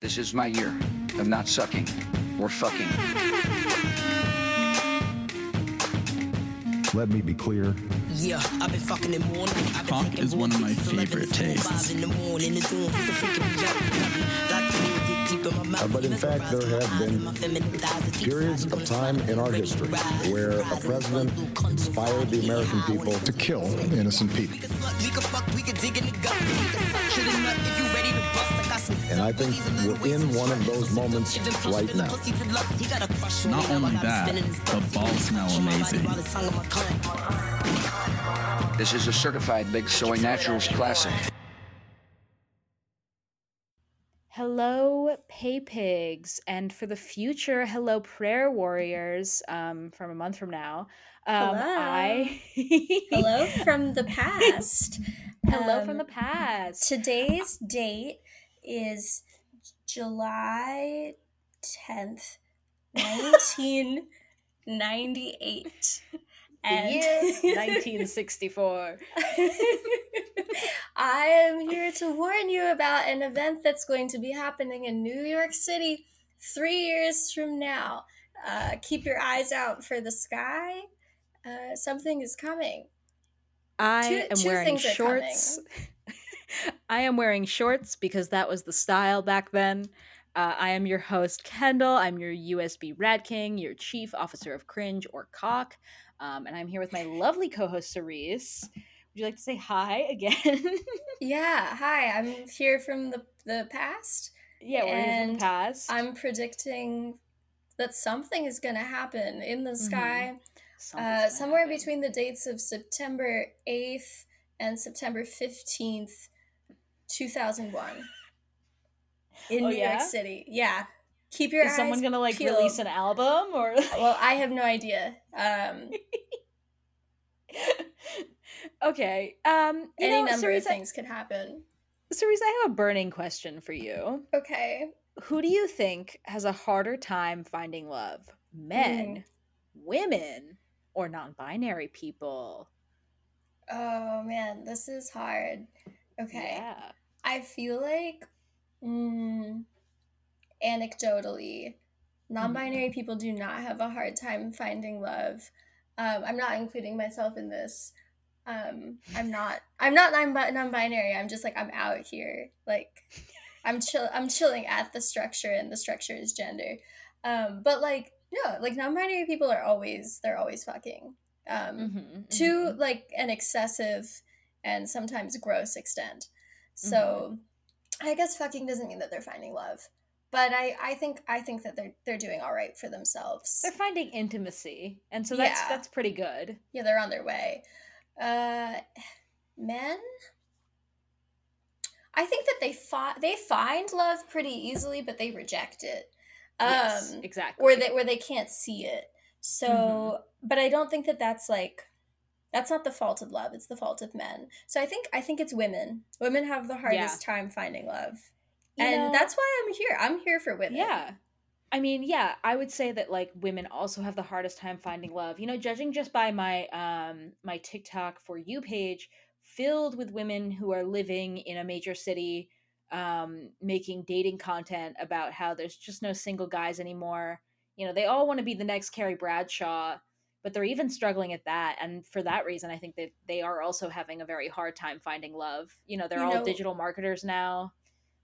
This is my year of not sucking or fucking. Let me be clear. Yeah, I've been fucking in morning. I've been Cock is one of my favorite 11 to 4, tastes. 5 in the morning, it's doing for the freaking me out. Like the music deep in my mouth, Uh, but in fact, there have been and my feminine thighs are deep periods of time in our history where a president inspired the American people to kill innocent people. And I think we're in one of those moments right now. pussy for love, he got a crush on Not me, now I only that, spinning his the balls smell Touching my body amazing. while his tongue on my cunt. This is a certified Big Soy Naturals classic. Hello, Pay Pigs, and for the future, hello, Prayer Warriors. Um, from a month from now, um, Hello. I Hello from the past. hello from Um, the past. Today's date is July 10th, 1998. and year 1964. I am here to warn you about an event that's going to be happening in New York City three years from now. Uh, keep your eyes out for the sky. Uh, something is coming. I Two- am two wearing shorts. I am wearing shorts because that was the style back then. Uh, I am your host, Kendall. I'm your USB Rat King, your chief officer of cringe or cock. Um, and I'm here with my lovely co host, Cerise. Would you like to say hi again? Yeah, hi. I'm here from the the past. yeah, we're here from the past. I'm predicting that something is going to happen in the sky Something's uh, somewhere happen. between the dates of September 8th and September 15th, 2001. In Oh, New yeah? York City. Yeah. Keep your Is eyes someone gonna like peeled. release an album or? Well, I have no idea. Um, okay. Um, any know, number Cerise, of I- things could happen. Cerise, I have a burning question for you. Okay. Who do you think has a harder time finding love? Men, women, or non-binary people? Oh man, this is hard. Okay. Yeah. I feel like, mm, anecdotally, non binary people do not have a hard time finding love. Um, I'm not including myself in this. Um, I'm not. I'm not non binary. I'm just like I'm out here. Like I'm chill. I'm chilling at the structure, and the structure is gender. Um, but like no, like non binary people are always they're always fucking. Um, Mhm, to mhm. like an excessive and sometimes gross extent. So I guess fucking doesn't mean that they're finding love. But I, I think I think that they're they're doing all right for themselves. They're finding intimacy, and so that's Yeah. that's pretty good. yeah, they're on their way. Uh men I think that they fi- they find love pretty easily, but they reject it. Um yes, exactly. where they where they can't see it. So, Mhm. but I don't think that that's like that's not the fault of love. It's the fault of men. So I think I think it's women. Women have the hardest time finding love, You and know- that's why I'm here. I'm here for women. Yeah. I mean, yeah, I would say that like women also have the hardest time finding love. You know, judging just by my um my TikTok for you page filled with women who are living in a major city um making dating content about how there's just no single guys anymore. You know, they all want to be the next Carrie Bradshaw, but they're even struggling at that and for that reason I think that they are also having a very hard time finding love. You know, they're You all know- digital marketers now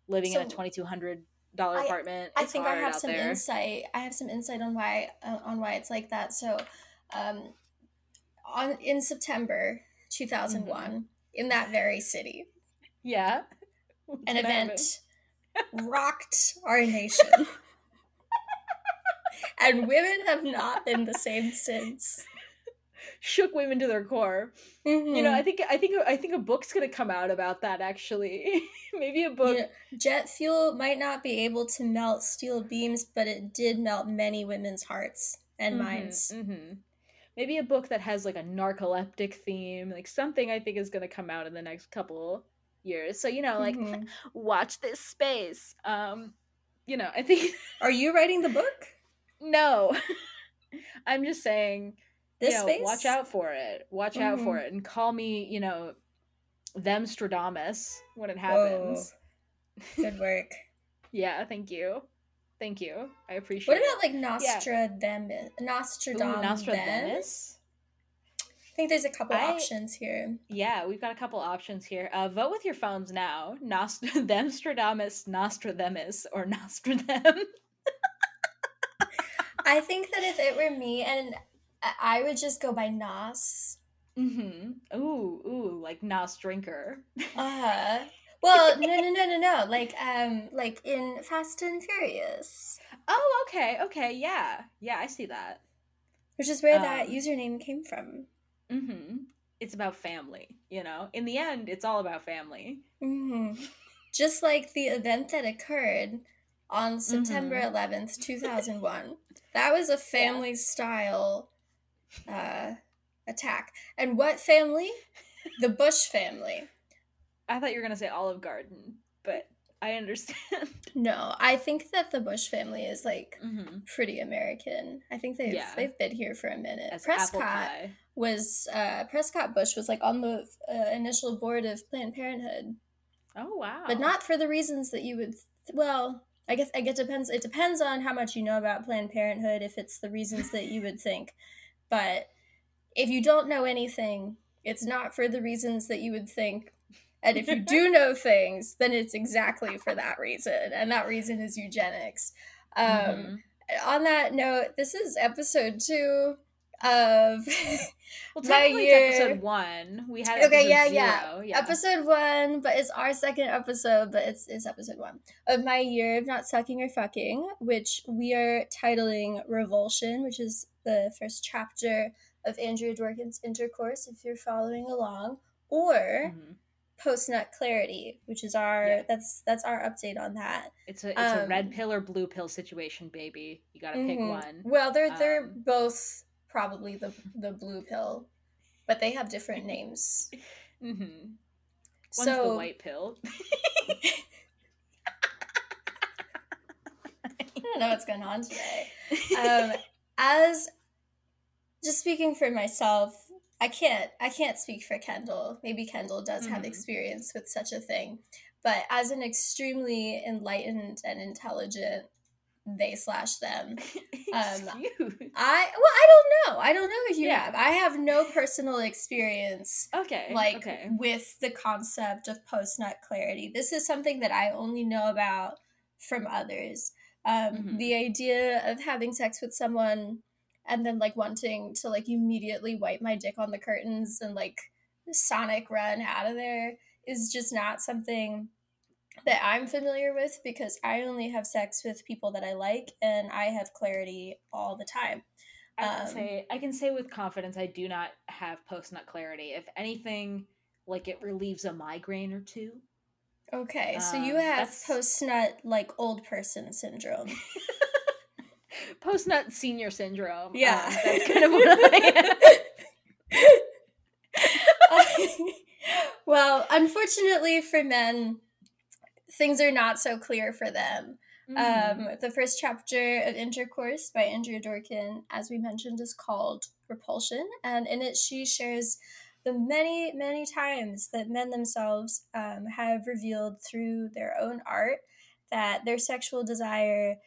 living in a $2200 apartment. I It's think I have some there. insight. I have some insight on why uh, on why it's like that. So, um, on in September 2001, Mm-hmm. in that very city, Yeah. an event rocked our nation. and women have not been the same since. Shook women to their core. You know, I think I think I think a book's gonna come out about that actually. Maybe a book. Know, jet fuel might not be able to melt steel beams, but it did melt many women's hearts and Mhm, minds. mhm. Maybe a book that has like a narcoleptic theme, like something I think is gonna come out in the next couple years. So you know, like Mhm. watch this space. Um, you know, I think Are you writing the book? No. I'm just saying This you know, space? watch out for it. Watch out for Mhm. it, and call me. You know, them Stradamus when it happens. Good work. yeah, thank you. Thank you. I appreciate it. What it. about like Nostradamus? Ooh, Nostradamus. Nostradamus? I think there's a couple I- options here. Yeah, we've got a couple options here. Uh, vote with your phones now. Nost- Themstradamus, Nostradamus, or Nostradam. I think that if it were me, and I- would just go by Nas. mm-hmm. Ooh, ooh, like Nas Drinker. Uh well, no, no, no, no, no. Like, um, like in Fast and Furious, Oh, okay, okay, yeah, yeah, I see that. which is where that Um, username came from. Mm-hmm. It's about family, you know. In the end, it's all about family. hmm Just like the event that occurred on September Mm-hmm. 11th, 2001. That was a family style uh, attack. And what family? The Bush family. I thought you were gonna say Olive Garden, but I understand. No, I think that the Bush family is like mm-hmm. pretty American. I think they've Yeah. they've been here for a minute. As Prescott was uh, Prescott Bush was like on the uh, initial board of Planned Parenthood, Oh wow. but not for the reasons that you would. Well, I guess I guess it depends. It depends on how much you know about Planned Parenthood. If it's the reasons that you would think, but if you don't know anything, it's not for the reasons that you would think. And if you do know things, then it's exactly for that reason, and that reason is eugenics. Um, Mhm. On that note, this is episode two of Well, my technically, year- it's episode one. We had Okay, episode yeah, zero. yeah. episode one, but it's our second episode, but it's, it's episode one of my year of not sucking or fucking, which we are titling Revulsion, which is the first chapter of Andrea Dworkin's Intercourse, if you're following along, or Mhm. Post Nut Clarity, which is our Yeah. that's that's our update on that. It's a it's a red Um, pill or blue pill situation, baby. You gotta pick Mhm. one. Well, they're they're Um, both probably the the blue pill, but they have different names. Mm-hmm. One's so the white pill. I don't know what's going on today. Um, as just speaking for myself, I can't I can't speak for Kendall. Maybe Kendall does have Mhm. experience with such a thing, but as an extremely enlightened and intelligent they slash them, Excuse. I well I don't know. I don't know if you Yeah. have. I have no personal experience okay. like okay. with the concept of post nut clarity. This is something that I only know about from others. Um, Mhm. The idea of having sex with someone and then like wanting to like immediately wipe my dick on the curtains and like sonic run out of there is just not something that I'm familiar with because I only have sex with people that I like and I have clarity all the time. I can um, say I can say with confidence I do not have post nut clarity. If anything, like it relieves a migraine or two. Okay, so you Um, have post nut like old person syndrome. Post nut senior syndrome. Yeah. um, that's kind of what I am. well, unfortunately for men, things are not so clear for them. Mhm. Um, the first chapter of Intercourse by Andrea Dworkin, as we mentioned, is called Repulsion, and in it she shares the many, many times that men themselves um, have revealed through their own art that their sexual desire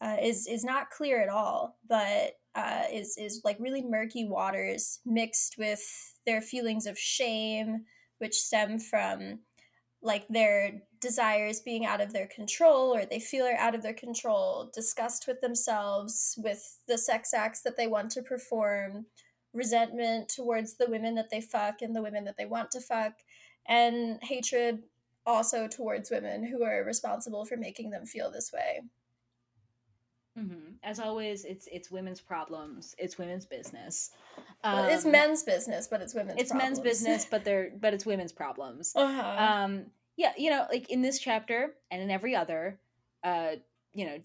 uh, is is not clear at all, but uh, is is like really murky waters mixed with their feelings of shame, which stem from like their desires being out of their control or they feel are out of their control, disgust with themselves, with the sex acts that they want to perform, resentment towards the women that they fuck and the women that they want to fuck, and hatred also towards women who are responsible for making them feel this way. Mhm. As always, it's it's women's problems. It's women's business. Well, it's Um, men's business, but it's women's It's men's business, but they're but it's women's problems. uh-huh. um yeah you know like in this chapter and in every other uh you know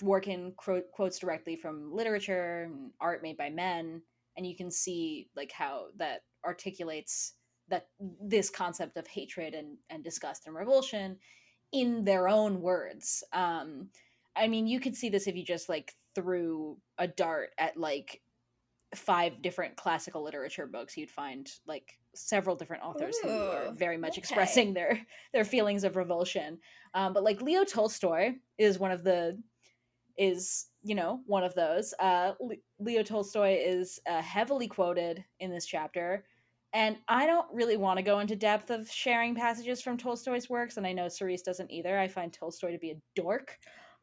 dworkin quote, quotes directly from literature and art made by men and you can see like how that articulates that this concept of hatred and and disgust and revulsion in their own words um i mean you could see this if you just like threw a dart at like five different classical literature books, you'd find like several different authors who are very much okay. expressing their their feelings of revulsion. Um, but like Leo Tolstoy is one of the is you know one of those. Uh, Leo Tolstoy is uh, heavily quoted in this chapter. And I don't really want to go into depth of sharing passages from Tolstoy's works, and I know Cerise doesn't either. I find Tolstoy to be a dork.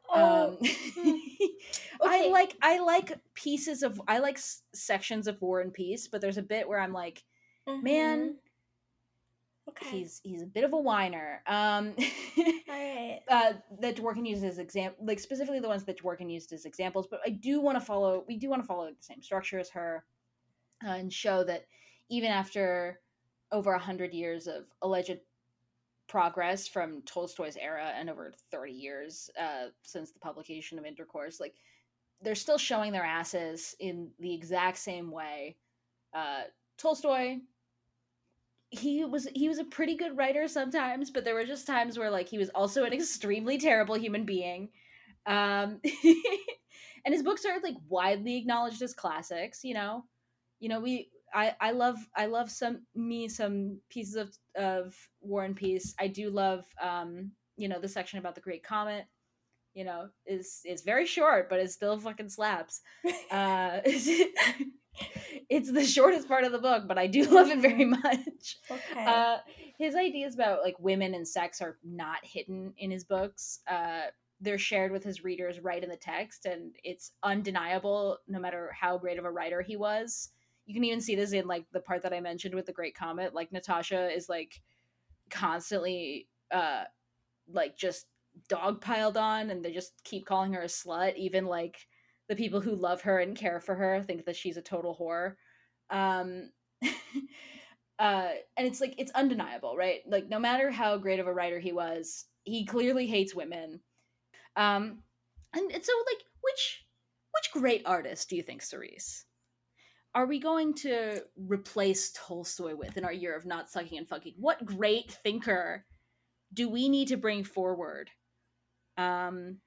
Oh, Um, hmm. I like I like pieces of I like s- sections of War and Peace, but there's a bit where I'm like, man, Mhm. Okay. he's he's a bit of a whiner. Um, All right. uh, that Dworkin uses as example, like specifically the ones that Dworkin used as examples. But I do want to follow. We do want to follow the same structure as her, uh, and show that even after over a hundred years of alleged progress from Tolstoy's era and over 30 years uh, since the publication of Intercourse, like they're still showing their asses in the exact same way. Uh, Tolstoy, he was he was a pretty good writer sometimes, but there were just times where like he was also an extremely terrible human being. Um, and his books are like widely acknowledged as classics. You know, you know we I I love I love some me some pieces of of War and Peace. I do love um you know the section about the Great Comet. You know is is very short, but it still fucking slaps. Uh, it's the shortest part of the book, but I do love it very much. Okay. Uh, his ideas about like women and sex are not hidden in his books. Uh, they're shared with his readers right in the text, and it's undeniable. No matter how great of a writer he was, you can even see this in like the part that I mentioned with the Great Comet. Like Natasha is like constantly, uh, like just dog piled on, and they just keep calling her a slut. Even like the people who love her and care for her think that she's a total whore. Um, uh, and it's like it's undeniable, right? Like no matter how great of a writer he was, he clearly hates women. Um, and, and so like which which great artist do you think, Cerise? Are we going to replace Tolstoy with in our year of not sucking and fucking? What great thinker do we need to bring forward? Um,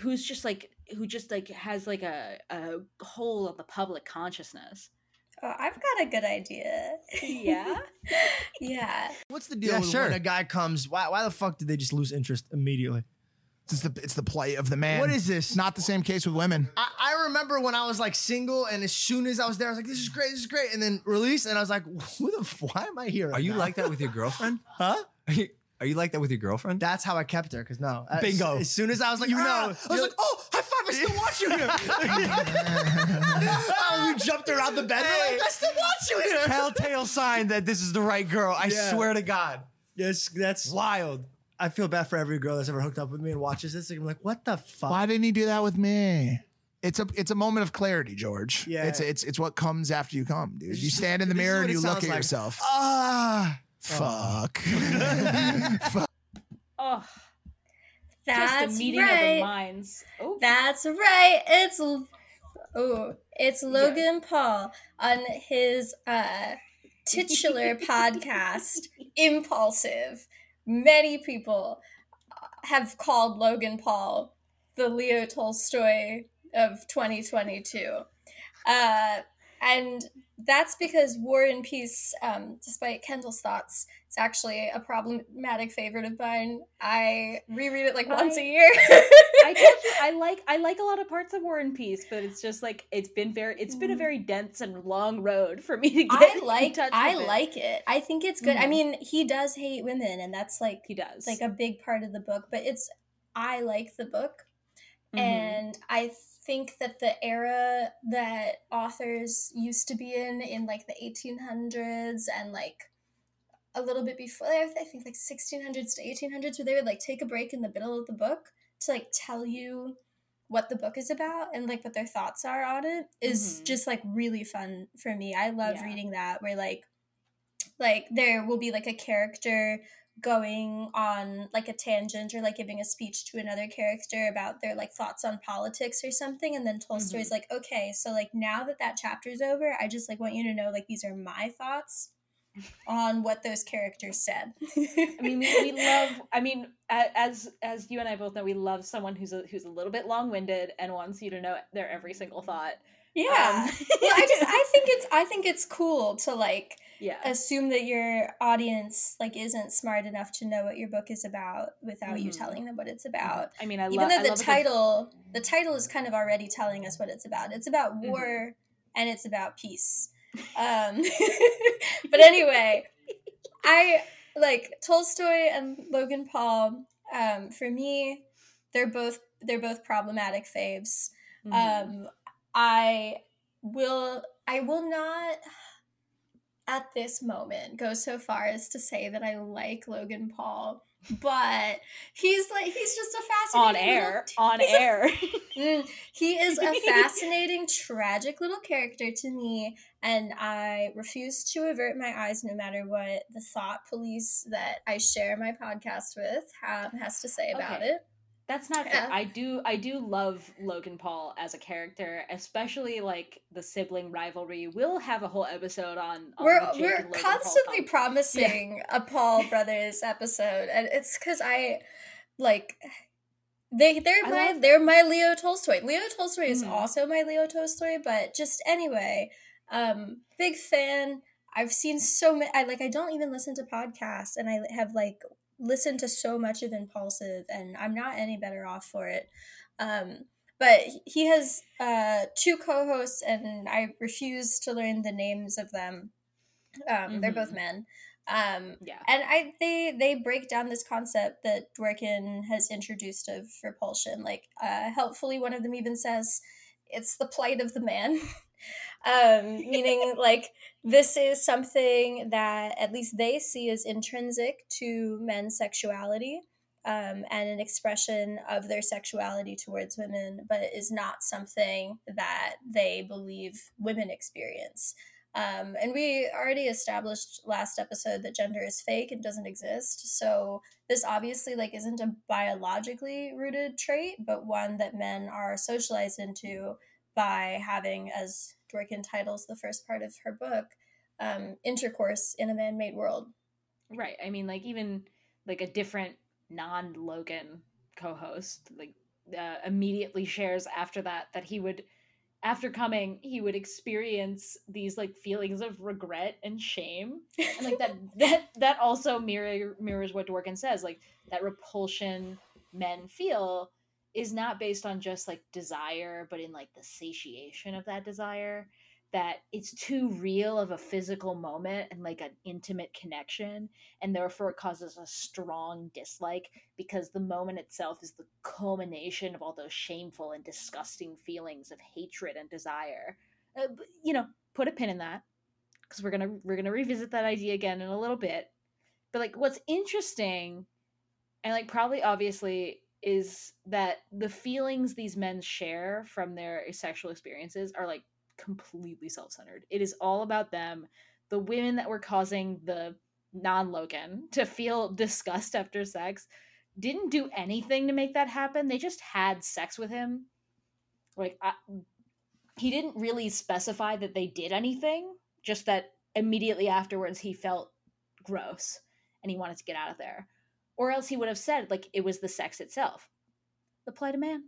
who's just like who just like has like a a hole on the public consciousness? oh, I've got a good idea. Yeah? yeah. What's the deal Yeah, with sure. when a guy comes? Why, why the fuck did they just lose interest immediately? It's the it's the play of the man. What is this? Not the same case with women. I, I remember when I was like single, and as soon as I was there, I was like, "This is great, this is great," and then release, and I was like, "Who the? f- Why am I here?" Are you now?" like that with your girlfriend? Huh? Are you, are you like that with your girlfriend? That's how I kept her. Because no, as- Bingo. As, soon as I was like, You "Ah," know. I was like, "Oh, high five! I still watch you here." oh, we jumped around the bed. We're like, I still watch you here. Telltale sign that this is the right girl. I Yeah. swear to God. Yes, that's Wild. I feel bad for every girl that's ever hooked up with me and watches this. I'm like, what the fuck? Why didn't he do that with me? It's a it's a moment of clarity, George. Yeah. It's it's it's what comes after you come, dude. You stand in the this mirror and you look at like. yourself. Ah. Fuck. Fuck. Oh, That's just a meeting of the right. minds. Oh, That's right. It's oh, it's Logan Paul on his uh titular podcast, Impulsive. Many people have called Logan Paul the Leo Tolstoy of 2022. Uh, and that's because War and Peace, um, despite Kendall's thoughts, it's actually a problematic favorite of mine. I reread it like once a I- year. I you I like I like a lot of parts of War and Peace, but it's just like it's been very it's been a very dense and long road for me to get I like I with it. like it. I think it's good. I Mhm. mean, he does hate women and that's like he does like a big part of the book, but it's I like the book Mhm. and I think that the era that authors used to be in in like the 1800s and like a little bit before I think like 1600s to 1800s where they would like take a break in the middle of the book to like tell you what the book is about and like what their thoughts are on it is Mhm. just like really fun for me. I love Yeah. reading that where like like there will be like a character going on like a tangent or like giving a speech to another character about their like thoughts on politics or something and then Tolstoy's like okay so like now that that chapter's over I just like want you to know like these are my thoughts on what those characters said I mean, we, we love. I mean, as as you and I both know, we love someone who's a, who's a little bit long winded and wants you to know their every single thought. Yeah. Um, well, I just I think it's I think it's cool to like yeah. assume that your audience like isn't smart enough to know what your book is about without you Mhm. telling them what it's about. I mean, I Even love though the title the title is kind of already telling us what it's about. It's about Mhm. war and it's about peace. Um but anyway, I like Tolstoy and Logan Paul um for me they're both they're both problematic faves. Mhm. Um, I will I will not at this moment go so far as to say that I like Logan Paul, but he's like he's just a on fascinating little- air, on he's a- air. Mm, he is a fascinating, tragic little character to me, and I refuse to avert my eyes no matter what the thought police that I share my podcast with um, has to say about Okay. it. That's not fair. Yeah. I do I do love Logan Paul as a character, especially like the sibling rivalry. We'll have a whole episode on, on we're we're Paul constantly thing. promising a Paul brothers episode, and it's because I like they they're I my they're my Leo Tolstoy. Leo Tolstoy is Mhm. also my Leo Tolstoy, but just anyway, um, big fan. I've seen so many. I like. I don't even listen to podcasts, and I have like listened to so much of Impulsive, and I'm not any better off for it. Um, but he has uh, two co-hosts, and I refuse to learn the names of them. Um, They're both Mhm. men. Um, Yeah. and I they they break down this concept that Dworkin has introduced of repulsion. Like uh, helpfully, one of them even says it's the plight of the man, um, meaning like this is something that at least they see as intrinsic to men's sexuality. Um, and an expression of their sexuality towards women, but is not something that they believe women experience. Um, and we already established last episode that gender is fake and doesn't exist. So this obviously like isn't a biologically rooted trait, but one that men are socialized into by having, as Dworkin titles the first part of her book, um, intercourse in a man-made world. Right. I mean, like even like a different non-Logan co-host, like uh, immediately shares after that that he would, after coming, he would experience these like feelings of regret and shame, and like that that that also mirror mirrors what Dworkin says, like that repulsion men feel is not based on just like desire, but in like the satiation of that desire that it's too real of a physical moment and like an intimate connection and therefore it causes a strong dislike because the moment itself is the culmination of all those shameful and disgusting feelings of hatred and desire. Uh, you know put a pin in that because we're gonna we're gonna revisit that idea again in a little bit. But like what's interesting and like probably obviously is that the feelings these men share from their sexual experiences are like completely self-centered. It is all about them. The women that were causing the non-Logan to feel disgust after sex didn't do anything to make that happen. They just had sex with him. Like I, he didn't really specify that they did anything, just that immediately afterwards he felt gross and he wanted to get out of there. Or else he would have said like it was the sex itself. The plight of man.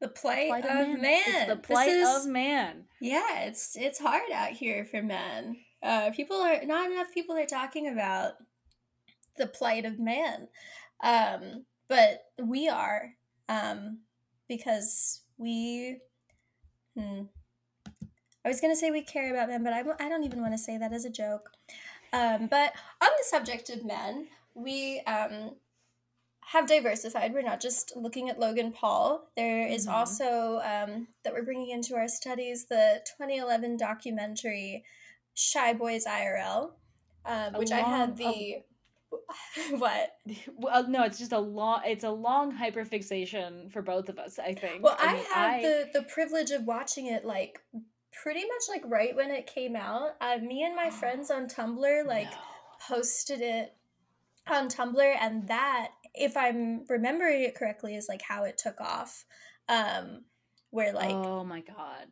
The plight, Plight of man. It's the plight is- of man. Yeah, it's it's hard out here for men. Uh, people are not enough people are talking about the plight of man, um, but we are um, because we. Hmm, I was gonna say we care about men, but I, I don't even want to say that as a joke. Um, but on the subject of men, we um, have diversified. We're not just looking at Logan Paul. There is Mhm. also um, that we're bringing into our studies the 2011 documentary Shy Boys IRL, um, A which I had long- the what? well, no, it's just a long. It's a long hyperfixation for both of us. I think. Well, I, mean, had the the privilege of watching it like pretty much like right when it came out. Uh, me and my friends on Tumblr like No. posted it on Tumblr, and that, if I'm remembering it correctly, is like how it took off. Um, where like oh my god.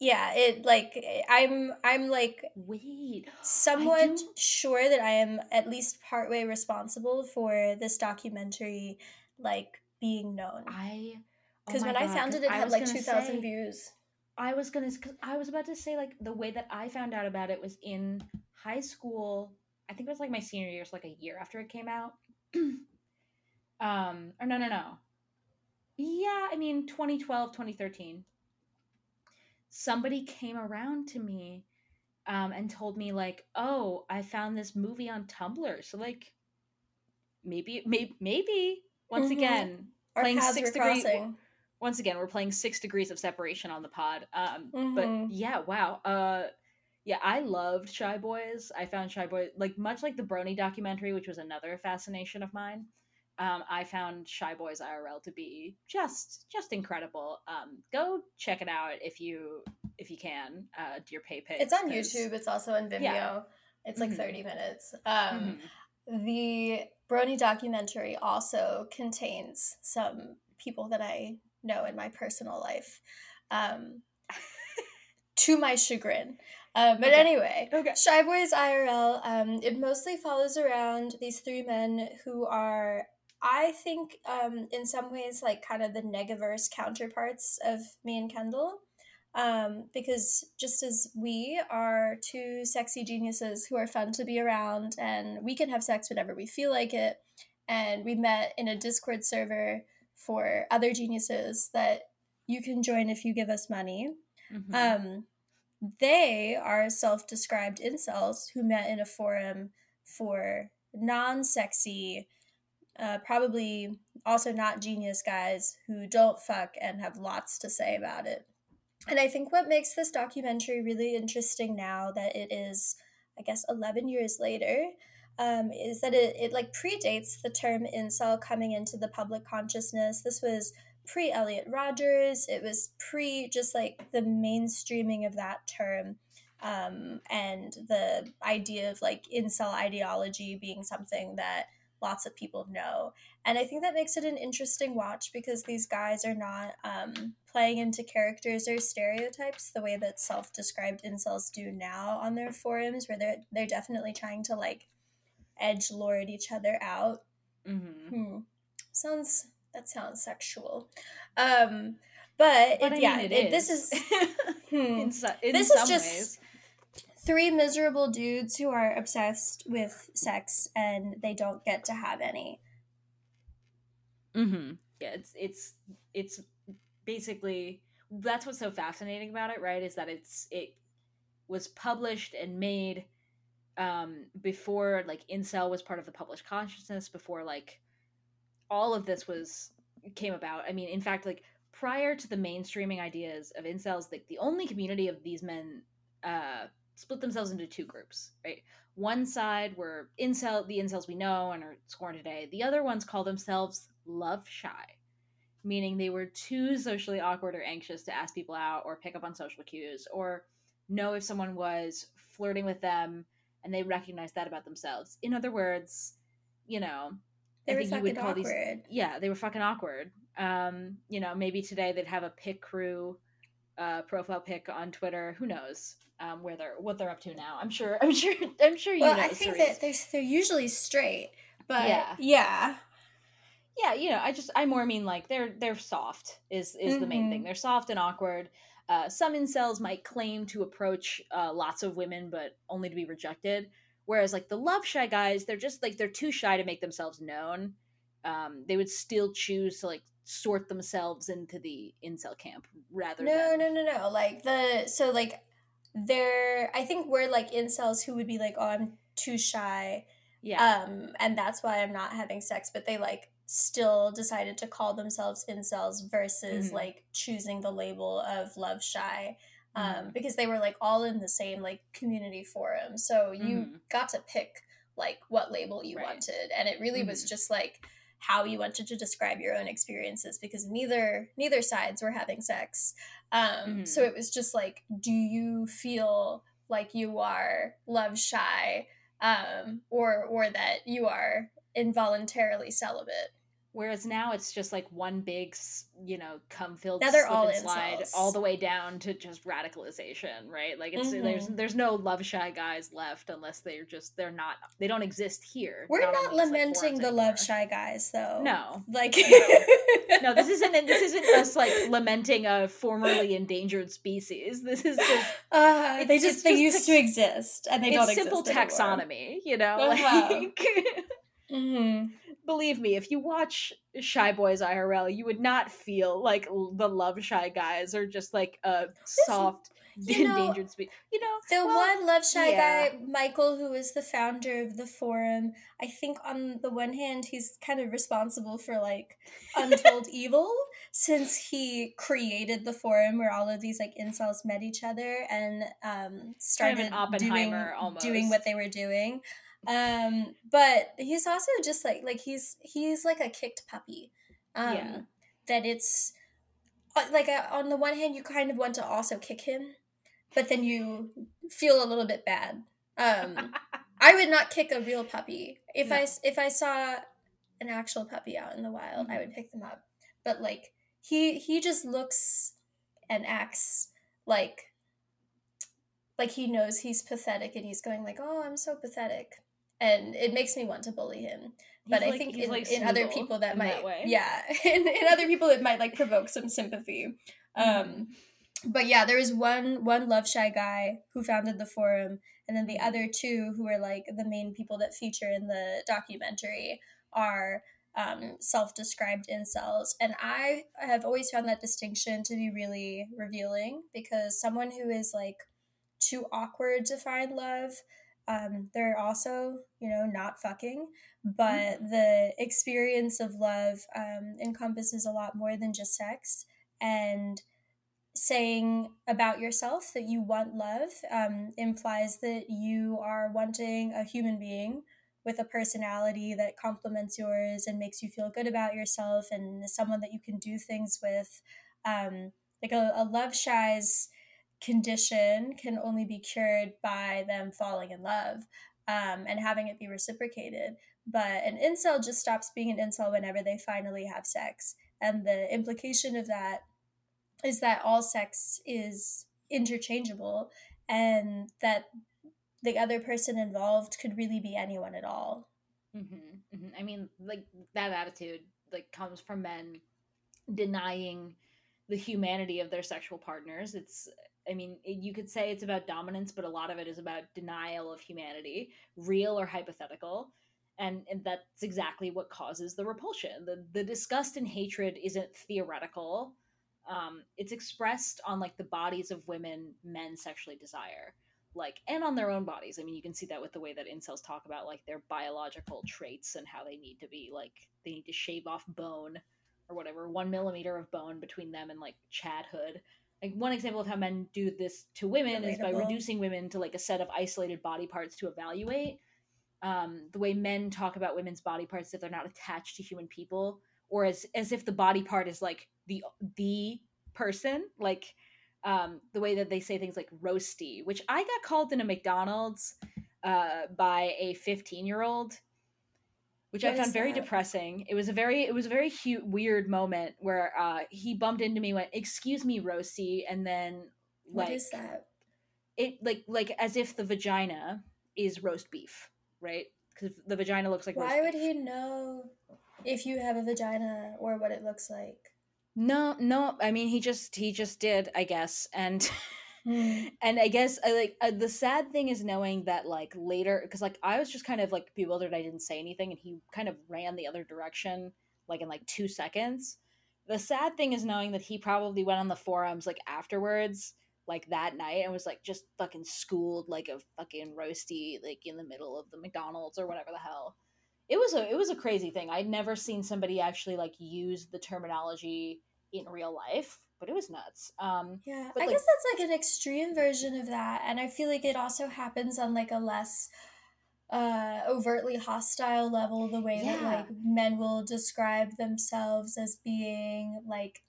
yeah, it like I'm I'm like Wait. somewhat sure that I am at least partway responsible for this documentary like being known. I. oh Because my when I God, found 'cause it, it I had like two thousand views. I was gonna, I was about to say like the way that I found out about it was in high school. I think it was like my senior year, so like a year after it came out. um, or no, no, no. Yeah, I mean 2012, 2013. Somebody came around to me um, and told me like, "Oh, I found this movie on Tumblr." So like, maybe, maybe, maybe once Mhm. again, Our playing six were degree. crossing. Once again, we're playing six degrees of separation on the pod. Um, Mhm. but yeah, wow. Uh, yeah, I loved Shy Boys. I found Shy Boys like much like the Brony documentary, which was another fascination of mine. Um, I found Shy Boys IRL to be just just incredible. Um, go check it out if you if you can. Uh, Dear Pay Pigs. It's on 'cause- YouTube. It's also on Vimeo. Yeah. It's like Mhm. 30 minutes. Um, Mhm. The Brony documentary also contains some people that I know in my personal life, um, to my chagrin. Um, but Okay. anyway, Okay. Shy Boys IRL, um, it mostly follows around these three men who are, I think, um, in some ways, like kind of the Negaverse counterparts of me and Kendall. Um, because just as we are two sexy geniuses who are fun to be around and we can have sex whenever we feel like it, and we met in a Discord server for other geniuses that you can join if you give us money. Mhm. Um, they are self described incels who met in a forum for non sexy, uh, probably also not genius guys who don't fuck and have lots to say about it. And I think what makes this documentary really interesting now that it is, I guess, 11 years later, um, is that it, it like predates the term incel coming into the public consciousness. This was pre Elliot Rogers. It was pre just like the mainstreaming of that term um, and the idea of like incel ideology being something that lots of people know. And I think that makes it an interesting watch because these guys are not um, playing into characters or stereotypes the way that self described incels do now on their forums, where they're, they're definitely trying to like edge lord each other out. Mhm. Hmm. Sounds that sounds sexual. Um but, But it, yeah, mean, it it- this is. is hmm. in, so, in This is just- ways. three miserable dudes who are obsessed with sex and they don't get to have any. Mm-hmm. Yeah, it's it's it's basically that's what's so fascinating about it, right? Is that it's it was published and made um before like incel was part of the published consciousness, before like all of this was came about. I mean, in fact, like prior to the mainstreaming ideas of incels, like the only community of these men uh split themselves into two groups, right? One side were incel, the incels we know and are scorned today. The other ones call themselves love shy, meaning they were too socially awkward or anxious to ask people out or pick up on social cues or know if someone was flirting with them and they recognize that about themselves. In other words, you know, They I think you would call these yeah, they were fucking awkward. Um, you know, maybe today they'd have a Picrew uh profile pic on Twitter. Who knows? Um, where they're what they're up to now. I'm sure I'm sure I'm sure you Well, know. I think Cerise. that they're they're usually straight, but Yeah. yeah. yeah you know i just i more mean like they're they're soft is is the main thing Mhm. they're soft and awkward uh, some incels might claim to approach uh, lots of women but only to be rejected whereas like the love shy guys they're just like they're too shy to make themselves known um, they would still choose to like sort themselves into the incel camp rather No, than no, no, no. Like the so like they're I think we're like incels who would be like, oh, I'm too shy. yeah Um, and that's why I'm not having sex, but they like still decided to call themselves incels versus Mhm. like choosing the label of love shy. Um, Mhm. because they were like all in the same like community forum. So you Mhm. got to pick like what label you Right. wanted. And it really was Mhm. just like how you wanted to describe your own experiences because neither neither sides were having sex. Um, so Mhm. it was just like, do you feel like you are love shy? um, or or that you are involuntarily celibate. Whereas now it's just like one big, you know, cum filled Now they're slip all and slide all the way down to just radicalization, right? Like it's there's Mhm. there's no love shy guys left unless they're just they're not they don't exist here. We're not, on these, like, lamenting the anymore. love shy guys though. No. Like No, this isn't this isn't us like lamenting a formerly endangered species. This is just uh, they just they just used to exist and they don't it's simple exist anymore. taxonomy, you know? Uh-huh. Like Mhm. Believe me, if you watch Shy Boys IRL, you would not feel like the love shy guys are just like a soft you know, endangered species. You know, The well, one love shy yeah. guy, Michael, who is the founder of the forum, I think on the one hand he's kind of responsible for like untold evil since he created the forum where all of these like incels met each other and um Kind of an started doing Oppenheimer doing what they were doing. Um but he's also just like like he's he's like a kicked puppy. Um Yeah. that it's uh, like uh, on the one hand you kind of want to also kick him but then you feel a little bit bad um i would not kick a real puppy if i No. s- if i saw an actual puppy out in the wild i Mm-hmm. would pick them up but like he he just looks and acts like like he knows he's pathetic and he's going like oh i'm so pathetic and it makes me want to bully him but He's I like- think in, like in other people that might that way. yeah in, in other people it might like provoke some sympathy Mm-hmm. um but yeah there was one one love shy guy who founded the forum and then the other two who are like the main people that feature in the documentary are um, self-described incels and i have always found that distinction to be really revealing because someone who is like too awkward to find love um, they're also you know not fucking but the experience of love um, encompasses a lot more than just sex and saying about yourself that you want love um, implies that you are wanting a human being with a personality that complements yours and makes you feel good about yourself and is someone that you can do things with. Um, like a, a love shy's condition can only be cured by them falling in love um, and having it be reciprocated. But an incel just stops being an incel whenever they finally have sex. And the implication of that is that all sex is interchangeable and that the other person involved could really be anyone at all. Hmm I mean, like that attitude like comes from men denying the humanity of their sexual partners. It's, I mean, it, you could say it's about dominance, but a lot of it is about denial of humanity, real or hypothetical. And, and that's exactly what causes the repulsion. The the disgust and hatred isn't theoretical. Um, it's expressed on like the bodies of women men sexually desire like and on their own bodies i mean you can see that with the way that incels talk about like their biological traits and how they need to be like they need to shave off bone or whatever one millimeter of bone between them and like chadhood like one example of how men do this to women is by reducing women to like a set of isolated body parts to evaluate. Um, the way men talk about women's body parts if they're not attached to human people or as as if the body part is like the the person like um, the way that they say things like roasty, which I got called in a McDonald's uh, by a 15 year old, which I found very depressing. It was a very it was a very hu- weird moment where uh, he bumped into me, went "Excuse me, roasty," and then like is that it like like as if the vagina is roast beef, right? Because the vagina looks like roast why would beef. he know if you have a vagina or what it looks like No, no. I mean, he just he just did, I guess, and Hmm. and I guess I like uh, the sad thing is knowing that like later because like I was just kind of like bewildered. I didn't say anything, and he kind of ran the other direction like in like two seconds. The sad thing is knowing that he probably went on the forums like afterwards, like that night, and was like just fucking schooled like a fucking roasty like in the middle of the McDonald's or whatever the hell. It was a it was a crazy thing. I'd never seen somebody actually like use the terminology in real life, but it was nuts. Um, Yeah, I like- guess that's like an extreme version of that, and I feel like it also happens on like a less uh overtly hostile level the way that like men will describe themselves as being like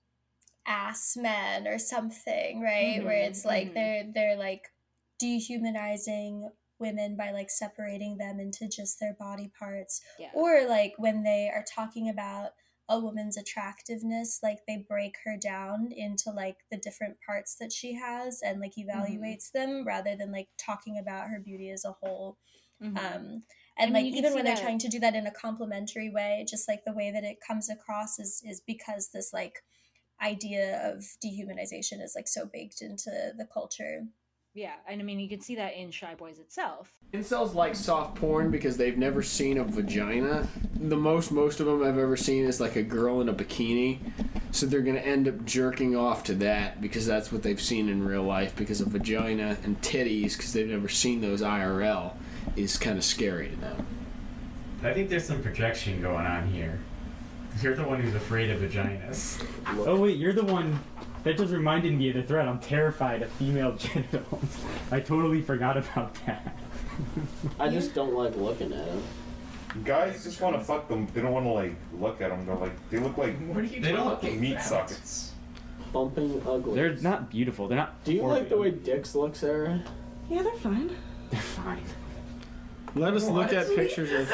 ass men or something right where Mhm, it's like mhm. they're they're like dehumanizing women by like separating them into just their body parts yeah. or like when they are talking about a woman's attractiveness like they break her down into like the different parts that she has and like Mm-hmm. evaluates them rather than like talking about her beauty as a whole Mhm. um I and mean, like even when they're trying to do that in a complimentary way just like the way that it comes across is is because this like idea of dehumanization is like so baked into the culture yeah, and I mean you can see that in Shy Boys itself. Incels like soft porn because they've never seen a vagina. The most most of them I've ever seen is like a girl in a bikini. So they're gonna end up jerking off to that because that's what they've seen in real life. Because a vagina and titties, because they've never seen those IRL, is kind of scary to them. I think there's some projection going on here. You're the one who's afraid of vaginas. Oh wait, you're the one that just reminded me of the threat. I'm terrified of female genitals. I totally forgot about that. I just don't like looking at them. Guys just want to fuck them. They don't want to like look at them. They're like they look like What are you they don't look talking like meat about? sockets. Bumping ugly. They're not beautiful. They're not. Do you like the way dicks look, Sarah? Yeah, they're fine. They're fine. Let us look at pictures of.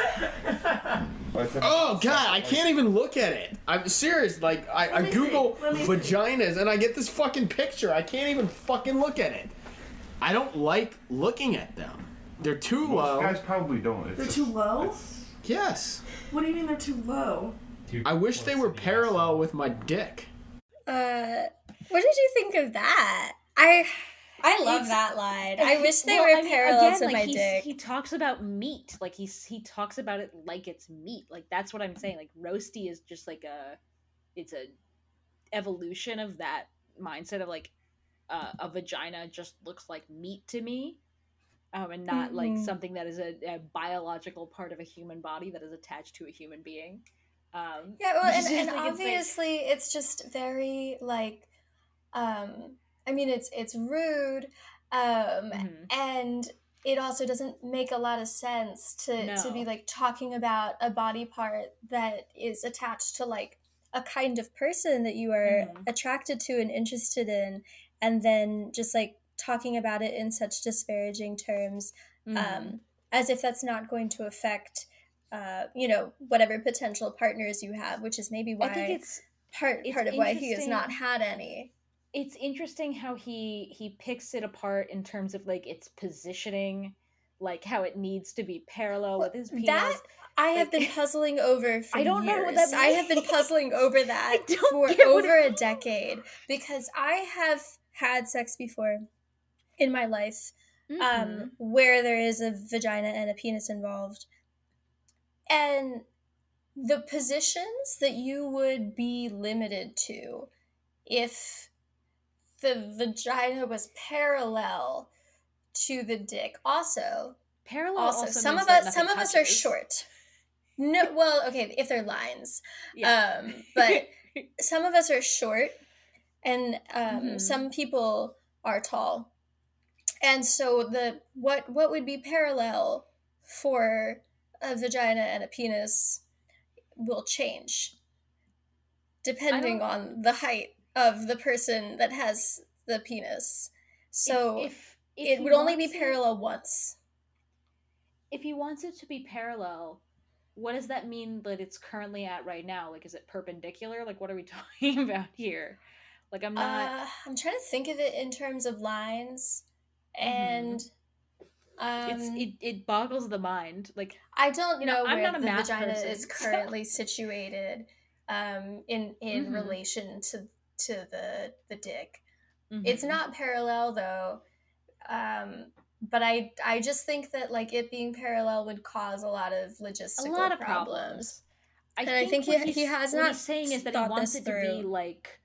Oh God, I can't even look at it. I'm serious. Like I, I me see. Google Let me see. vaginas and I get this fucking picture. I can't even fucking look at it. I don't like looking at them. They're too Most low. guys probably don't. It's They're just- too low? it's- Yes. What do you mean they're too low? I wish they were parallel with my dick. uh what did you think of that i i love It's- that line i wish they Well, were I mean, parallel again, to like, my dick He talks about meat, like he's he talks about it like it's meat. Like that's what I'm saying. Like roasty is just like a, it's a evolution of that mindset of like uh, a vagina just looks like meat to me, um, and not like Mhm. something that is a, a biological part of a human body that is attached to a human being. Um, Yeah, well, and, and think it's, like- obviously it's just very like, um, I mean, it's it's rude, um, Mhm. and it also doesn't make a lot of sense to to be like talking about a body part that is attached to like a kind of person that you are Mhm. attracted to and interested in, and then just like talking about it in such disparaging terms Mhm. um, as if that's not going to affect uh, you know whatever potential partners you have which is maybe why I think it's part it's part of why he has not had any it's interesting how he he picks it apart in terms of like its positioning like how it needs to be parallel with his penis that i have been puzzling over for I don't years know what that i have been puzzling over that for get what it over a decade because i have had sex before in my life Mhm. um, where there is a vagina and a penis involved. And the positions that you would be limited to if the vagina was parallel to the dick. Also, parallel also, also some of us some of us are short. No, well, okay, if they're lines. Yeah. Um, but some of us are short and um, Mhm. some people are tall and so the what what would be parallel for a vagina and a penis will change depending on the height of the person that has the penis. So if, if it would only be wants it- parallel once. If he wants it to be parallel what does that mean that it's currently at right now? Like is it perpendicular? Like what are we talking about here? Like i'm not uh, i'm trying to think of it in terms of lines and um, it's it, it boggles the mind. Like I don't You know, know I'm where not a the vagina person, is so- currently situated um, in in Mhm. relation to to the the dick. It's mhm. not parallel though, um, but I I just think that like it being parallel would cause a lot of logistical a lot of problems. problems I And I think what he- he has what not he's saying is that he wants it to be like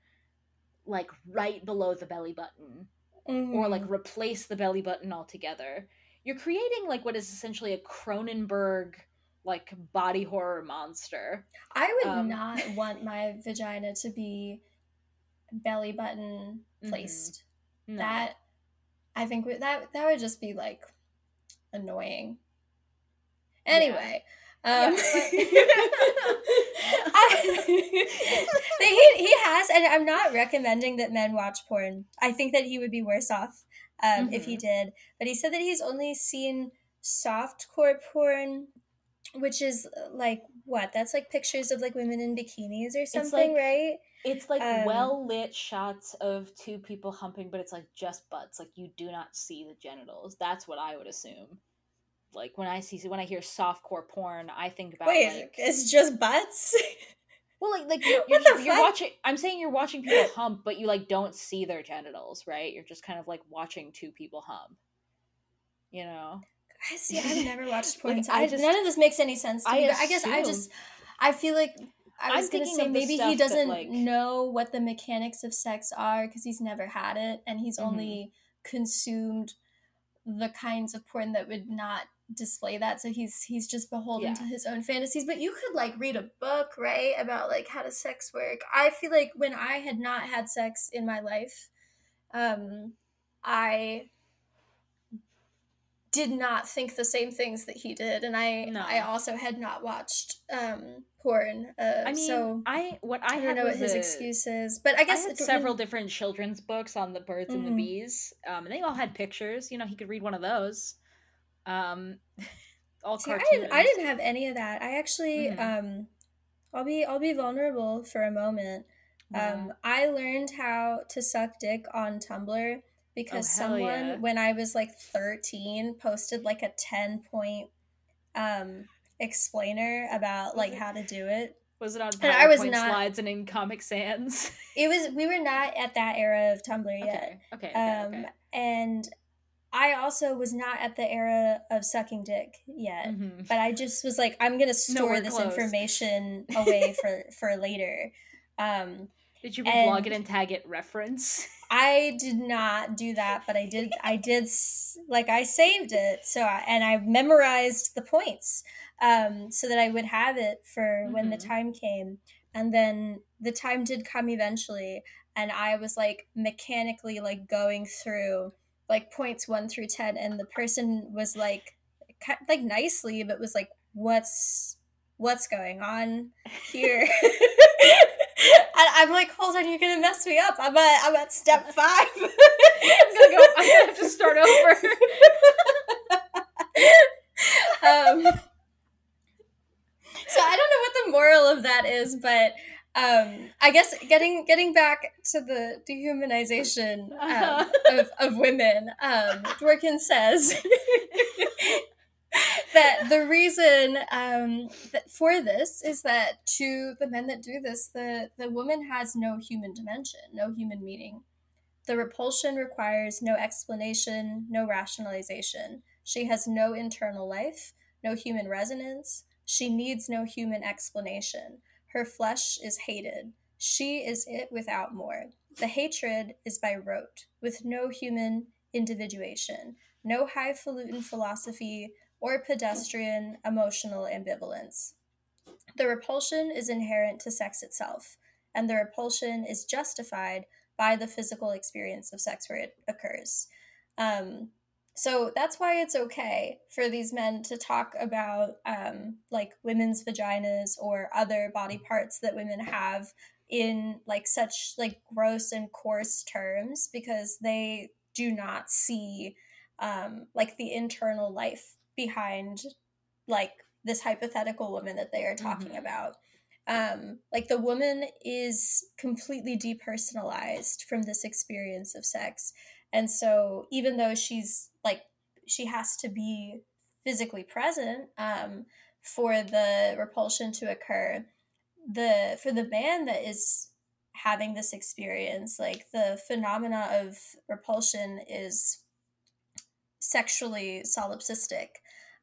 like right below the belly button or Mhm. like replace the belly button altogether. You're creating like what is essentially a Cronenberg like body horror monster. I would um, not want my vagina to be belly button Mhm. placed. No. That I think that that would just be like annoying. Anyway, Yeah, um, but- I- he he has, and I'm not recommending that men watch porn. I think that he would be worse off um, if he Mhm. did. But he said that he's only seen softcore porn which is like what? That's like pictures of like women in bikinis or something, like- right? It's like Um, well lit shots of two people humping, but it's like just butts. Like you do not see the genitals. That's what I would assume. Like when I see when I hear softcore porn, I think about Wait, like it's just butts. well, like like you're, you're, the you're fuck? watching. I'm saying you're watching people hump, but you like don't see their genitals, right? You're just kind of like watching two people hump. You know. I see. I've never watched porn. Like, so I just- none of this makes any sense to I me. I guess I just I feel like I was gonna say maybe he doesn't like- know what the mechanics of sex are because he's never had it and he's Mhm. only consumed the kinds of porn that would not display that. So he's he's just beholden Yeah. to his own fantasies. But you could like read a book, right, about like how does sex work. I feel like when I had not had sex in my life, um, I did not think the same things that he did and i No. i also had not watched um porn uh I mean, so I what I, i, had don't know what his a- excuse is but i I guess had several different children's books on the birds and the Mhm. bees, um, and they all had pictures. You know, he could read one of those. Um, all See, I didn't, I didn't have any of that i actually Mhm. um i'll be i'll be vulnerable for a moment um i learned how to suck dick on tumblr because Oh, someone yeah. when i was like 13 posted like a 10 point um explainer about like how to do it Was it on And I was PowerPoint not- slides and in Comic Sans? It was we were not at that era of Tumblr yet. Okay, okay, um okay. and I also was not at the era of sucking dick yet. Mhm. But I just was like I'm going to store Nowhere this close. information away for for later. Um Did you and- it and tag it reference? I did not do that, but I did. I did like I saved it, so I, and I memorized the points, um, so that I would have it for when the Mhm. time came. And then the time did come eventually, and I was like mechanically like going through like points one through ten, and the person was like, like nicely, but was like, "What's what's going on here?" And I'm like, hold on, you're gonna mess me up. I'm at I'm at step five. I'm gonna go. I'm gonna have to start over. um, so I don't know what the moral of that is, but um, I guess getting getting back to the dehumanization um, of, of women, um, Dworkin says that the reason um, that for this is that to the men that do this, the the woman has no human dimension, no human meaning. The repulsion requires no explanation, no rationalization. She has no internal life, no human resonance. She needs no human explanation. Her flesh is hated. She is it without more. The hatred is by rote, with no human individuation, no highfalutin philosophy or pedestrian emotional ambivalence. The repulsion is inherent to sex itself, and the repulsion is justified by the physical experience of sex where it occurs. Um, so that's why it's okay for these men to talk about um, like women's vaginas or other body parts that women have in like such like gross and coarse terms because they do not see um, like the internal life behind like this hypothetical woman that they are talking Mhm. about um like the woman is completely depersonalized from this experience of sex and so even though she's like she has to be physically present um for the repulsion to occur the for the man that is having this experience like the phenomena of repulsion is sexually solipsistic.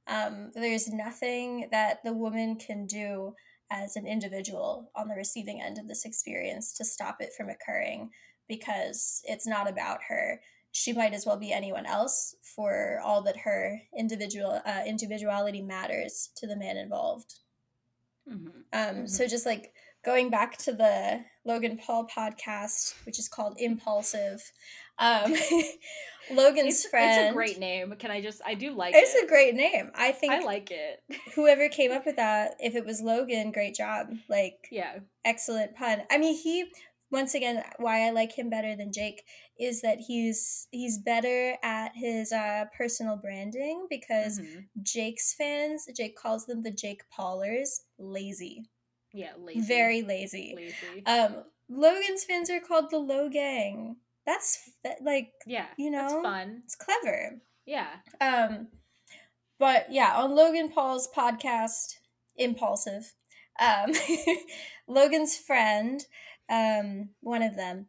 Um, there's nothing that the woman can do as an individual on the receiving end of this experience to stop it from occurring because it's not about her. She might as well be anyone else for all that her individual uh, individuality matters to the man involved. Mhm. um, So just like going back to the Logan Paul podcast, which is called Impulsive, um, Logan's It's, friend. it's a great name. Can I just? I do like It's it. a great name. I think I like it. whoever came up with that, if it was Logan, great job. Like Yeah. excellent pun. I mean, he once again why I like him better than Jake is that he's he's better at his uh, personal branding because Mhm. Jake's fans, Jake calls them the Jake Paulers, lazy, Yeah, lazy. very lazy. lazy. Um, Logan's fans are called the Logang. That's that, like yeah, you know, that's fun. It's clever. Yeah. Um, but yeah, on Logan Paul's podcast, Impulsive, um, Logan's friend, um, one of them,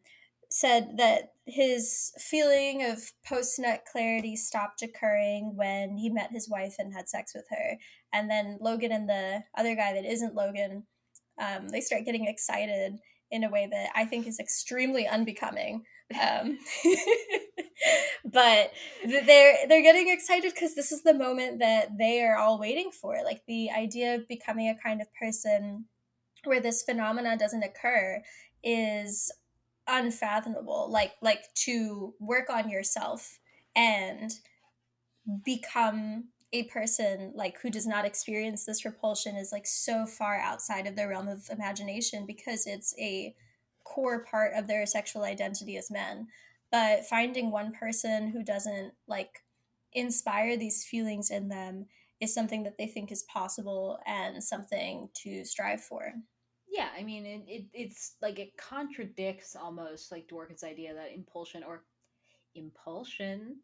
said that his feeling of post nut clarity stopped occurring when he met his wife and had sex with her. And then Logan and the other guy that isn't Logan, um, they start getting excited in a way that I think is extremely unbecoming. Um, but they're they're getting excited because this is the moment that they are all waiting for. Like the idea of becoming a kind of person where this phenomena doesn't occur is unfathomable. Like like to work on yourself and become a person like who does not experience this repulsion is like so far outside of their realm of imagination because it's a core part of their sexual identity as men but finding one person who doesn't like inspire these feelings in them is something that they think is possible and something to strive for Yeah, I mean, it, it it's like it contradicts almost like Dworkin's idea that impulsion or impulsion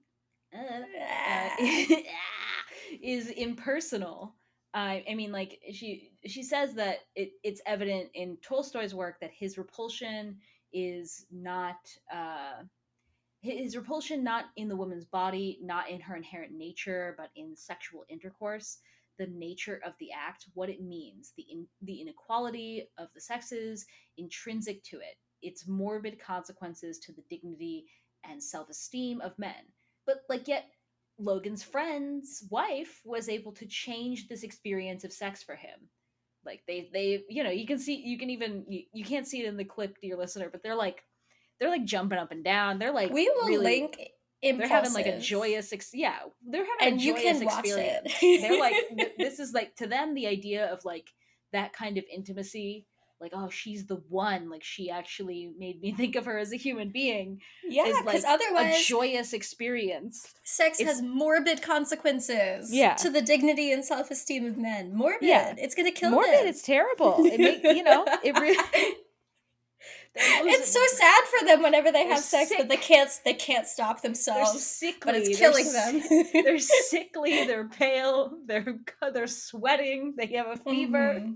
uh, uh, is impersonal. I I mean, like she she says that it, it's evident in Tolstoy's work that his repulsion is not uh, his repulsion not in the woman's body, not in her inherent nature, but in sexual intercourse the nature of the act, what it means, the in, the inequality of the sexes, intrinsic to it, its morbid consequences to the dignity and self-esteem of men. But like yet Logan's friend's wife was able to change this experience of sex for him. Like they they you know, you can see you can even you, you can't see it in the clip dear listener, but they're like they're like jumping up and down. They're like we will really- link they're having like a joyous ex- yeah they're having And a you joyous experience it. they're like th- this is like to them the idea of like that kind of intimacy like oh she's the one like she actually made me think of her as a human being Yeah, because like otherwise- a joyous experience sex It's- has morbid consequences Yeah. to the dignity and self-esteem of men morbid Yeah. it's gonna kill morbid them it's terrible it make you know it really it's so sad for them whenever they have sex sick. but they can't they can't stop themselves. they're sickly but it's they're killing s- them they're sickly they're pale they're they're sweating they have a fever Mhm.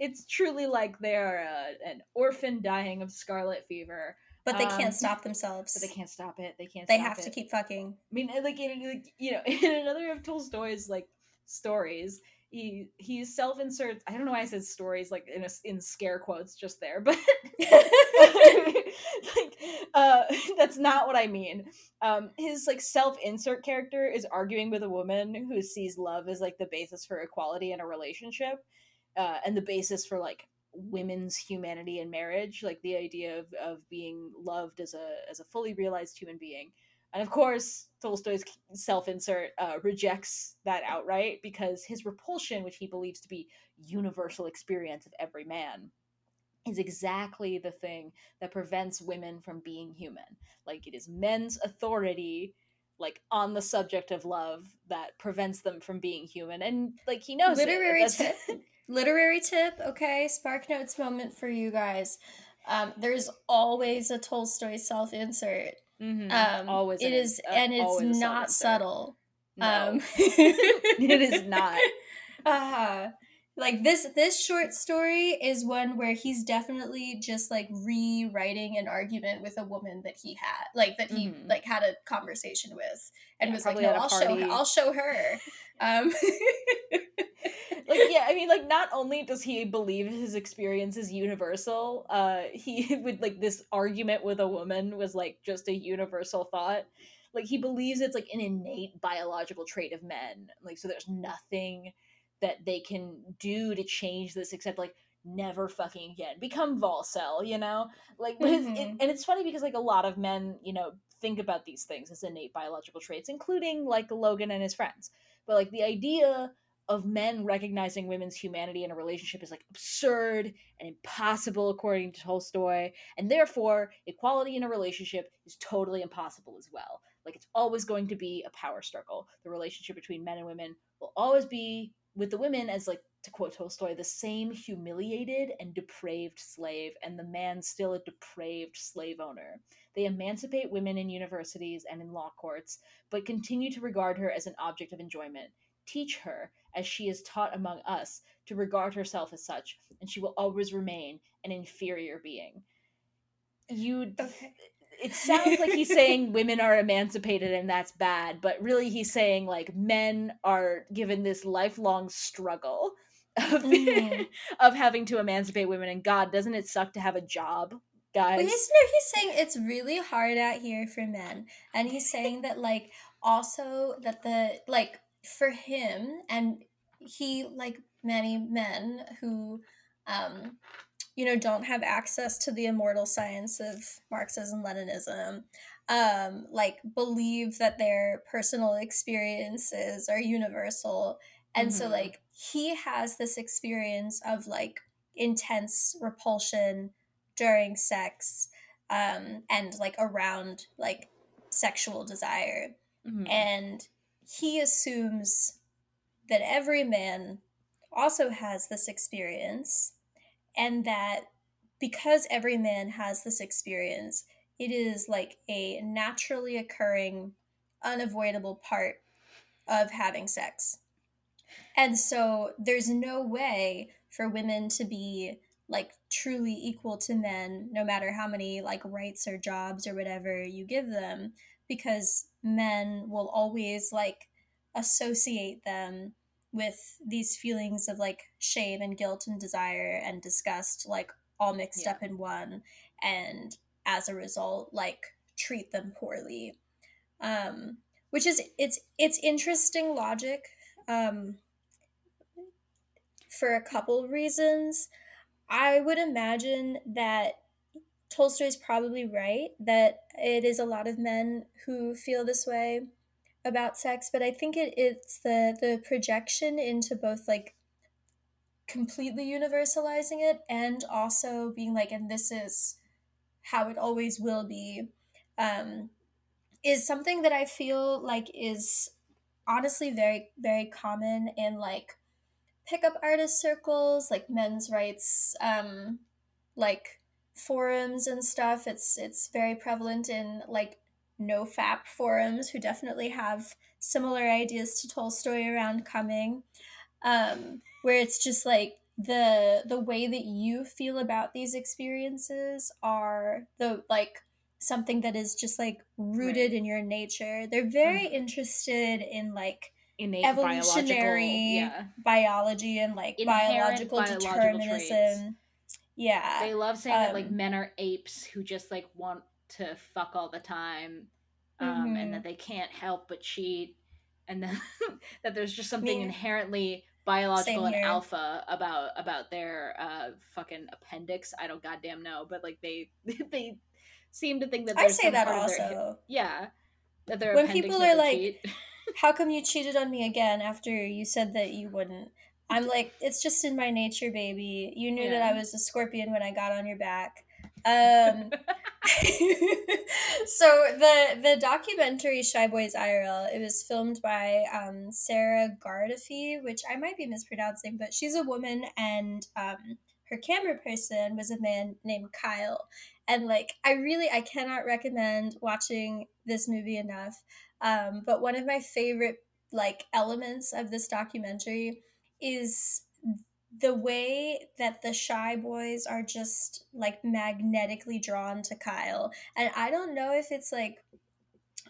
It's truly like they're uh, an orphan dying of scarlet fever. But they Um, can't stop themselves. but they can't stop it. They can't they have to keep fucking. I mean, like, in, like you know, in another of Tolstoy's like stories, he he self inserts. I don't know why I said stories like in a, in scare quotes just there, but like uh, that's not what I mean. Um, his like self insert character is arguing with a woman who sees love as like the basis for equality in a relationship, uh, and the basis for like women's humanity in marriage, like the idea of, of being loved as a as a fully realized human being. And of course, Tolstoy's self insert uh, rejects that outright because his repulsion, which he believes to be universal experience of every man, is exactly the thing that prevents women from being human. Like it is men's authority like on the subject of love that prevents them from being human and like he knows it. literary That's- tip literary tip okay SparkNotes moment for you guys um, there's always a tolstoy self-insert Mhm. um, Always it is uh, and it's not subtle No. um, it is not Uh-huh. like this this short story is one where he's definitely just like rewriting an argument with a woman that he had like that he Mhm. like had a conversation with and Yeah, was like no i'll show party. her i'll show her um like yeah i mean like not only does he believe his experience is universal uh he would like this argument with a woman was like just a universal thought. Like he believes it's like an innate biological trait of men like so there's nothing that they can do to change this except like never fucking again become volcel you know? Like it's, it, and it's funny because like a lot of men you know think about these things as innate biological traits including like logan and his friends but like the idea of men recognizing women's humanity in a relationship is like absurd and impossible according to Tolstoy and therefore equality in a relationship is totally impossible as well. Like it's always going to be a power struggle. The relationship between men and women will always be with the women as like to quote Tolstoy the same humiliated and depraved slave and the man still a depraved slave owner they emancipate women in universities and in law courts but continue to regard her as an object of enjoyment teach her, as she is taught among us, to regard herself as such, and she will always remain an inferior being. You. It sounds like he's saying women are emancipated and that's bad, but really he's saying like men are given this lifelong struggle of, Mhm. of having to emancipate women. And God, doesn't it suck to have a job, guys? But he's no, he's saying it's really hard out here for men, and he's saying that like also that the like for him and he like many men who um you know don't have access to the immortal science of marxism leninism um like believe that their personal experiences are universal and so Mhm. like he has this experience of like intense repulsion during sex um and like around like sexual desire Mhm. and he assumes that every man also has this experience and that because every man has this experience it is like a naturally occurring unavoidable part of having sex and so there's no way for women to be like truly equal to men no matter how many like rights or jobs or whatever you give them because men will always like associate them with these feelings of like shame and guilt and desire and disgust like all mixed Yeah. up in one and as a result like treat them poorly um which is it's it's interesting logic um for a couple reasons i would imagine that tolstoy's probably right that it is a lot of men who feel this way about sex but i think it, it's the the projection into both like completely universalizing it and also being like and this is how it always will be um is something that i feel like is honestly very very common in like pickup artist circles like men's rights um like forums and stuff. It's it's very prevalent in like NoFap forums who definitely have similar ideas to tolstoy around coming um where it's just like the the way that you feel about these experiences are the like something that is just like rooted in your nature. They're very interested in like Innate evolutionary yeah. biology and like Inherent biological, biological determinism traits. yeah They love saying that like um, men are apes who just like want to fuck all the time, um, Mhm. and that they can't help but cheat, and then that there's just something Me- inherently biological and alpha about about their uh fucking appendix. I don't goddamn know, but like they they seem to think that I say that of their- also. yeah, that their when people are like cheat. how come you cheated on me again after you said that you wouldn't? I'm like it's just in my nature baby. You knew that i was a scorpion when i got on your back. Um so the the documentary shy boys irl it was filmed by um, sarah gardefee which i might be mispronouncing but she's a woman and um, her camera person was a man named kyle. And like i really i cannot recommend watching this movie enough um, but one of my favorite like elements of this documentary is the way that the shy boys are just like magnetically drawn to Kyle. And I don't know if it's like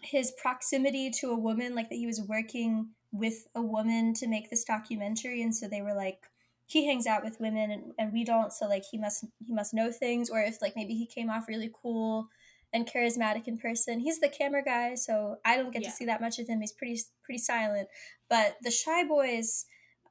his proximity to a woman, like that he was working with a woman to make this documentary, and so they were like he hangs out with women and, and we don't, so like he must he must know things, or if like maybe he came off really cool and charismatic in person. He's the camera guy, so I don't get Yeah. to see that much of him. He's pretty pretty silent. But the shy boys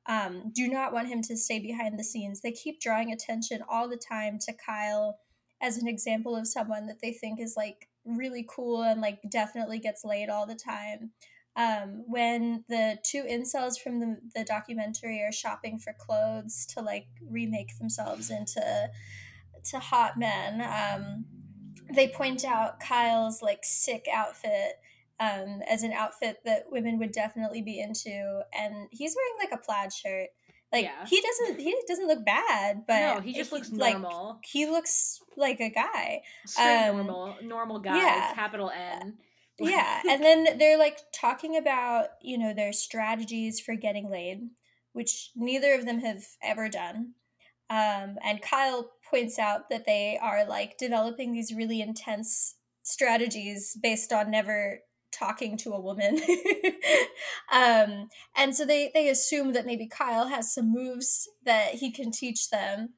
um, do not want him to stay behind the scenes. They keep drawing attention all the time to Kyle as an example of someone that they think is like really cool and like definitely gets laid all the time. um, when the two incels from the, the documentary are shopping for clothes to like remake themselves into to hot men um, they point out kyle's like sick outfit um, as an outfit that women would definitely be into and he's wearing like a plaid shirt like Yeah. he doesn't he doesn't look bad but No, he just looks like, normal. he looks like a guy Straight Um, normal, normal guy, yeah. capital N. yeah and then they're like talking about you know their strategies for getting laid which neither of them have ever done um, and kyle points out that they are like developing these really intense strategies based on never talking to a woman. Um, and so they they assume that maybe kyle has some moves that he can teach them.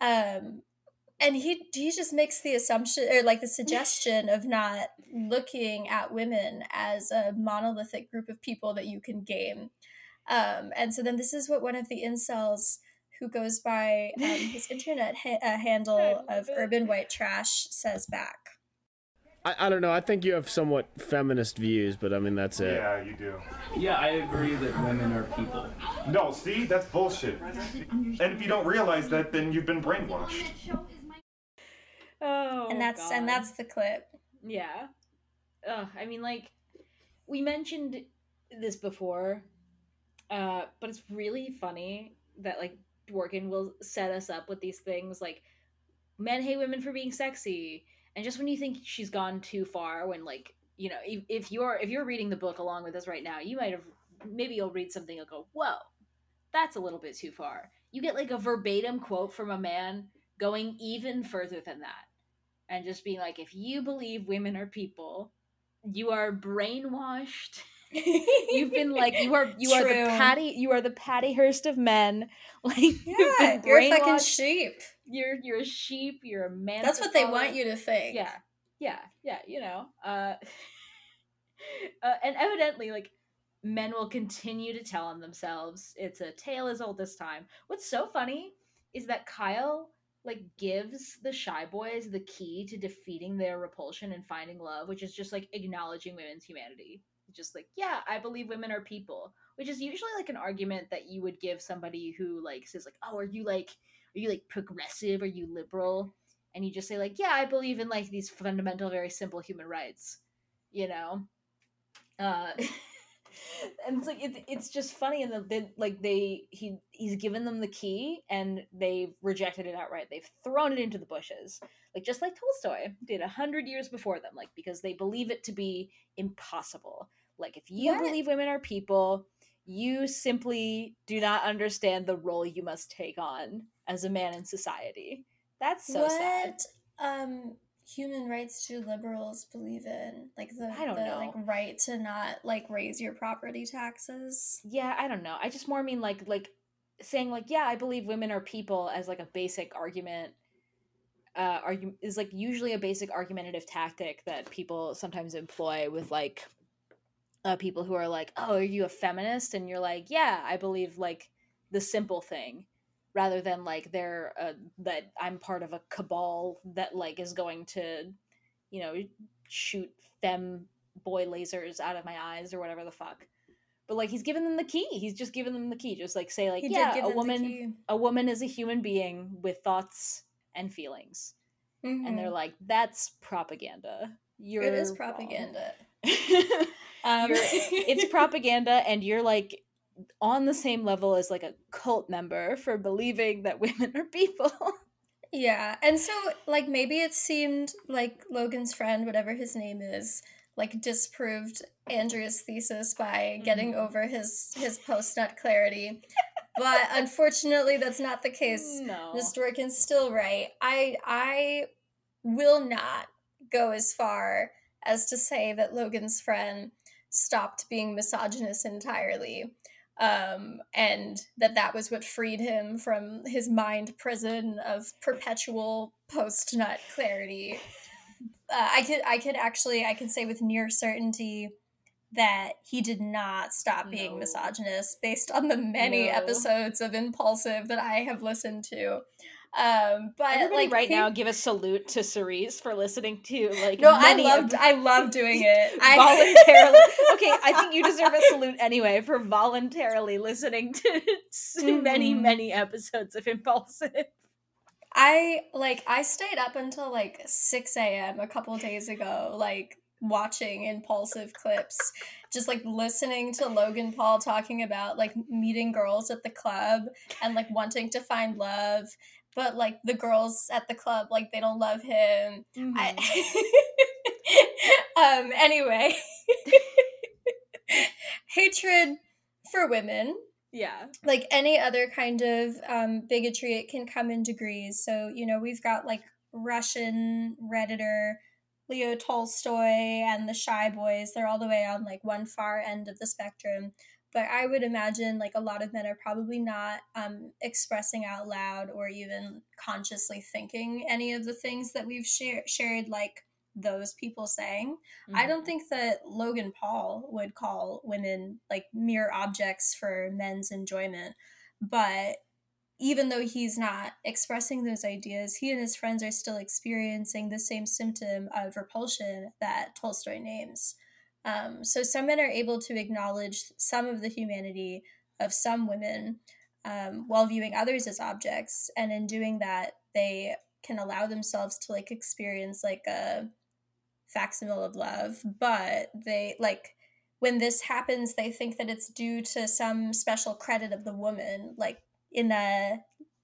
Um, and he he just makes the assumption or like the suggestion of not looking at women as a monolithic group of people that you can game. Um, and so then this is what one of the incels who goes by um, his internet ha- uh, handle of urban white trash says back I, I don't know. I think you have somewhat feminist views, but I mean that's it. Yeah, you do. Yeah, I agree that women are people. No, see, that's bullshit. And if you don't realize that, then you've been brainwashed. Oh, and that's and that's the clip Yeah. Ugh, I mean, like, we mentioned this before, uh, but it's really funny that, like, Dworkin will set us up with these things like men hate women for being sexy. And just when you think she's gone too far, when, like, you know, if, if you're if you're reading the book along with us right now, you might have maybe you'll read something and go, "Whoa, that's a little bit too far." You get like a verbatim quote from a man going even further than that and just being like, if you believe women are people, you are brainwashed. You've been like you are you are the Patty you are the Patty Hearst of men. Like you've yeah been you're a fucking sheep You're you're a sheep. You're a man. that's what they want you to think Yeah, yeah, yeah. You know, uh, uh, and evidently, like men will continue to tell on themselves. It's a tale as old as time. What's so funny is that Kyle like gives the shy boys the key to defeating their repulsion and finding love, which is just like acknowledging women's humanity. Just like, yeah, I believe women are people, which is usually like an argument that you would give somebody who like says like, oh, are you like, are you like progressive? Are you liberal? And you just say like, yeah, I believe in like these fundamental, very simple human rights, you know. Uh, and it's like it, it's just funny, and the, like they he he's given them the key, and they've rejected it outright. They've thrown it into the bushes, like just like Tolstoy did a hundred years before them, like because they believe it to be impossible. Like if you What? believe women are people, you simply do not understand the role you must take on as a man in society. That's so what sad. um human rights do liberals believe in like the, I don't the know. like right to not like raise your property taxes yeah i don't know i just more mean like like saying like yeah i believe women are people as like a basic argument uh argu- is like usually a basic argumentative tactic that people sometimes employ with like uh people who are like oh are you a feminist? And you're like yeah i believe like the simple thing rather than like they're uh, that i'm part of a cabal that like is going to you know shoot fem boy lasers out of my eyes or whatever the fuck. But like he's given them the key. He's just given them the key. Just like say like He yeah a woman a woman is a human being with thoughts and feelings. And they're Mhm. like that's propaganda. You're it is propaganda um, it's propaganda and you're like on the same level as like a cult member for believing that women are people Yeah, and so like maybe it seemed like Logan's friend, whatever his name is, like disproved Andrea's thesis by getting over his his post nut clarity. but unfortunately that's not the case. No. Miss Dworkin's still right. I I will not go as far as to say that Logan's friend stopped being misogynist entirely um, and that that was what freed him from his mind prison of perpetual post nut clarity. Uh, I could I could actually I can say with near certainty that he did not stop being No. misogynist based on the many No. episodes of Impulsive that I have listened to. Um, but Everybody like right pe- now, give a salute to Cerise for listening to like. No, I many loved I love doing it. I voluntarily. okay, I think you deserve a salute anyway for voluntarily listening to many, Mhm. many episodes of Impulsive. I like I stayed up until like 6 a.m. a couple days ago, like watching impulsive clips, just like listening to Logan Paul talking about like meeting girls at the club and like wanting to find love, but like the girls at the club like they don't love him. I um anyway. Hatred for women Yeah. like any other kind of um, bigotry, it can come in degrees. So, you know, we've got like Russian Redditor Leo Tolstoy and the Shy Boys. They're all the way on like one far end of the spectrum. But I would imagine like a lot of men are probably not um, expressing out loud or even consciously thinking any of the things that we've share- shared, like those people saying. I don't think that Logan Paul would call women like mere objects for men's enjoyment. But even though he's not expressing those ideas, he and his friends are still experiencing the same symptom of repulsion that Tolstoy names. Um, so some men are able to acknowledge some of the humanity of some women um, while viewing others as objects, and in doing that, they can allow themselves to like experience like a facsimile of love, but they like when this happens, they think that it's due to some special credit of the woman. Like in the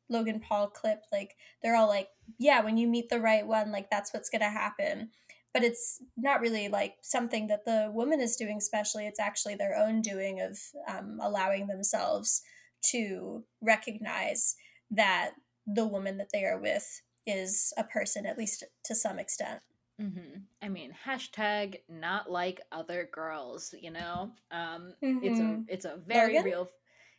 Logan Paul clip, like they're all like, yeah, when you meet the right one, like that's what's gonna happen. But it's not really like something that the woman is doing especially It's actually their own doing of um, allowing themselves to recognize that the woman that they are with is a person, at least to some extent. hmm I mean, hashtag not like other girls. You know, um, it's a it's a very Logan? real.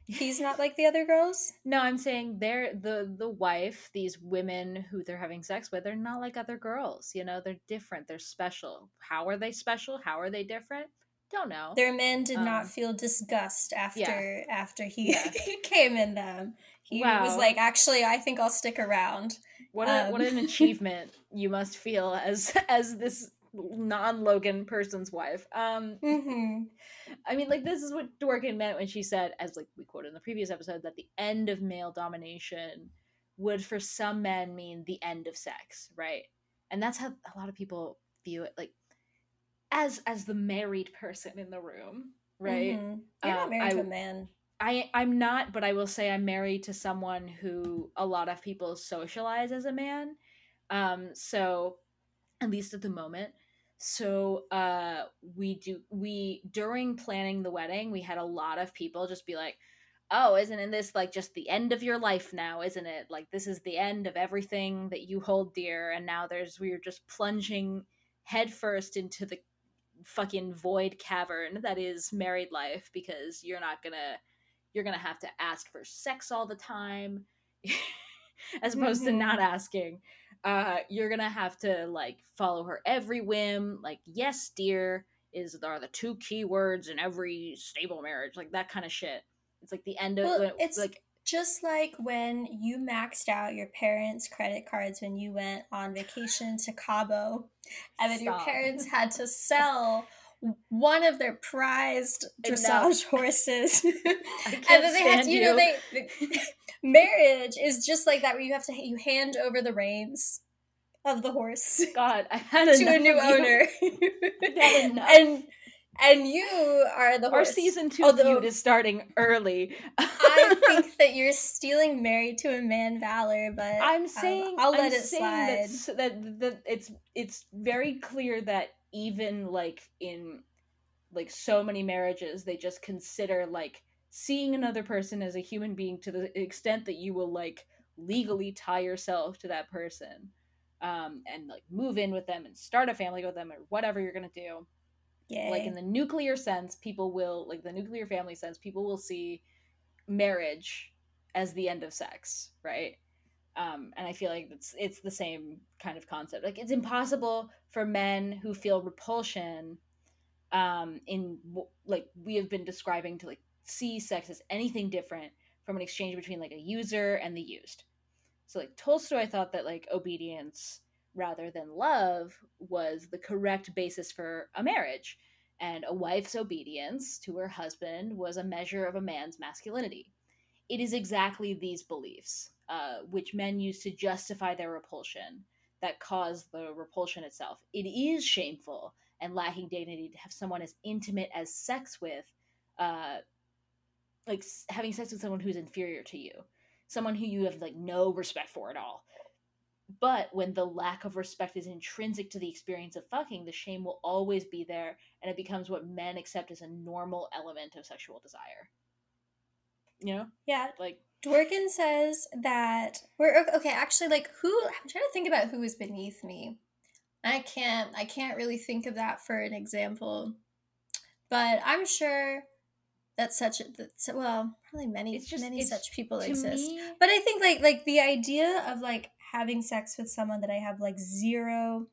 He's not like the other girls. No, I'm saying they're the the wife. These women who they're having sex with, they're not like other girls. You know, they're different. They're special. How are they special? How are they different? Don't know. Their man did Um, not feel disgust after yeah. after he, he came in them. He Wow. was like, actually, I think I'll stick around. What a, what Um, an achievement you must feel as as this non Logan person's wife. Um, Mhm. I mean, like this is what Dworkin meant when she said, as like we quoted in the previous episode, that the end of male domination would for some men mean the end of sex, right? And that's how a lot of people view it, like as as the married person in the room, right? Mhm. You're not Um, married to I- a man. I I'm not, but I will say I'm married to someone who a lot of people socialize as a man. Um, so at least at the moment. So uh we do we during planning the wedding, we had a lot of people just be like, "Oh, isn't in this like just the end of your life now, isn't it? Like this is the end of everything that you hold dear and now there's we're just plunging headfirst into the fucking void cavern that is married life because you're not going to you're gonna have to ask for sex all the time as opposed to Mhm. not asking uh you're gonna have to like follow her every whim like yes dear is are the two key words in every stable marriage like that kind of shit. It's like the end of Well, when- it's like just like when you maxed out your parents' credit cards when you went on vacation to Cabo, and then your parents had to sell one of their prized Enough. dressage horses, and then they had to, you know, they, they marriage is just like that, where you have to you hand over the reins of the horse god i had to a new owner, and and you are the horse. our season two Although- feud is starting early I think that you're stealing married to a man valor, but I'm um, saying I'll let I'm it slide. that, that that it's it's very clear that even like in like so many marriages they just consider like seeing another person as a human being to the extent that you will like legally tie yourself to that person um and like move in with them and start a family with them or whatever you're gonna do Yay. like in the nuclear sense people will like the nuclear family sense people will see marriage as the end of sex right um and i feel like it's it's the same kind of concept like it's impossible for men who feel repulsion um in like we have been describing to like see sex as anything different from an exchange between like a user and the used So like Tolstoy thought that like obedience rather than love was the correct basis for a marriage. And a wife's obedience to her husband was a measure of a man's masculinity. It is exactly these beliefs, uh, which men use to justify their repulsion, that cause the repulsion itself. It is shameful and lacking dignity to have someone as intimate as sex with, uh, like having sex with someone who's inferior to you, someone who you have like no respect for at all. But when the lack of respect is intrinsic to the experience of fucking, the shame will always be there, and it becomes what men accept as a normal element of sexual desire. You know, Yeah. like Dworkin says that we're okay. Actually, like who? I'm trying to think about who is beneath me. I can't. I can't really think of that for an example. But I'm sure that such. That's, well, probably many just- many such people exist. me- But I think like like the idea of like having sex with someone that I have like zero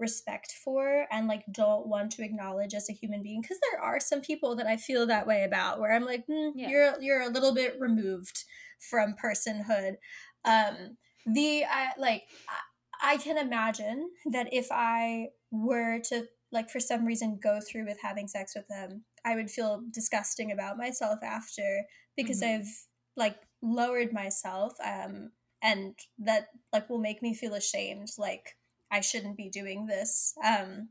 respect for and like don't want to acknowledge as a human being because there are some people that I feel that way about where I'm like "Hmm, Yeah. you're you're a little bit removed from personhood um the I like I, I can imagine that if I were to like for some reason go through with having sex with them I would feel disgusting about myself after because Mhm. I've like lowered myself um and that like will make me feel ashamed like I shouldn't be doing this. Um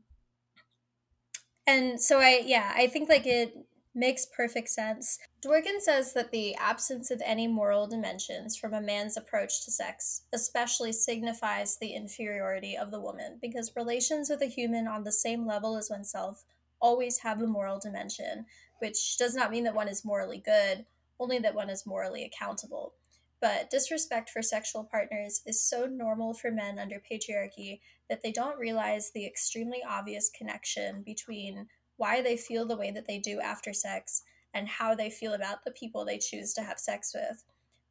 and so I yeah I think like it makes perfect sense. Dworkin says that the absence of any moral dimensions from a man's approach to sex especially signifies the inferiority of the woman because relations with a human on the same level as oneself always have a moral dimension which does not mean that one is morally good only that one is morally accountable but disrespect for sexual partners is so normal for men under patriarchy that they don't realize the extremely obvious connection between why they feel the way that they do after sex and how they feel about the people they choose to have sex with.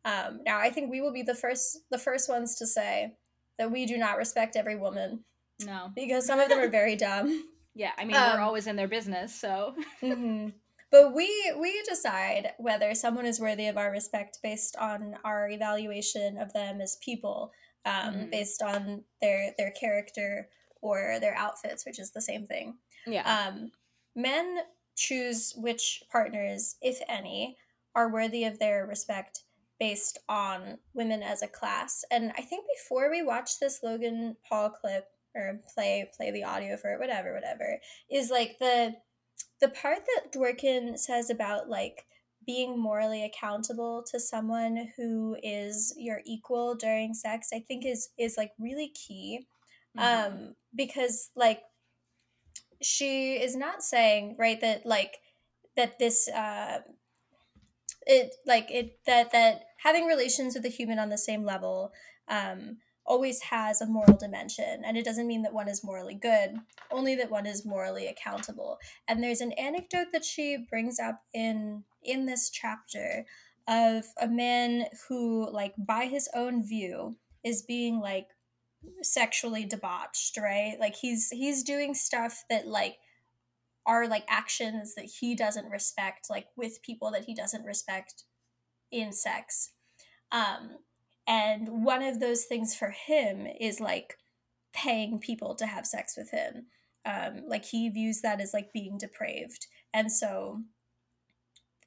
Um, now, I think we will be the first the first ones to say that we do not respect every woman no, because some of them are very dumb. yeah. I mean, Um, we're always in their business, so Mhm. But we we decide whether someone is worthy of our respect based on our evaluation of them as people, um, Mhm. based on their their character or their outfits, which is the same thing. yeah. Um, men choose which partners, if any, are worthy of their respect based on women as a class. And I think before we watch this Logan Paul clip or play play the audio for it, whatever, whatever, is like the the part that Dworkin says about like being morally accountable to someone who is your equal during sex, I think is is like really key. Um, because like she is not saying right that like that this uh it like it that that having relations with a human on the same level um always has a moral dimension and it doesn't mean that one is morally good only that one is morally accountable. And there's an anecdote that she brings up in in this chapter of a man who like by his own view is being like sexually debauched right? Like he's he's doing stuff that like are like actions that he doesn't respect like with people that he doesn't respect in sex. Um and one of those things for him is like paying people to have sex with him. Um like he views that as like being depraved. And so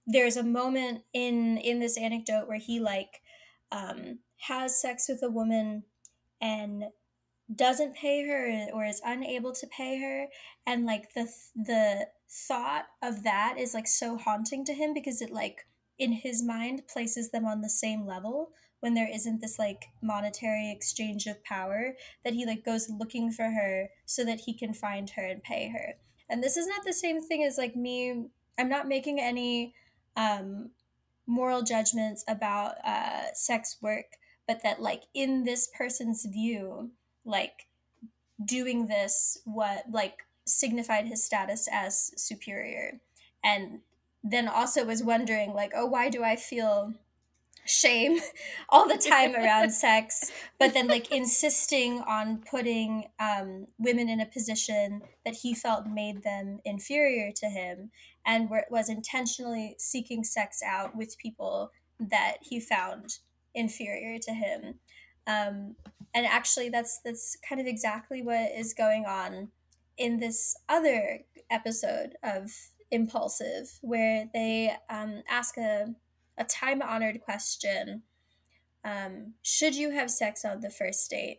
there's a moment in in this anecdote where he like um has sex with a woman and doesn't pay her or is unable to pay her. And like the the thought of that is like so haunting to him because it like in his mind places them on the same level when there isn't this like monetary exchange of power that he like goes looking for her so that he can find her and pay her. And this is not the same thing as like me i'm not making any um moral judgments about uh sex work but that like in this person's view like doing this what like signified his status as superior. And then also was wondering like oh why do i feel shame all the time around sex but then like insisting on putting um, women in a position that he felt made them inferior to him and where was intentionally seeking sex out with people that he found inferior to him. Um, and actually, that's that's kind of exactly what is going on in this other episode of Impulsive, where they um, ask a a time honored question: um, Should you have sex on the first date?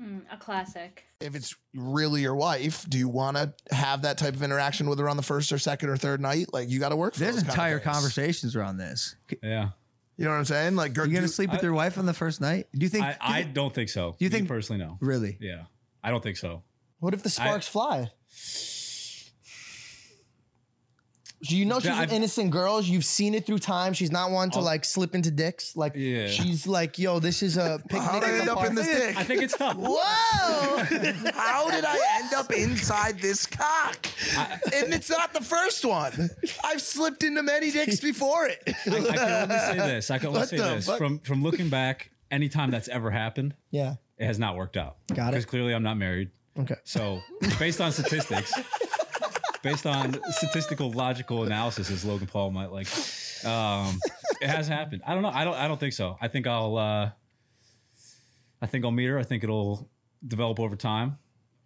Mm, a classic. If it's really your wife, do you want to have that type of interaction with her on the first or second or third night? Like you got to work. For There's those kind of entire conversations around this. Yeah. You know what I'm saying? Like, Are you gonna sleep with I- your wife on the first night? Do you think? I, I don't think so. Do you Me think- personally? No. Really? Yeah. I don't think so. What if the I- sparks fly? Do you know she's an I've- innocent girl? You've seen it through time. She's not one to I'll- like slip into dicks. Like Yeah. she's like, yo, this is a picnic. How did I at end up in park. this dick? I think it's tough. Whoa! How did I end up inside this cock? and it's not the first one. I've slipped into many dicks before it. I, I can only say this. I can only What say the this. fuck? From from looking back, anytime that's ever happened, Yeah. it has not worked out. Got it. Because clearly I'm not married. Okay. So based on statistics, based on statistical logical analysis, as Logan Paul might like, um, it has happened. I don't know. I don't. I don't think so. I think I'll. Uh, I think I'll meet her. I think it'll develop over time.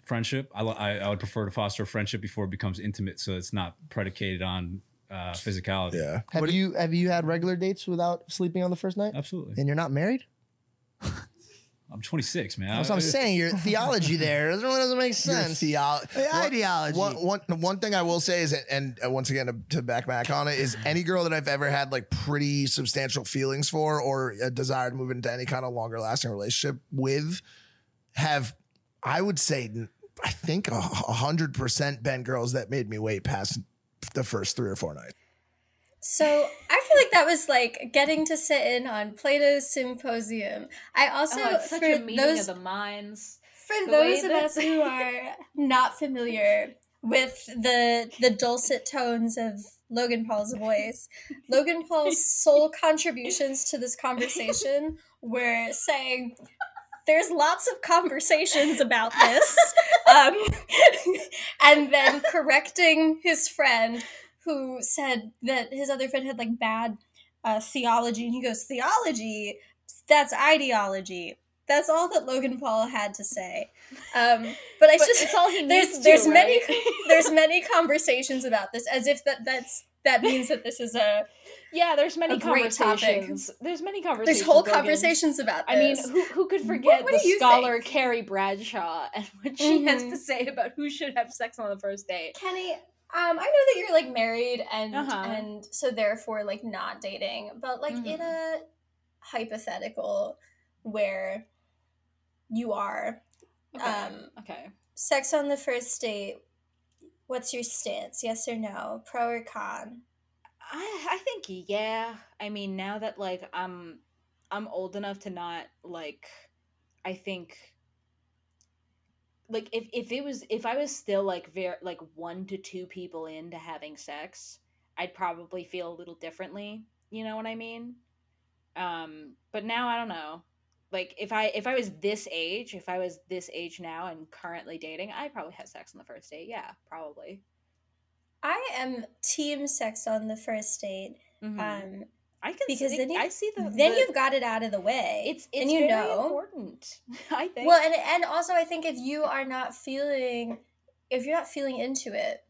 Friendship. I, I I would prefer to foster a friendship before it becomes intimate, so it's not predicated on uh, physicality. Yeah. Have you have you had regular dates without sleeping on the first night? Absolutely. And you're not married? I'm 26, man. That's what I'm saying. Your theology there doesn't really doesn't make sense. theolo- Hey, One- ideology. One, one, one thing I will say is, and once again to, to back back on it, is any girl that I've ever had like pretty substantial feelings for or a desire to move into any kind of longer lasting relationship with, have I would say I think a a hundred percent been girls that made me wait past the first three or four nights. So I feel like that was like getting to sit in on Plato's symposium. I also oh, it's such for a meeting those of the minds. for the those of that- us who are not familiar with the the dulcet tones of Logan Paul's voice, Logan Paul's sole contributions to this conversation were saying there's lots of conversations about this um, and then correcting his friend who said that his other friend had like bad uh, theology and he goes theology that's ideology that's all that logan paul had to say um, but i But just it's all he there's to, there's many there's many conversations about this as if that that's that means that this is a Yeah, there's many conversations. There's many conversations. there's whole Logan. conversations about this I mean, who, who could forget what the scholar think? Carrie Bradshaw and what she has Mhm. to say about who should have sex on the first date? Kenny, um, I know that you're like married and Uh-huh. and so therefore like not dating, but like in a hypothetical where you are Okay. um Okay. sex on the first date, what's your stance? Yes or no? Pro or con? I I think yeah. I mean, now that like I'm I'm old enough to not like I think like if if it was if I was still like very like one to two people into having sex, I'd probably feel a little differently. You know what I mean? Um, but now I don't know. Like if I if I was this age, if I was this age now and currently dating, I'd probably have sex on the first date. Yeah, probably. I am team sex on the first date. Mhm. Um I can because see, then you, I see the then the- you've got it out of the way. it's it's and you very know important. I think. Well, and and also I think if you are not feeling if you're not feeling into it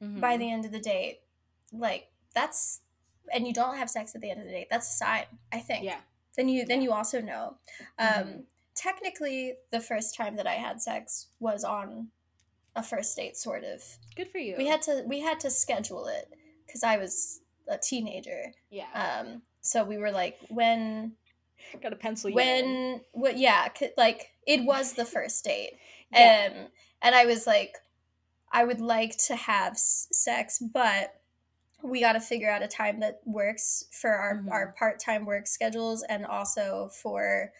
by Mhm. the end of the date, like that's and you don't have sex at the end of the date, that's a sign, I think. yeah, Then you then you also know. Um Mhm. technically the first time that I had sex was on a first date sort of. good for you. We had to we had to schedule it cuz I was a teenager. yeah, Um so we were like when got a pencil when what yeah like it was the first date Yeah. um and i was like i would like to have s- sex but we got to figure out a time that works for our, Mhm. our part-time work schedules and also for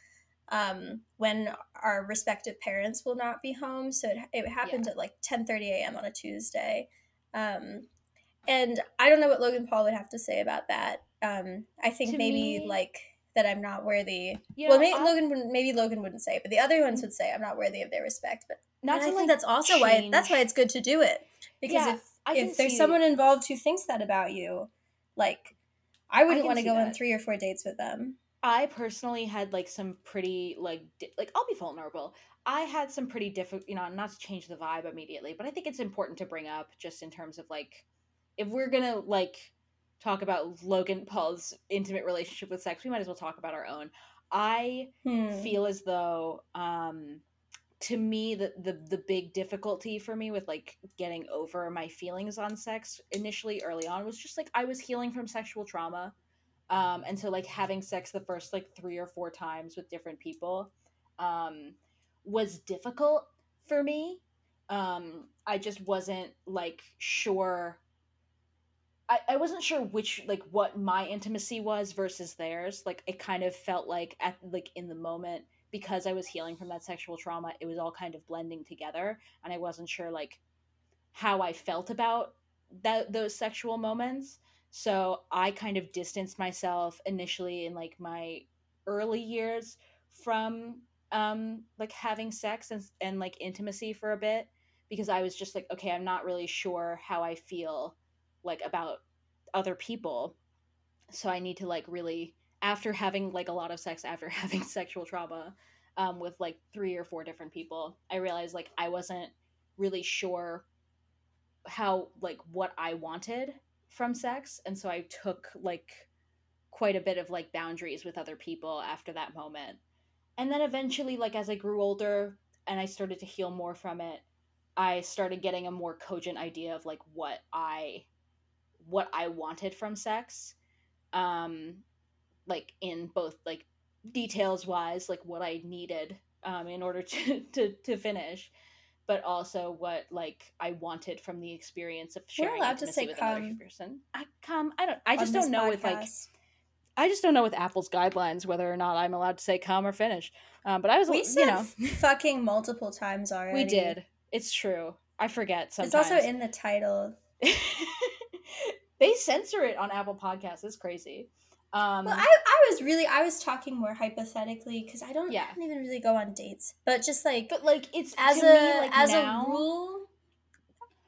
um when our respective parents will not be home so it, it happened at like 10 a.m on a tuesday um and i don't know what logan paul would have to say about that um i think To maybe me- like that i'm not worthy You well, maybe I- Logan wouldn't. Maybe Logan wouldn't say, it, but the other ones would say, "I'm not worthy of their respect." But not to I like think that's also why that's why it's good to do it because Yeah, if I if there's someone involved who thinks that about you, like I wouldn't want to go on three or four dates with them. I personally had like some pretty like di- like I'll be vulnerable. I had some pretty difficult, you know, not to change the vibe immediately, but I think it's important to bring up just in terms of like if we're gonna like talk about Logan Paul's intimate relationship with sex, we might as well talk about our own. I Hmm. feel as though um to me the, the the big difficulty for me with like getting over my feelings on sex initially early on was just like I was healing from sexual trauma. Um and so like having sex the first like 3 or 4 times with different people um was difficult for me. Um I just wasn't like sure I, I wasn't sure which like what my intimacy was versus theirs. Like it kind of felt like at like in the moment because i was healing from that sexual trauma it was all kind of blending together and i wasn't sure like how i felt about that those sexual moments. So i kind of distanced myself initially in like my early years from um like having sex and, and like intimacy for a bit because i was just like okay i'm not really sure how i feel like about other people. So i need to like really after having like a lot of sex after having sexual trauma um, with like three or four different people i realized like i wasn't really sure how like what i wanted from sex. And so i took like quite a bit of like boundaries with other people after that moment. And then eventually like as i grew older and i started to heal more from it i started getting a more cogent idea of like what i what I wanted from sex. Um like in both like details wise, like what I needed um in order to to to finish, but also what like I wanted from the experience of We're sharing allowed to say with another person. I come I don't I just don't know with like. I just don't know with Apple's guidelines whether or not I'm allowed to say come or finish. Um, but I was, we you said know, fucking multiple times already. we did. It's true. I forget sometimes. It's also in the title. they censor it on Apple Podcasts. It's crazy. Um, Well, I, I was really I was talking more hypothetically because I don't Yeah. I don't even really go on dates, but just like but like it's as a me, like, as now- a rule,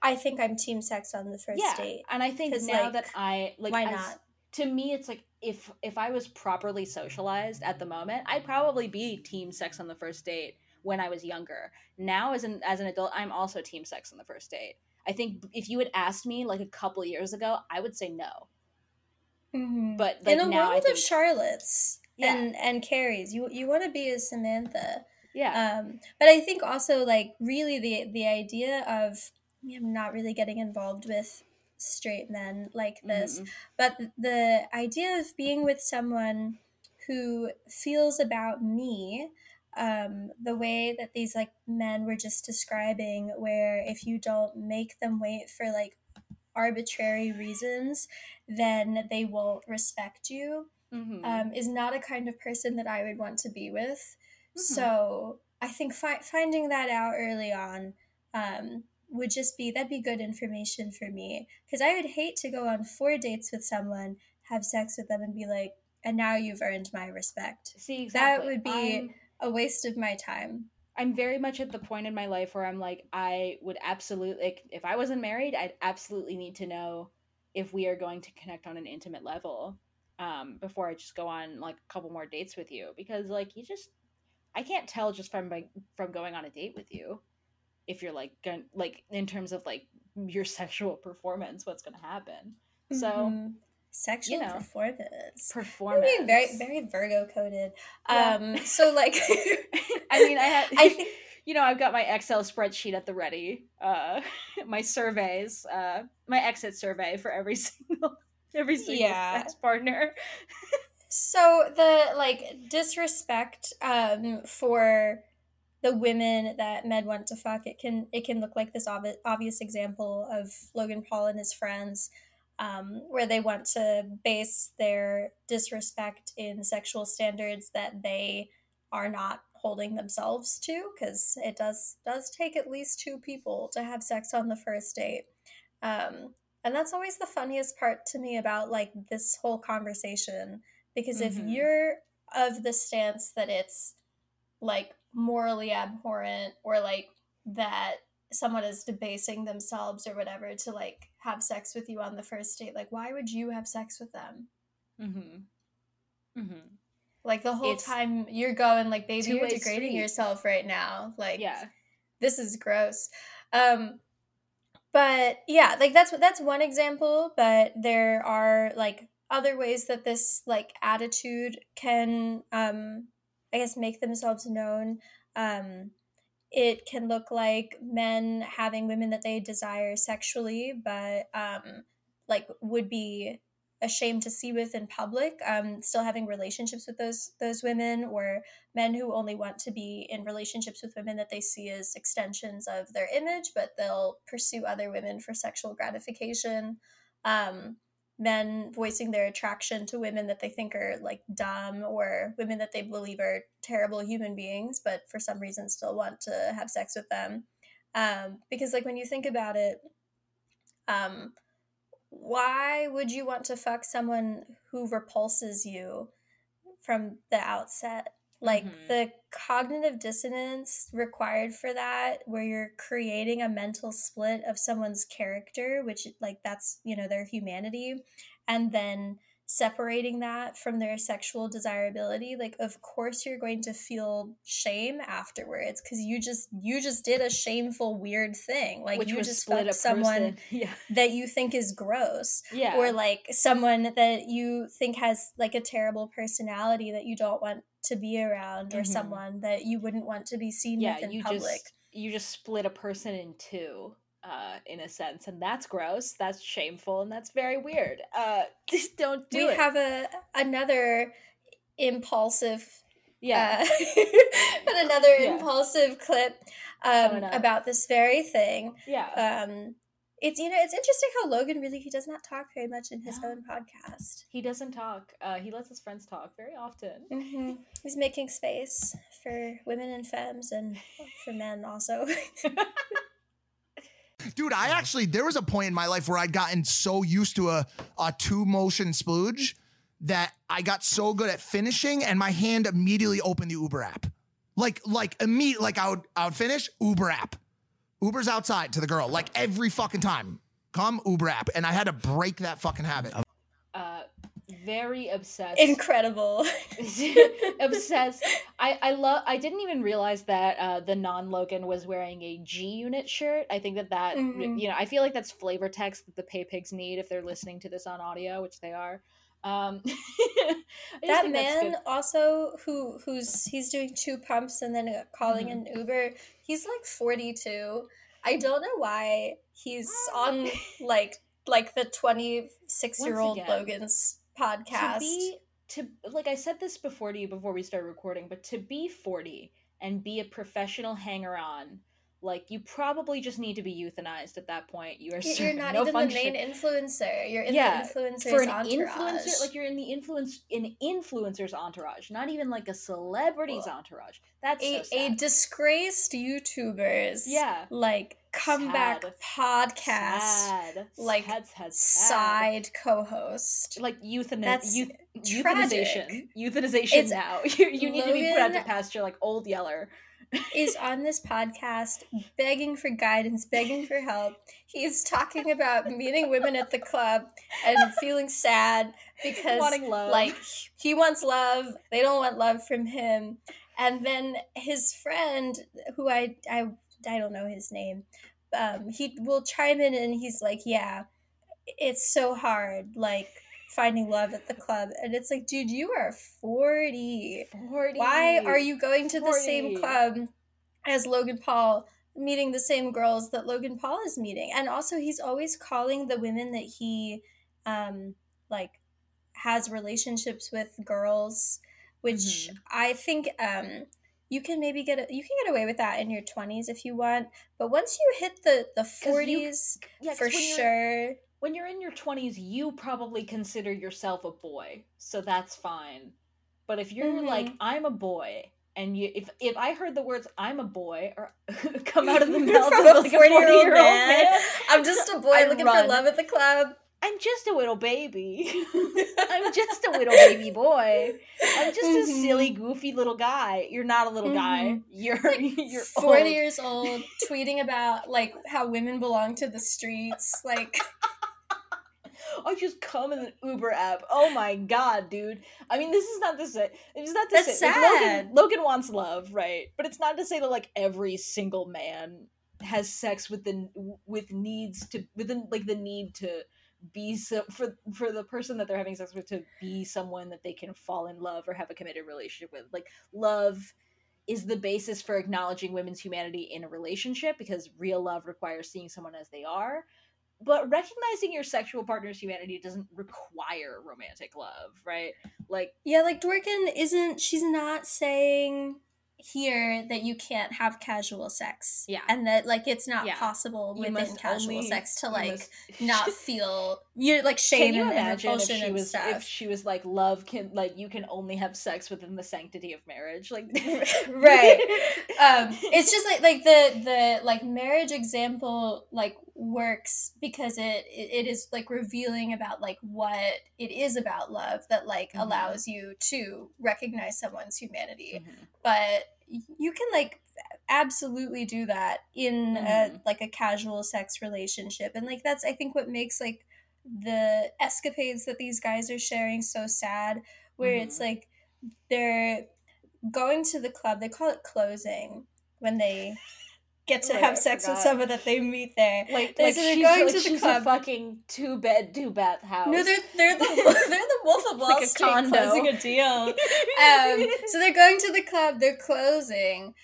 I think I'm team sex on the first yeah, date. and I think now like, that I like, why as- not? To me, it's like if if I was properly socialized at the moment, I'd probably be team sex on the first date when I was younger. Now, as an as an adult, I'm also team sex on the first date. I think if you had asked me like a couple years ago, I would say no. Mhm. But like in a now, world think, of Charlottes Yeah. and and Carries, you you want to be a Samantha. yeah, Um, but I think also like really the the idea of I'm not really getting involved with straight men like this, Mhm. but the idea of being with someone who feels about me um, the way that these like men were just describing, where if you don't make them wait for like arbitrary reasons, then they won't respect you Mhm. um, is not a kind of person that I would want to be with. Mhm. So I think fi- finding that out early on um, would just be that'd be good information for me because I would hate to go on four dates with someone, have sex with them, and be like, and now you've earned my respect. See, exactly. That would be I'm- a waste of my time. I'm very much at the point in my life where I'm like, I would absolutely, like, if I wasn't married, I'd absolutely need to know if we are going to connect on an intimate level um, before I just go on like a couple more dates with you because, like, you just, I can't tell just from like from going on a date with you if you're like going like in terms of like your sexual performance, what's going to happen. So Mhm. Sexual you know, performance. performance, very very Virgo coded. Yeah. Um, so like, I mean, I had. I think you know, I've got my Excel spreadsheet at the ready. Uh, my surveys, uh, my exit survey for every single every single Yeah. sex partner. So the like disrespect um for the women that Med went to fuck, it can it can look like this obvi- obvious example of Logan Paul and his friends, um, where they want to base their disrespect in sexual standards that they are not holding themselves to, because it does does take at least two people to have sex on the first date. Um, and that's always the funniest part to me about like this whole conversation because if Mhm. you're of the stance that it's like morally abhorrent or like that someone is debasing themselves or whatever to like have sex with you on the first date like why would you have sex with them Mm-hmm. Mm-hmm. Like the whole It's time you're going like baby, you're degrading street. yourself right now. Like Yeah. this is gross. Um but yeah, like that's that's one example, but there are like other ways that this like attitude can um I guess make themselves known. Um it can look like men having women that they desire sexually, but um like would be ashamed to see with in public um still having relationships with those those women or men who only want to be in relationships with women that they see as extensions of their image but they'll pursue other women for sexual gratification. Um men voicing their attraction to women that they think are like dumb or women that they believe are terrible human beings but for some reason still want to have sex with them um because like when you think about it um why would you want to fuck someone who repulses you from the outset? Like Mhm. the cognitive dissonance required for that, where you're creating a mental split of someone's character, which, like, that's, you know, their humanity, and then separating that from their sexual desirability like of course you're going to feel shame afterwards because you just you just did a shameful weird thing like Which you just split someone. Yeah. that you think is gross Yeah. or like someone that you think has like a terrible personality that you don't want to be around or Mhm. someone that you wouldn't want to be seen yeah, with in you public just you just split a person in two uh in a sense and that's gross that's shameful and that's very weird uh just don't do we it have a another impulsive Yeah. uh, but another Yeah. impulsive clip um, about this very thing yeah um it's you know it's interesting how logan really he does not talk very much in his own podcast. He doesn't talk. Uh he lets his friends talk very often. Hmm he's making space for women and femmes and for men also. Dude, I actually there was a point in my life where I'd gotten so used to a a two motion splooge that I got so good at finishing and my hand immediately opened the Uber app. Like like immediate like I would I would finish Uber app. Uber's outside to the girl like every fucking time. Come Uber app and I had to break that fucking habit. uh very obsessed incredible obsessed i i love i didn't even realize that uh the non-logan was wearing a g unit shirt i think that that Mhm. you know i feel like that's flavor text that the pay pigs need if they're listening to this on audio which they are um that man also who who's he's doing two pumps and then uh, calling Mhm. an uber he's like 42 i don't know why he's on like like the 26 year old logan's podcast to be to like I said this before to you before we started recording, but to be 40 and be a professional hanger on, like you probably just need to be euthanized at that point. You are You- you're not no even function. the main influencer you're in yeah, the influencer's for an entourage influencer, like you're in the influence in influencer's entourage, not even like a celebrity's entourage. That's a, so a disgraced YouTubers Yeah. like comeback Sad. podcast Sad. like Sad, sad, side co-host like euthana- That's euth- euthanization euthanization It's- now you, you need to be put out to pasture like old yeller is on this podcast begging for guidance, begging for help. He's talking about meeting women at the club and feeling sad because Wanting love. like he wants love, they don't want love from him. And then his friend who I I I don't know his name. Um he will chime in and he's like, "Yeah, it's so hard like finding love at the club." And it's like, "Dude, you are 40. 40 Why are you going to the same club as Logan Paul, meeting the same girls that Logan Paul is meeting? And also, he's always calling the women that he, um, like, has relationships with girls, which Mm-hmm. I think, um, you can maybe get a, you can get away with that in your 20s if you want but once you hit the the 'Cause you- 40s for sure when you're in your 20s you probably consider yourself a boy so that's fine but if you're like Mhm. i'm a boy and you if if i heard the words i'm a boy or come out of the mouth of a like a 40-year-old 40 year old man. man I'm just a boy I'd looking run. for love at the club. i'm just a little baby i'm just a little baby boy i'm just a Mhm. silly goofy little guy you're not a little guy Mhm. you're you're 40 old. years old tweeting about like how women belong to the streets like I just come in an Uber app. Oh my god, dude. I mean, this is not to say. It's not to That's say. like, Logan. Logan wants love, right? But it's not to say that like every single man has sex with the with needs to within like the need to be so for for the person that they're having sex with to be someone that they can fall in love or have a committed relationship with. Like love is the basis for acknowledging women's humanity in a relationship because real love requires seeing someone as they are. But recognizing your sexual partner's humanity doesn't require romantic love, right? Like Yeah, like Dworkin isn't she's not saying here that you can't have casual sex. Yeah. And that like it's not Yeah. possible within casual only- sex to like must- not feel you're like shame Can you and, imagine if she and was stuff. if she was like love can like you can only have sex within the sanctity of marriage like right um it's just like like the the like marriage example like works because it it, is like revealing about like what it is about love that like Mhm. allows you to recognize someone's humanity Mhm. but you can like absolutely do that in a Mhm. like a casual sex relationship and like that's i think what makes like the escapades that these guys are sharing so sad where it's Mhm. like they're going to the club they call it closing when they get to Right, have sex with someone that they meet there like, They- like so they're going like, to the she's club fucking two bed two bath house no, they're they're the they're the Wolf of Wall Like a Street condo. closing a deal. um, so they're going to the club, they're closing.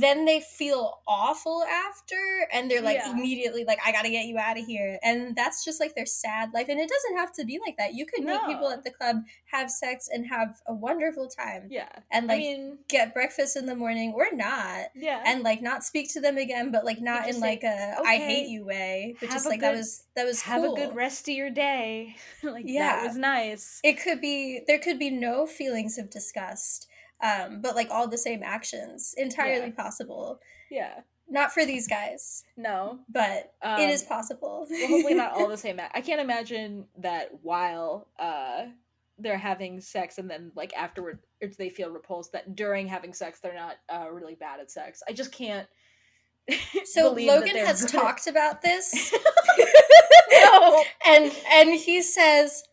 Then they feel awful after, and they're like Yeah. immediately like, "I gotta get you out of here." And that's just like their sad life. And it doesn't have to be like that. You could meet people at the club, have sex, and have a wonderful time, yeah and I like mean get breakfast in the morning or not, yeah and like not speak to them again, but like not in say, like a "I hate you" way. But just like that was that was have cool a good rest of your day like Yeah. that was nice it could be there could be no feelings of disgust um but like all the same actions entirely Yeah. possible yeah not for these guys no but it is Um, possible well, hopefully not all the same. I can't imagine that while uh they're having sex and then like afterward they feel repulsed that during having sex they're not uh, really bad at sex. I just can't. so logan has good. talked about this No. and and he says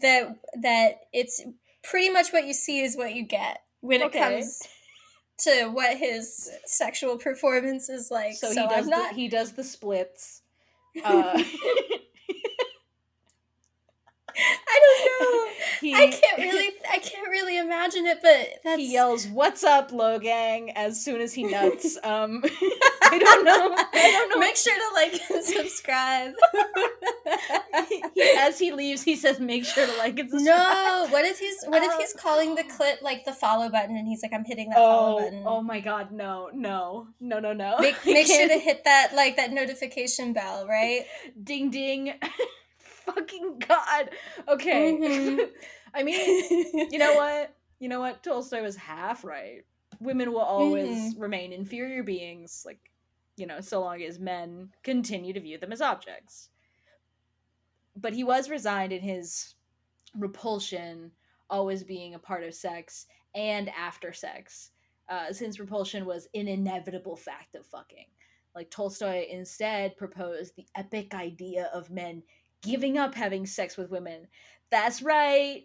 that that it's pretty much what you see is what you get when Okay. it comes to what his sexual performance is like So, so, he does i'm not the, he does the splits. Uh, i don't know he, I can't really, I can't really imagine it, but that's He yells, "What's up, Logang?" as soon as he nuts. Um, I don't know. I don't know. Make sure to like and subscribe. He, as he leaves, he says, "Make sure to like and subscribe." no, what if he's, what if he's calling the clip like the follow button, and he's like, I'm hitting that follow Oh, button. oh my God! No, no, no, no, no! Make, make sure to hit that like that notification bell, right? ding ding. Fucking God. Okay. Mhm. I mean, you know what? You know what? Tolstoy was half right. Women will always remain inferior beings, like, you know, so long as men continue to view them as objects. But he was resigned in his repulsion always being a part of sex and after sex, uh, since repulsion was an inevitable fact of fucking. Like, Tolstoy instead proposed the epic idea of men giving up having sex with women. That's right.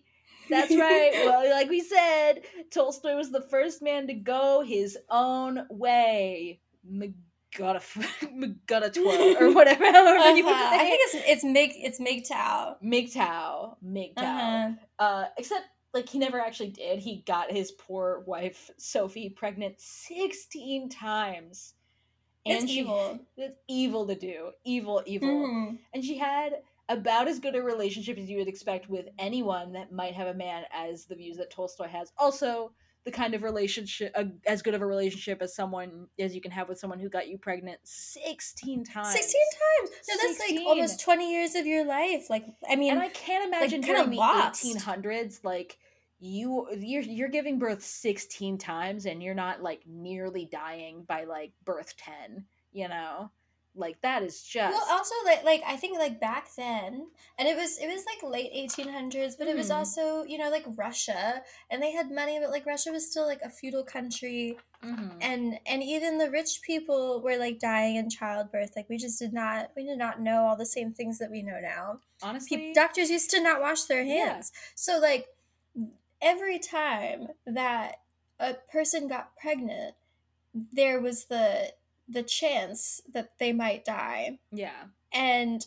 That's right. well, like we said, Tolstoy was the first man to go his own way. Magutta, Magutta or whatever. However you would Uh-huh. I think it's it's Mig it's MGTOW. MGTOW. MGTOW. Uh-huh. Uh, except, like, he never actually did. He got his poor wife, Sophie, pregnant 16 times. It's she- evil. It's evil to do. Evil, evil. Mhm. And she had about as good a relationship as you would expect with anyone that might have a man as the views that Tolstoy has. Also, the kind of relationship, uh, as good of a relationship as someone as you can have with someone who got you pregnant 16 times. 16 times. No, that's 16. like almost 20 years of your life. Like, I mean, and I can't imagine kinda during the 1800s, like you you're you're giving birth 16 times and you're not like nearly dying by like birth 10. You know, Like that is just Well, also like like I think like back then, and it was it was like late eighteen hundreds, but it was Hmm. also you know like Russia, and they had money, but like Russia was still like a feudal country, Mhm. and and even the rich people were like dying in childbirth. Like we just did not we did not know all the same things that we know now. honestly Pe- doctors used to not wash their Yeah. hands, so like every time that a person got pregnant, there was the the chance that they might die yeah. and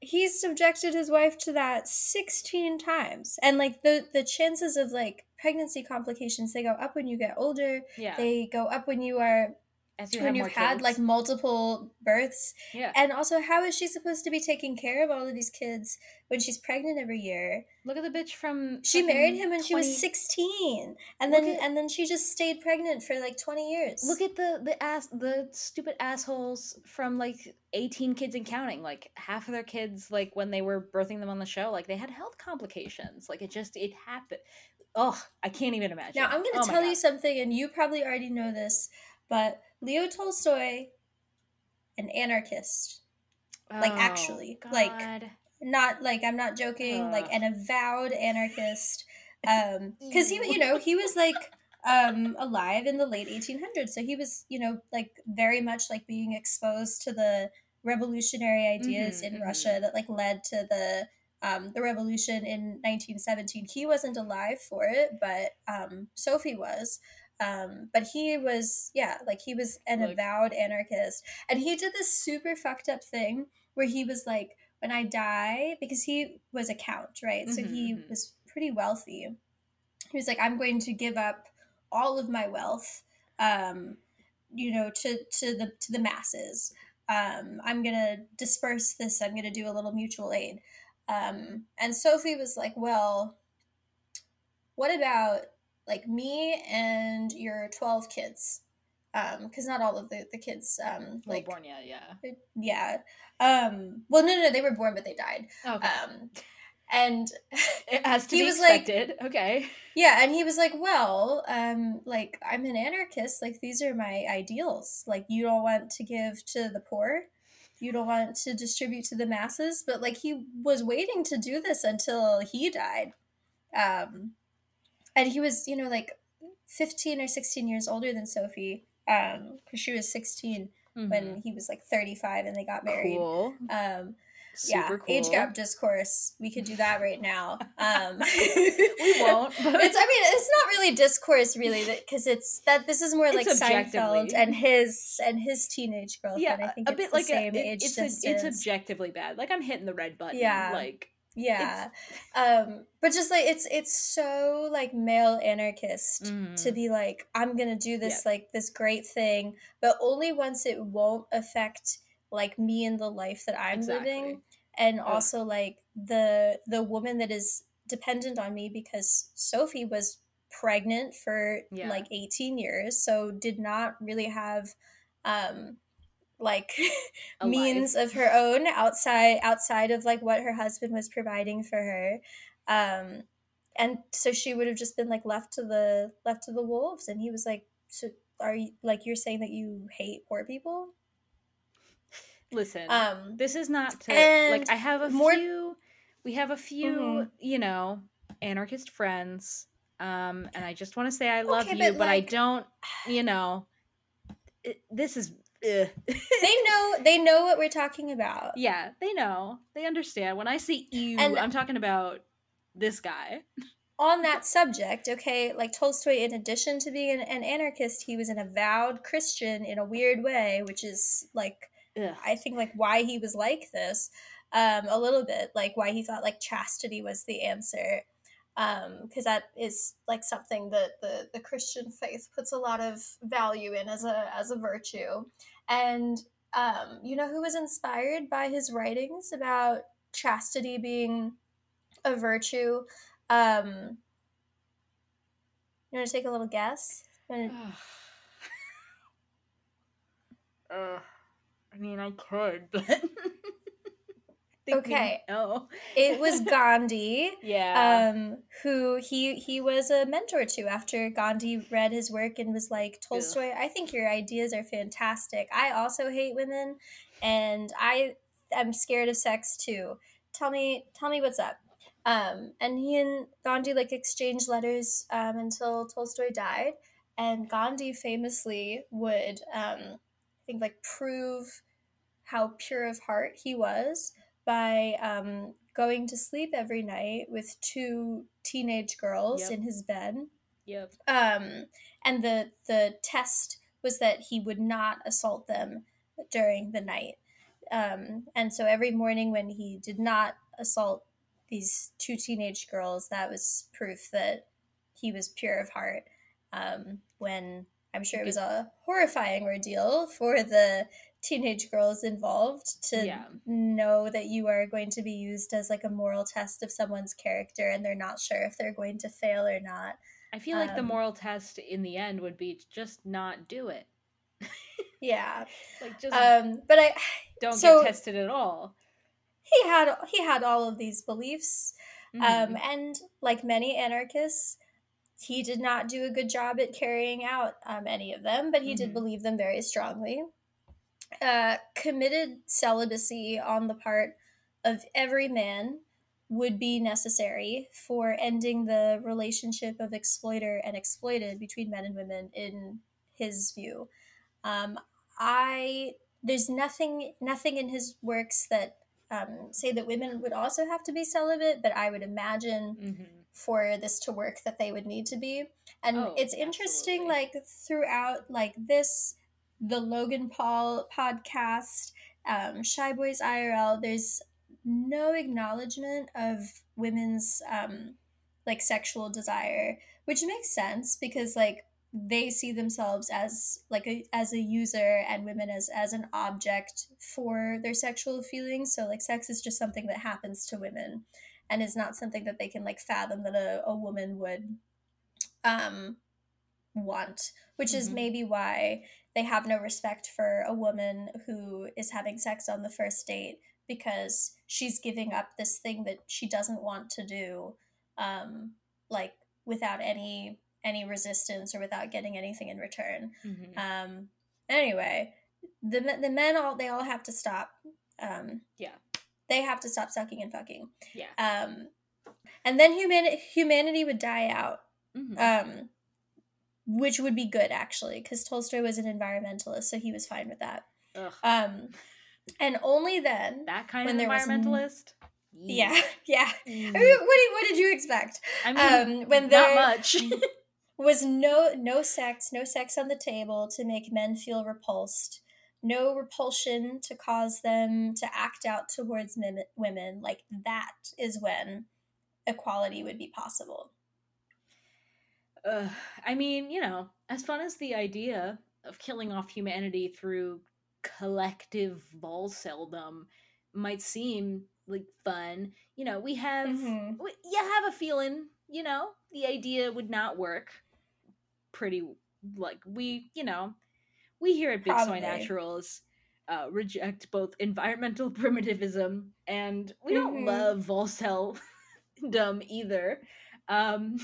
he's subjected his wife to that 16 times and like the the chances of like pregnancy complications they go up when you get older Yeah. they go up when you are As you when you've had kids. like multiple births Yeah. and also how is she supposed to be taking care of all of these kids when she's pregnant every year Look at the bitch from she married him when she was 16 and Look then at- and then she just stayed pregnant for like 20 years Look at the the ass the stupid assholes from like 18 kids and counting. Like half of their kids like when they were birthing them on the show, like they had health complications. Like it just it happened. Oh, I can't even imagine. Now, I'm going to Oh tell you something, and you probably already know this, but Leo Tolstoy, an anarchist, like Oh, actually, like not like I'm not joking, like an avowed anarchist, um, because he, you know, he was like um alive in the late 1800s, so he was, you know, like very much like being exposed to the revolutionary ideas Mhm, in mhm. Russia that like led to the um, the revolution in 1917. He wasn't alive for it, but um, Sophie was. Um, but he was, yeah, like he was an Like- avowed anarchist. And he did this super fucked up thing where he was like, when I die, because he was a count, right? So he Mhm, mhm. was pretty wealthy. He was like, I'm going to give up all of my wealth, um, you know, to, to the to the masses. Um, I'm gonna disperse this. I'm gonna do a little mutual aid. Um, and Sophie was like, well, what about like me and your 12 kids? um, Because not all of the, the kids, um, like, born yeah, yeah. yeah. Um, well, no, no, no they were born, but they died. Okay. Um, and it has to he be was like- expected. okay. yeah, and he was like, "Well, um, like I'm an anarchist. Like these are my ideals. Like you don't want to give to the poor, you don't want to distribute to the masses, but like he was waiting to do this until he died, um, and he was, you know, like 15 or 16 years older than Sophie, um, because she was 16 when he was like 35 and they got married. Cool. Um, yeah, Super age gap discourse. We could do that right now. Um, We won't. But it's i mean it's not really discourse really because it's that this is more like seinfeld and his and his teenage girlfriend yeah, i think a it's bit the like same a, it- age it's a, it's objectively bad. Like I'm hitting the red button. Yeah. Like yeah um but just like it's it's so like male anarchist to Mhm. be like i'm gonna do this like this great thing but only once it won't affect like me and the life that i'm living and Ugh. also like the the woman that is dependent on me because sophie was pregnant for Yeah. like 18 years so did not really have um like means of her own outside outside of like what her husband was providing for her um and so she would have just been like left to the left to the wolves and he was like so are you like you're saying that you hate poor people listen, um this is not to like I have a more- few we have a few, Mhm. you know, anarchist friends. Um and I just want to say I love Okay, you, but, but, I don't, you know, it, this is ugh. they know they know what we're talking about Yeah, they know. They understand. When I say you, And- I'm talking about this guy. on that subject, okay, like Tolstoy, in addition to being an, an anarchist, he was an avowed Christian in a weird way, which is like, Ugh. I think, like why he was like this, um, a little bit, like why he thought like chastity was the answer, um, because that is like something that the the Christian faith puts a lot of value in as a as a virtue, and um, you know who was inspired by his writings about chastity being a virtue. Um, you want to take a little guess? Uh, I mean, I could, but Okay. know. It was Gandhi. Yeah. Um, who he he was a mentor to after Gandhi read his work and was like, Tolstoy, I think your ideas are fantastic. I also hate women and I am scared of sex too. Tell me tell me what's up. Um, and he and Gandhi like exchanged letters um, until Tolstoy died. And Gandhi famously would um, I think like prove how pure of heart he was by um, going to sleep every night with two teenage girls Yep. in his bed. Yep. Um, and the the test was that he would not assault them during the night. Um, and so every morning when he did not assault these two teenage girls, that was proof that he was pure of heart. Um, when I'm sure it was a horrifying ordeal for the teenage girls involved to Yeah. know that you are going to be used as like a moral test of someone's character and they're not sure if they're going to fail or not. I feel like the Um, moral test in the end would be to just not do it. Yeah. Like just Um, but I don't so get tested at all. he had he had all of these beliefs, um, Mhm. and like many anarchists, he did not do a good job at carrying out um, any of them, but he did Mhm. believe them very strongly. Uh, committed celibacy on the part of every man would be necessary for ending the relationship of exploiter and exploited between men and women in his view. Um, I there's nothing nothing in his works that um, say that women would also have to be celibate, but I would imagine Mhm. for this to work that they would need to be. And Oh, it's interesting, like throughout like this, the Logan Paul podcast, um, Shy Boys IRL, there's no acknowledgement of women's um, like sexual desire, which makes sense because like they see themselves as like a as a user and women as as an object for their sexual feelings so like sex is just something that happens to women and is not something that they can like fathom that a, a woman would um want which is Mhm. maybe why they have no respect for a woman who is having sex on the first date because she's giving up this thing that she doesn't want to do um like without any any resistance or without getting anything in return Mhm. um anyway the men- the men all they all have to stop um Yeah. they have to stop sucking and fucking Yeah. um and then humanity humanity would die out Mhm. um which would be good actually because tolstoy was an environmentalist so he was fine with that Ugh. um and only then that kind when of there was environmentalist. yeah yeah Mm. I mean, what, did, what did you expect I mean, um when not there much. was no no sex no sex on the table to make men feel repulsed no repulsion to cause them to act out towards women like that is when equality would be possible Ugh, I mean, you know, as fun as the idea of killing off humanity through collective volceldom might seem like fun, you know, we have, Mhm. we, you have a feeling, you know, the idea would not work pretty, like, we, you know, we here at Big Soy Naturals uh, reject both environmental primitivism and we don't Mhm. love volceldom either. Um,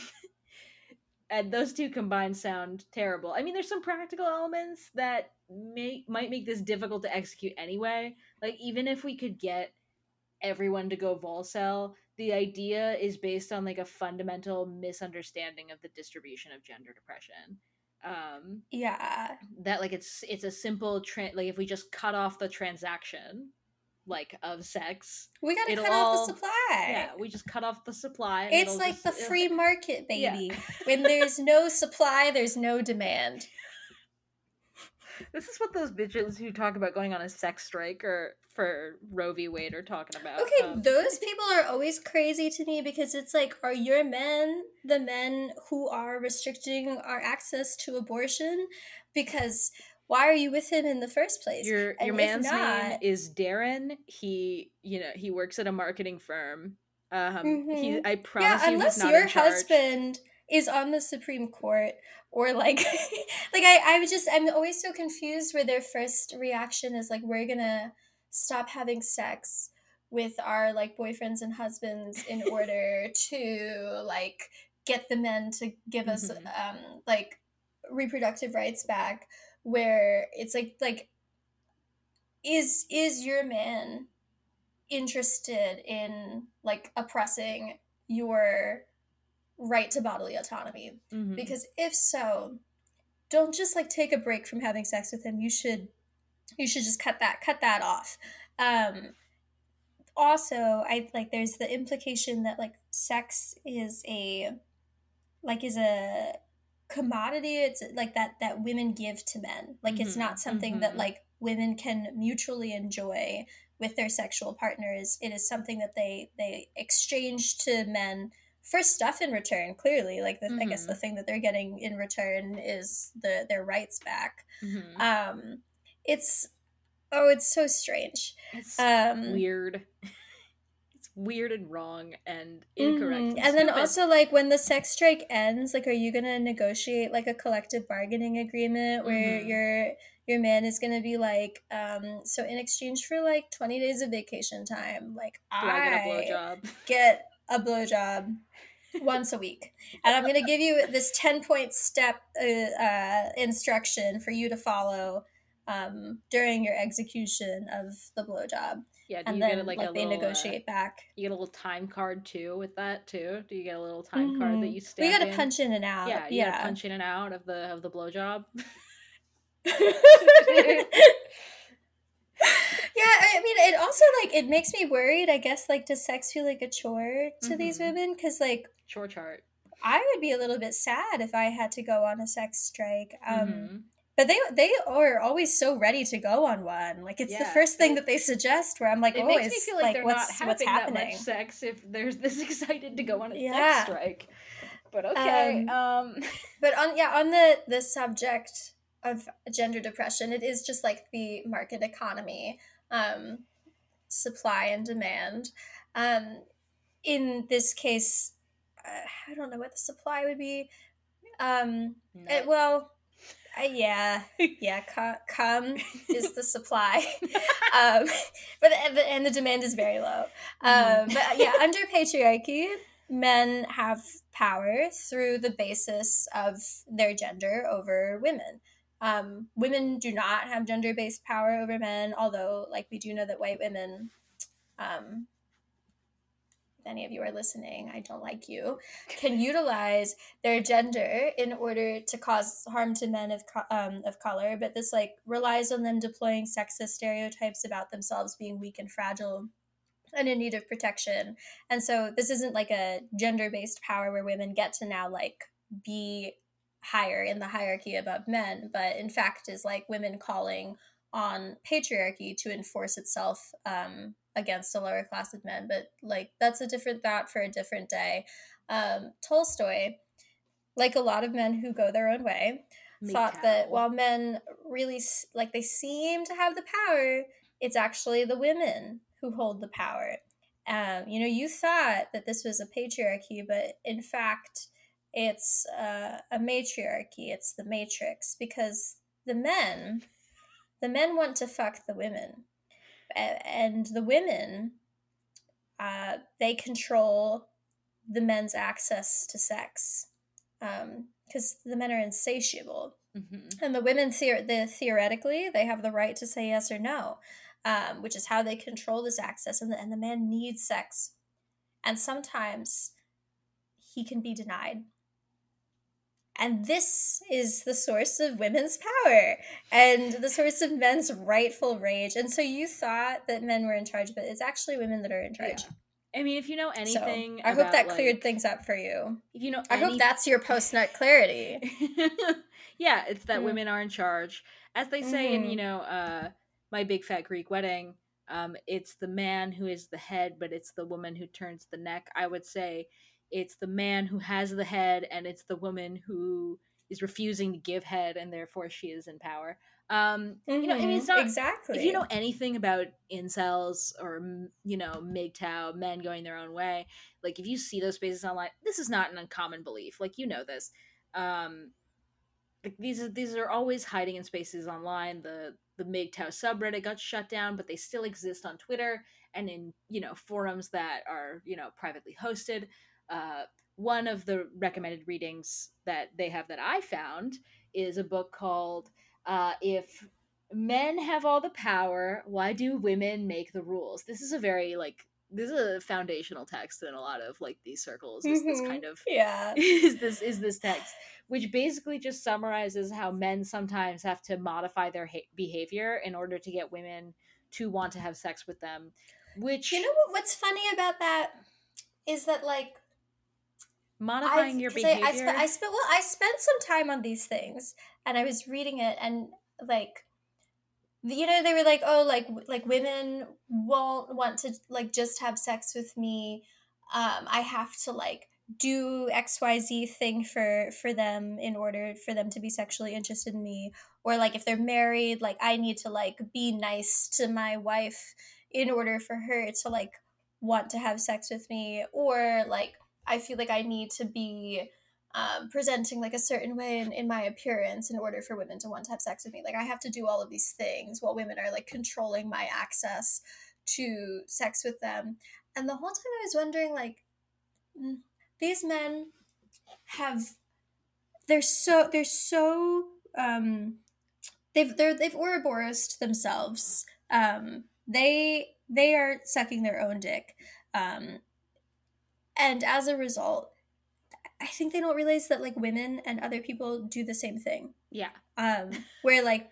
and those two combined sound terrible. I mean, there's some practical elements that may might make this difficult to execute anyway. Like even if we could get everyone to go volcel, the idea is based on like a fundamental misunderstanding of the distribution of gender depression. Um, yeah that like it's it's a simple tra- like if we just cut off the transaction like of sex we gotta it'll cut off the supply yeah we just cut off the supply and it's like just- the free market Yeah. baby when there's no supply there's no demand This is what those bitches who talk about going on a sex strike or for Roe v. Wade are talking about. Okay, Um, those people are always crazy to me because it's like, are your men the men who are restricting our access to abortion? Because why are you with him in the first place? your And your man's name is Darren. He you know he works at a marketing firm. Um, he Mhm. I promise yeah, you, unless not your husband is on the Supreme Court or like like I, I was just I'm always so confused where their first reaction is like we're gonna stop having sex with our like boyfriends and husbands in order to like get the men to give us um like reproductive rights back where it's like like is is your man interested in like oppressing your right to bodily autonomy? Mhm. because if so don't just like take a break from having sex with him. You should you should just cut that cut that off. Um also i like there's the implication that like sex is a like is a commodity it's like that that women give to men like it's Mhm, not something that mhm. like women can mutually enjoy with their sexual partners it is something that they they exchange to men for stuff in return clearly like the, i guess Mhm. the thing that they're getting in return is the their rights back Mhm. um it's oh it's so strange It's um weird. Weird and wrong and incorrect. Mhm. and And then also like when the sex strike ends, like are you gonna negotiate like a collective bargaining agreement where Mhm. your your man is gonna be like, um, so in exchange for like twenty days of vacation time, like Do I get a I blowjob? get a blowjob once a week, and I'm gonna give you this ten point step uh, uh, instruction for you to follow um, during your execution of the blowjob. Yeah, do and you then get like, like, a they little, uh, negotiate back. You get a little time card too with that too. Do you get a little time card that Mhm. you We stamp gotta punch in and out. Yeah, you yeah. punch in and out of the of the blowjob. yeah i mean it also like it makes me worried i guess like does sex feel like a chore to these Mhm. women because like Chore chart. i would be a little bit sad if i had to go on a sex strike um Mhm. But they they are always so ready to go on one like it's the first thing that they suggest where i'm like It oh makes me feel like, like they're what's not what's happening much sex if they're this excited to go on a Yeah. sex strike. But okay. Um, Um, but on yeah on the the subject of gender depression it is just like the market economy um supply and demand um in this case uh, i don't know what the supply would be um it, well uh, yeah. Yeah co- cum is the supply. Um but and the, and the demand is very low. Um but yeah under patriarchy men have power through the basis of their gender over women. Um, women do not have gender-based power over men although like we do know that white women um, any of you are listening i don't like you can utilize their gender in order to cause harm to men of, um, of color. But this like relies on them deploying sexist stereotypes about themselves being weak and fragile and in need of protection. And so this isn't like a gender-based power where women get to now like be higher in the hierarchy above men but in fact is like women calling on patriarchy to enforce itself um, against a lower class of men but like that's a different thought for a different day. Um, tolstoy like a lot of men who go their own way thought that while men really like they seem to have the power it's actually the women who hold the power. Um, you know you thought that this was a patriarchy but in fact it's uh, a matriarchy. It's the matrix because the men the men want to fuck the women and the women uh, they control the men's access to sex because the men are insatiable. Mhm. and the women theor- the, theoretically they have the right to say yes or no um, which is how they control this access and the, and the man needs sex. And sometimes he can be denied and this is the source of women's power and the source of men's rightful rage and so you thought that men were in charge but it's actually women that are in charge I mean, if you know So, anything, i hope about, that cleared like- things up for you If you know, i hope that's your post-nut clarity yeah, it's that Mm. women are in charge. As they say in, you Mhm. know, uh, My Big Fat Greek Wedding, um, it's the man who is the head, but it's the woman who turns the neck. I would say it's the man who has the head, and it's the woman who is refusing to give head, and therefore she is in power. Um, You know, I mean, it's Mhm, not exactly If you know anything about incels or you know MGTOW, men going their own way, like if you see those spaces online, this is not an uncommon belief. Like you know this. Um, like these are these are always hiding in spaces online. The the MGTOW subreddit got shut down, but they still exist on Twitter, and in you know forums that are you know privately hosted uh, one of the recommended readings that they have that i found is a book called uh, if men have all the power why do women make the rules this is a very like this is a foundational text in a lot of like these circles is this Mhm. kind of Yeah. is this is this text which basically just summarizes how men sometimes have to modify their ha- behavior in order to get women to want to have sex with them which You know what, what's funny about that is that like modifying your 'cause I- behavior I, spent I spent well I spent some time on these things and I was reading it and like you know they were like oh like like women won't want to like just have sex with me. Um I have to like do xyz thing for for them in order for them to be sexually interested in me. Or like if they're married like I need to like be nice to my wife in order for her to like want to have sex with me. Or like I feel like I need to be um, presenting like a certain way in, in my appearance in order for women to want to have sex with me. Like I have to do all of these things while women are like controlling my access to sex with them. And the whole time I was wondering, like, mm, these men have they're so they're so um they've they're they've Ouroboros themselves. Um they they are sucking their own dick. Um and as a result i think they don't realize that like women and other people do the same thing. Yeah. Um where like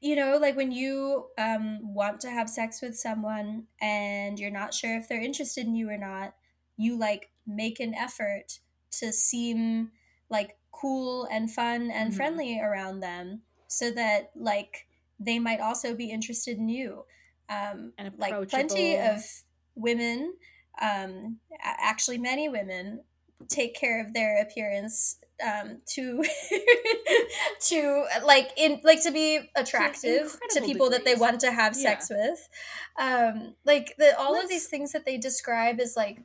you know like when you um want to have sex with someone and you're not sure if they're interested in you or not you like make an effort to seem like cool and fun and Mhm. friendly around them so that like they might also be interested in you. Um And like plenty of women um actually many women take care of their appearance um to to like in like to be attractive to incredible people that they want to have sex with. Um like the all of these things that they describe as like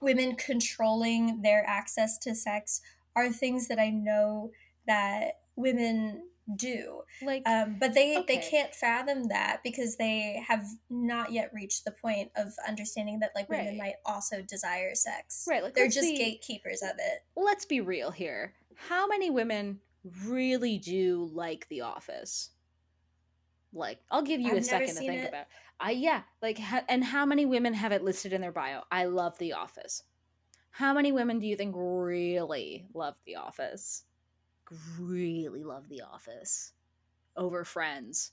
women controlling their access to sex are things that i know that women do. Like um but they they can't fathom that because they have not yet reached the point of understanding that like women Right. might also desire sex. Right, like, they're just be- gatekeepers of it. let's be real here. How many women really do like the office? Like i'll give you I've a second to think it. about i yeah like ha- and how many women have it listed in their bio? I love the office. How many women do you think really love the office really love the office over friends.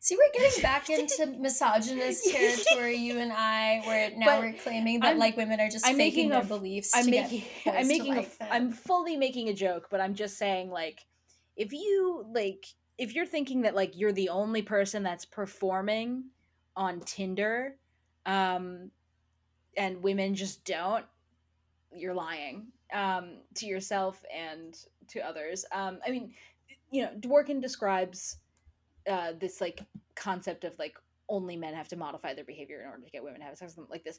See we're getting back into misogynist territory you and i where now But we're claiming that I'm- like women are just I'm faking making their a beliefs I'm making I'm making a like f- them. I'm fully making a joke, but I'm just saying like if you like if you're thinking that like you're the only person that's performing on Tinder um and women just don't you're lying um to yourself and to others. Um I mean you know, Dworkin describes uh this like concept of like only men have to modify their behavior in order to get women to have sex with them like this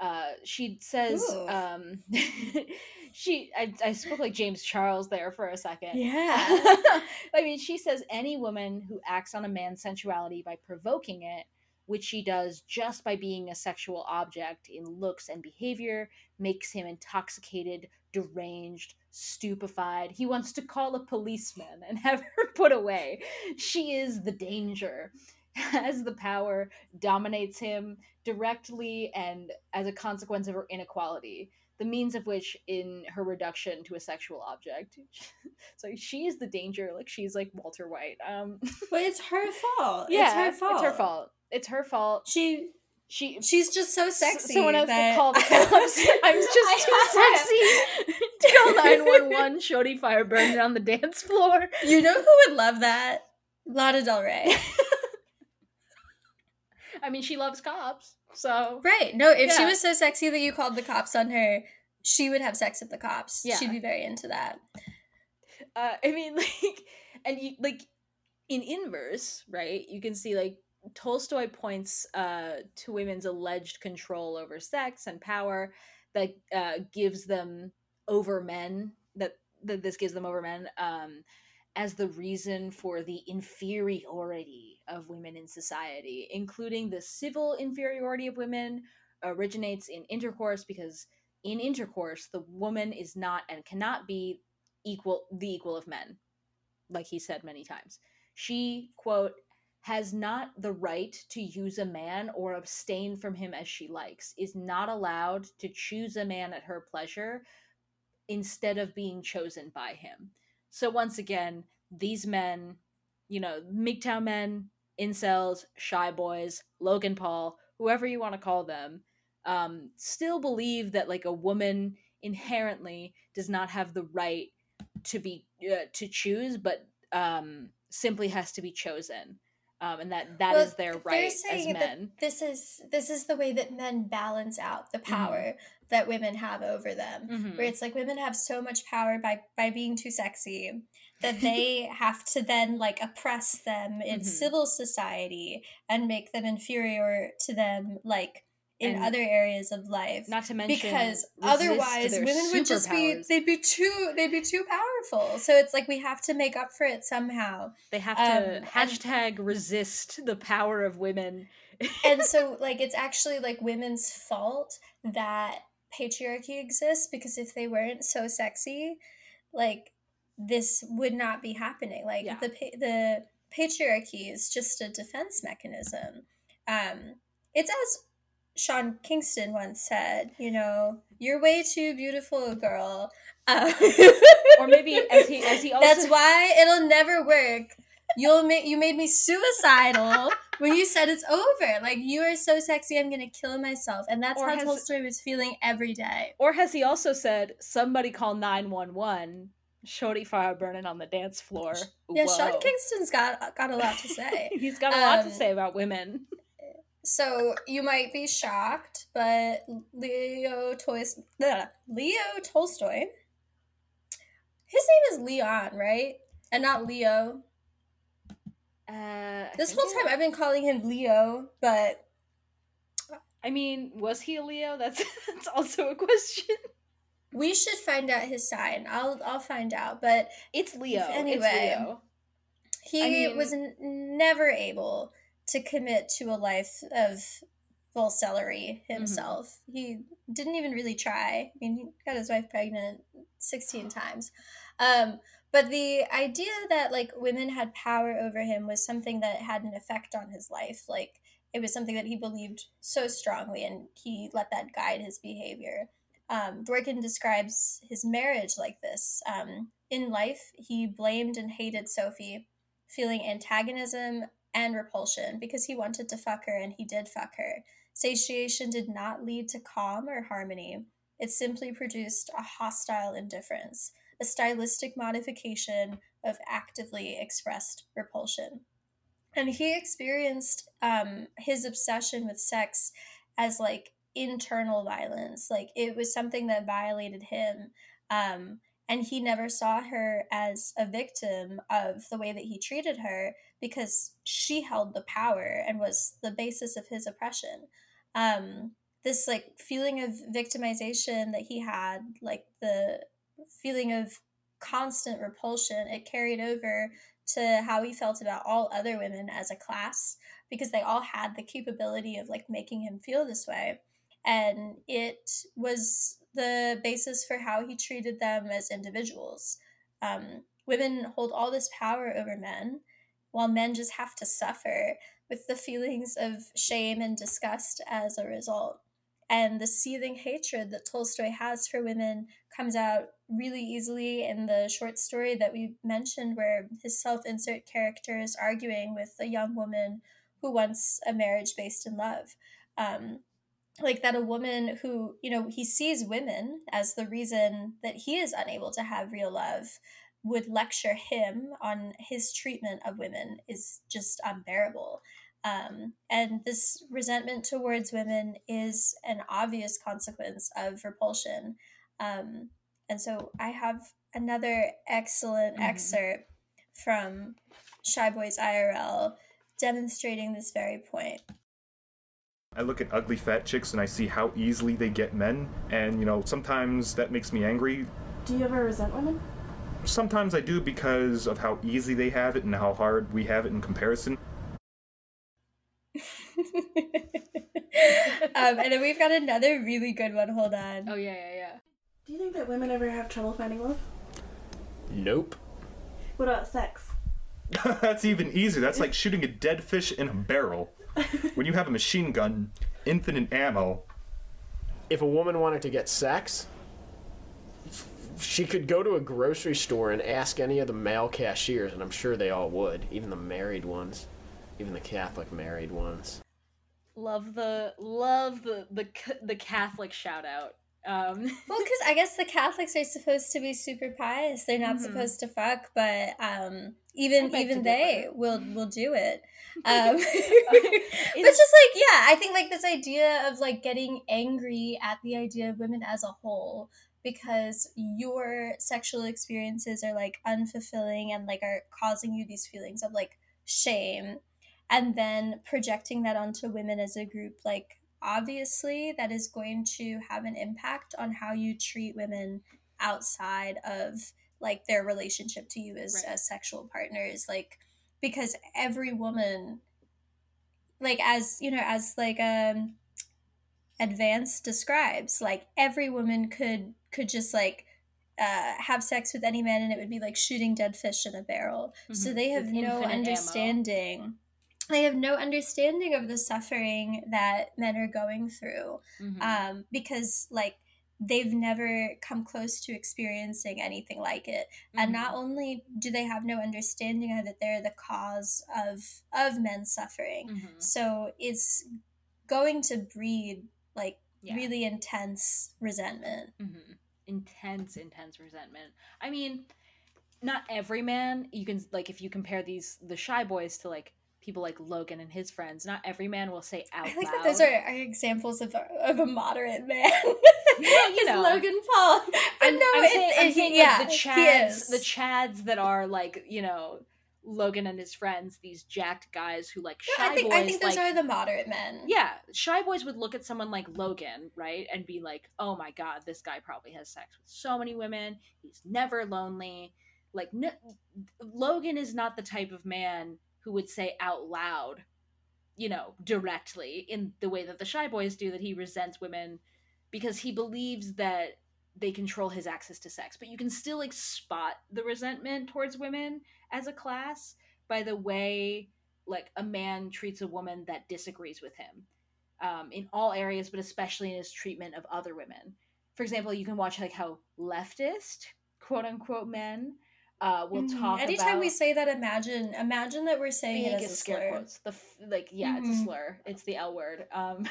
uh she says Ooh. um she I, I spoke like james charles there for a second Yeah. i mean she says any woman who acts on a man's sensuality by provoking it which she does just by being a sexual object in looks and behavior makes him intoxicated deranged stupefied. He wants to call a policeman and have her put away. She is the danger. As the power dominates him directly and as a consequence of her inequality the means of which in her reduction to a sexual object. So she is the danger like she's like walter white um. But it's her fault. Yeah it's her fault it's her fault. It's her fault. She she she's just so sexy someone has that- to call the cops i'm just too sexy dial 911 shorty fire burned on the dance floor you know who would love that lana del rey i mean she loves cops so Right. No, if she was so sexy that you called the cops on her, she would have sex with the cops. Yeah. She'd be very into that. uh, I mean, like, and you like in inverse, right? You can see like Tolstoy points uh, to women's alleged control over sex and power that uh, gives them over men. That that this gives them over men um, as the reason for the inferiority of women in society, including the civil inferiority of women, originates in intercourse because in intercourse the woman is not and cannot be equal the equal of men like he said many times she quote has not the right to use a man or abstain from him as she likes is not allowed to choose a man at her pleasure instead of being chosen by him. So once again these men you know MGTOW men incels shy boys logan paul whoever you want to call them um, still believe that like a woman inherently does not have the right to be uh, to choose, but um, simply has to be chosen, um, and that that is Well, their right as men. This is this is the way that men balance out the power that women have over them. Mhm. Where it's like women have so much power by by being too sexy that they have to then like oppress them in Mhm. civil society and make them inferior to them like in And other areas of life. Not to mention because otherwise women would just be they'd be too they'd be too powerful. So it's like we have to make up for it somehow. They have Um, to and- hashtag resist the power of women. and so like it's actually like women's fault that patriarchy exists because if they weren't so sexy like this would not be happening like Yeah. the the patriarchy is just a defense mechanism um it's as sean kingston once said you know you're way too beautiful girl. Uh, or maybe as he as he also that's why it'll never work. You'll make you made me suicidal when you said it's over. Like you are so sexy i'm gonna kill myself. And that's Or how tolstoy was feeling every day. Or has he also said, somebody call 911, shorty fire burning on the dance floor? yeah sean kingston's got got a lot to say. He's got a lot to Um, say about women. So you might be shocked but leo Toys- blah, leo tolstoy his name is leon right and not leo Uh, this whole time i've been calling him leo but I mean, was he a Leo? That's that's also a question. we should find out his sign i'll i'll find out but It's Leo. Anyway, it's Leo. He I mean- was n- never able to commit to a life of full celery Mm-hmm. himself. He didn't even really try. I mean, he got his wife pregnant 16 times. Um, but the idea that like women had power over him was something that had an effect on his life. Like it was something that he believed so strongly and he let that guide his behavior. Um, Dworkin describes his marriage like this. Um, in life, he blamed and hated Sophie, feeling antagonism and repulsion because he wanted to fuck her and he did fuck her. Satiation did not lead to calm or harmony. It simply produced a hostile indifference, a stylistic modification of actively expressed repulsion. And he experienced um, his obsession with sex as like internal violence. Like it was something that violated him. Um, and he never saw her as a victim of the way that he treated her because she held the power and was the basis of his oppression. Um, this like feeling of victimization that he had, like the feeling of constant repulsion, it carried over to how he felt about all other women as a class because they all had the capability of like making him feel this way and it was the basis for how he treated them as individuals um, women hold all this power over men while men just have to suffer with the feelings of shame and disgust as a result and the seething hatred that Tolstoy has for women comes out really easily in the short story that we mentioned, where his self insert character is arguing with a young woman who wants a marriage based in love. Um, like that, a woman who, you know, he sees women as the reason that he is unable to have real love would lecture him on his treatment of women is just unbearable. Um, and this resentment towards women is an obvious consequence of repulsion. Um, and so I have another excellent Mhm. excerpt from Shy Boys IRL demonstrating this very point. I look at ugly fat chicks and I see how easily they get men, and you know, sometimes that makes me angry. Do you ever resent women? sometimes I do because of how easy they have it and how hard we have it in comparison. um, and then we've got another really good one. Hold on. Oh yeah, yeah, yeah. Do you think that women ever have trouble finding love? Nope. What about sex? That's even easier. That's like shooting a dead fish in a barrel. when you have a machine gun, infinite ammo. If a woman wanted to get sex, she could go to a grocery store and ask any of the male cashiers, and I'm sure they all would, even the married ones, even the Catholic married ones. Love the love the the the Catholic shout out. Um, Well, because I guess the Catholics are supposed to be super pious. They're not Mhm. supposed to fuck, but um, even even they will will do it. Um, but just like yeah, I think like this idea of like getting angry at the idea of women as a whole because your sexual experiences are like unfulfilling and like are causing you these feelings of like shame and then projecting that onto women as a group like obviously that is going to have an impact on how you treat women outside of like their relationship to you as, as sexual partners like because every woman like as you know as like um advance describes like every woman could could just like uh, have sex with any man and it would be like shooting dead fish in a barrel so Mhm. they have With no infinite ammo. understanding they have no understanding of the suffering that men are going through Mhm. um, because like they've never come close to experiencing anything like it and Mm-hmm. not only do they have no understanding of that they're the cause of of men's suffering Mhm. so it's going to breed like Yeah. really intense resentment Mhm. Intense intense resentment i mean not every man you can like if you compare these the shy boys to like people like logan and his friends not every man will say out I like loud that those are, examples of a, of a moderate man. Yeah, you It's know. Logan Paul. But I'm, no, I'm it- saying, I'm saying yeah, like the he chads the chads that are like you know logan and his friends these jacked guys who like shy I think boys I think those like, are the moderate men. yeah shy boys would look at someone like logan right and be like oh my god this guy probably has sex with so many women. He's never lonely. Like no, logan is not the type of man who would say out loud you know directly in the way that the shy boys do that he resents women because he believes that they control his access to sex. But you can still like spot the resentment towards women as a class by the way like a man treats a woman that disagrees with him um, in all areas but especially in his treatment of other women for example you can watch like how leftist quote unquote men uh, will Mhm. talk Anytime about we say that, imagine imagine that we're saying it as a slur. quotes. The f- like, yeah, it's a Mhm. slur. It's the L word. Um,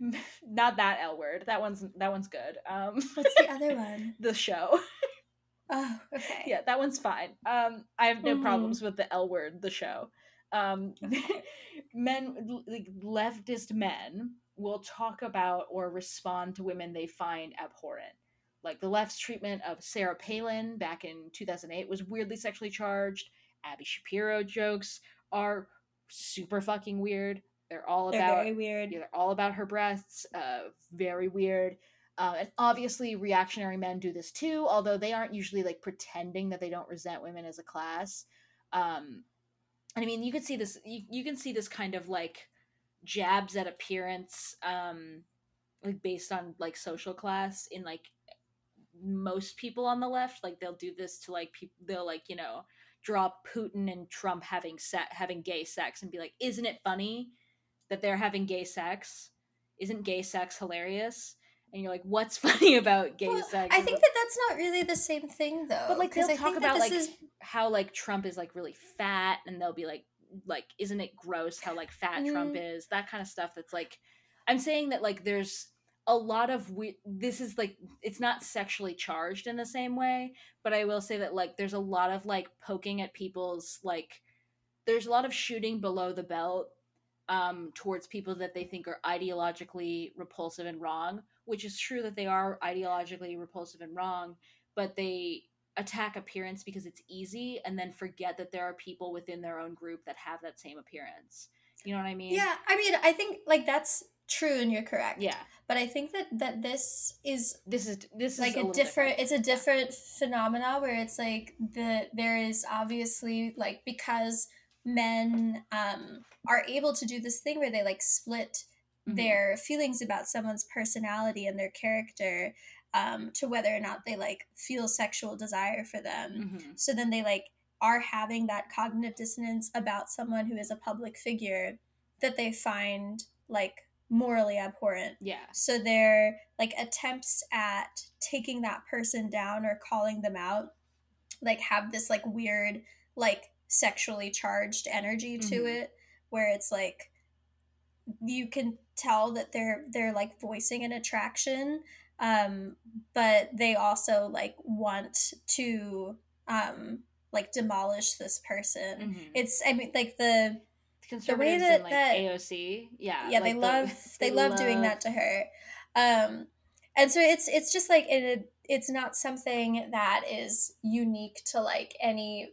not that L word. That one's that one's good. Um, What's the other one? the show. Oh, okay. yeah, that one's fine. Um, I have no Mhm. problems with the L word. The show. Um, men like leftist men will talk about or respond to women they find abhorrent. Like the left's treatment of Sarah Palin back in 2008 was weirdly sexually charged. Abby Shapiro jokes are super fucking weird. They're all They're about very weird. Yeah, they're all about her breasts. Uh, very weird. Uh, and obviously, reactionary men do this too, although they aren't usually like pretending that they don't resent women as a class. Um, and I mean, you can see this. You, you can see this kind of like jabs at appearance, um, like based on like social class in like most people on the left. Like they'll do this to like people. They'll like you know draw Putin and Trump having se- having gay sex and be like, isn't it funny that they're having gay sex? Isn't gay sex hilarious? And you're like, what's funny about gay sex? I think that that's not really the same thing though. But like they'll I talk about like is how like Trump is like really fat, and they'll be like, like, isn't it gross how like fat Trump Mm. is? That kind of stuff. That's like, I'm saying that like there's a lot of we. This is like it's not sexually charged in the same way, but I will say that like there's a lot of like poking at people's like. There's a lot of shooting below the belt um, towards people that they think are ideologically repulsive and wrong, which is true that they are ideologically repulsive and wrong, but they attack appearance because it's easy and then forget that there are people within their own group that have that same appearance. You know what I mean? Yeah, I mean, I think like that's true and you're correct. Yeah. But I think that that this is this is this is like a a, little different, it's a different phenomena where it's like the there is obviously like because men um are able to do this thing where they like split their feelings about someone's personality and their character um, to whether or not they like feel sexual desire for them. Mhm. So then they like are having that cognitive dissonance about someone who is a public figure that they find like morally abhorrent. Yeah. So their like attempts at taking that person down or calling them out like have this like weird like sexually charged energy to Mhm. it where it's like you can tell that they're they're like voicing an attraction um but they also like want to um like demolish this person Mhm. it's i mean like the the way Conservatives that, in like that AOC, yeah, yeah they the- love they, love, doing that to her um and so it's it's just like it it's not something that is unique to like any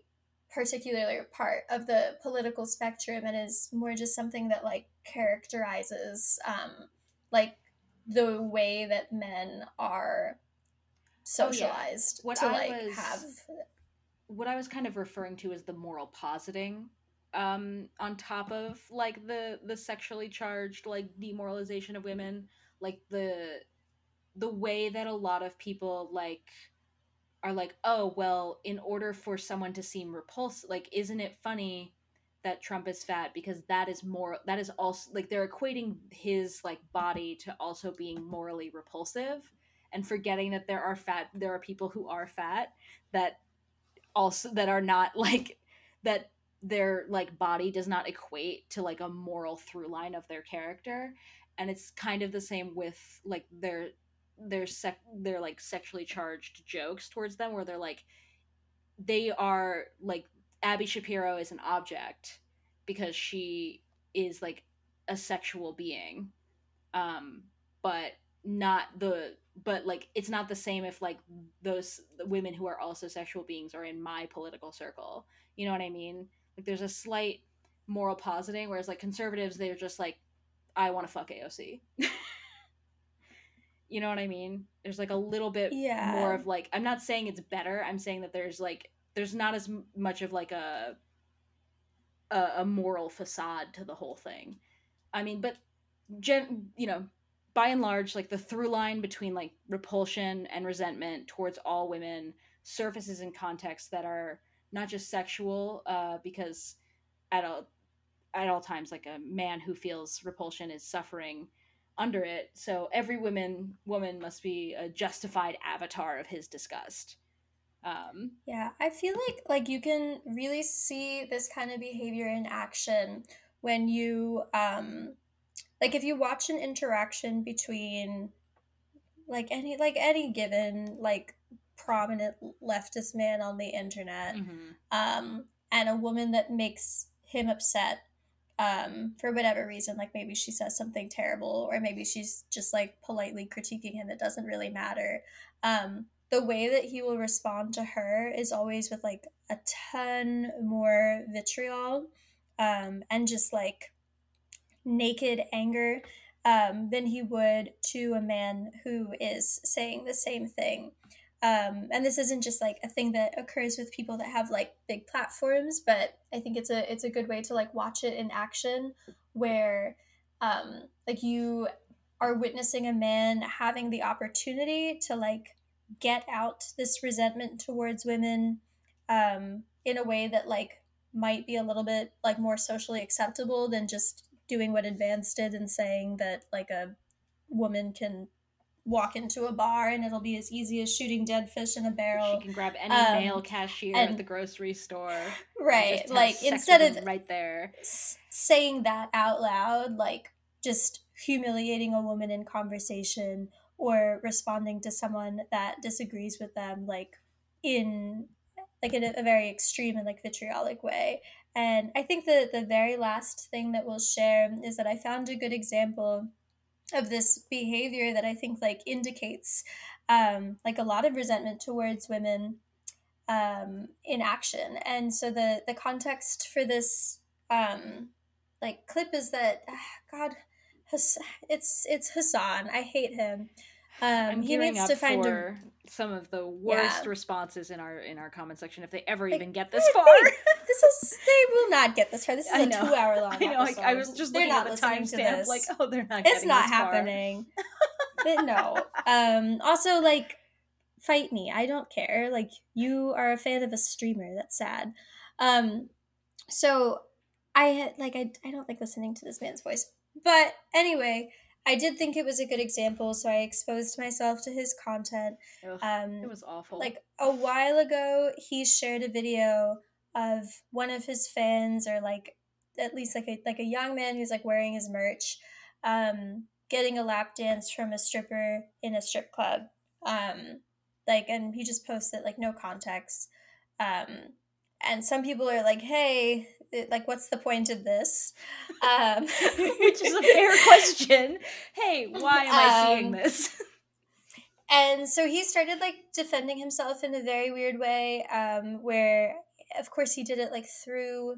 particular part of the political spectrum and is more just something that like characterizes um like the way that men are Oh, yeah. socialized What to I like was- have what I was kind of referring to is the moral positing um on top of like the the sexually charged like demoralization of women like the the way that a lot of people like are like oh well in order for someone to seem repulsive like isn't it funny that Trump is fat because that is more that is also like they're equating his like body to also being morally repulsive and forgetting that there are fat there are people who are fat that also that are not like that their like body does not equate to like a moral through line of their character. And it's kind of the same with like their their sec their like sexually charged jokes towards them where they're like they are like Abby Shapiro is an object because she is like a sexual being. Um but not the but like it's not the same if like those women who are also sexual beings are in my political circle. You know what i mean? Like there's a slight moral positing whereas like conservatives they're just like i want to fuck aoc you know what i mean there's like a little bit Yeah. more of like i'm not saying it's better i'm saying that there's like there's not as much of like a a, a moral facade to the whole thing i mean but gen you know by and large like the through line between like repulsion and resentment towards all women surfaces in contexts that are not just sexual uh, because at all at all times like a man who feels repulsion is suffering under it so every woman woman must be a justified avatar of his disgust. Um Yeah, I feel like like you can really see this kind of behavior in action when you um like if you watch an interaction between like any like any given like prominent leftist man on the internet um and a woman that makes him upset um for whatever reason like maybe she says something terrible or maybe she's just like politely critiquing him it doesn't really matter um the way that he will respond to her is always with like a ton more vitriol um and just like naked anger um, than he would to a man who is saying the same thing. Um, and this isn't just like a thing that occurs with people that have like big platforms, but I think it's a it's a good way to like watch it in action, where um, like you are witnessing a man having the opportunity to like get out this resentment towards women um, in a way that like might be a little bit like more socially acceptable than just doing what advanced did and saying that like a woman can walk into a bar and it'll be as easy as shooting dead fish in a barrel. she can grab any Um, male cashier and- at the grocery store Right, like, instead of- right there s- saying that out loud, like just humiliating a woman in conversation or responding to someone that disagrees with them, like in like in a, a very extreme and like vitriolic way. And I think that the very last thing that we'll share is that I found a good example of this behavior that I think like indicates um, like a lot of resentment towards women um, in action. And so the the context for this um, like clip is that ah, God, it's it's Hasan. I hate him. Um, I'm he needs up to find for some of the worst Yeah. responses in our in our comment section if they ever Like, even get this far. this is they will not get this far. This is I a know. two-hour long. I know. I. I was just They're looking not at the timestamp, like, oh, they're not. it's not happening. but no. Um. Also, like, fight me. I don't care. Like, you are a fan of a streamer. That's sad. Um. So, I like. I. I don't like listening to this man's voice. But anyway, I did think it was a good example, so I exposed myself to his content. Ugh, Um, it was awful. Like a while ago, he shared a video of one of his fans, or like at least like a like a young man who's like wearing his merch, um, getting a lap dance from a stripper in a strip club. Um, like, and he just posted like no context. Um, and some people are like, "Hey, like, what's the point of this?" Um, which is a fair question. Hey, why am I seeing Um, this? and so he started like defending himself in a very weird way um where of course he did it like through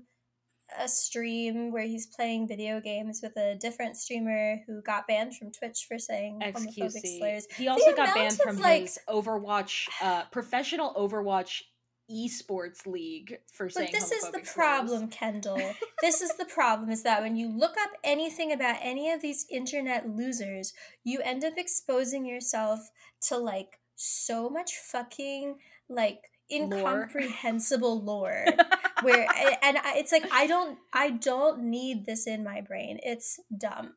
a stream where he's playing video games with a different streamer who got banned from Twitch for saying homophobic slurs. He also The got banned of, from like his Overwatch, uh, professional Overwatch esports league for saying But this is the slurs. problem, Kendall. this is the problem is that when you look up anything about any of these internet losers, you end up exposing yourself to like so much fucking like incomprehensible lore where and it's like I don't I don't need this in my brain. It's dumb.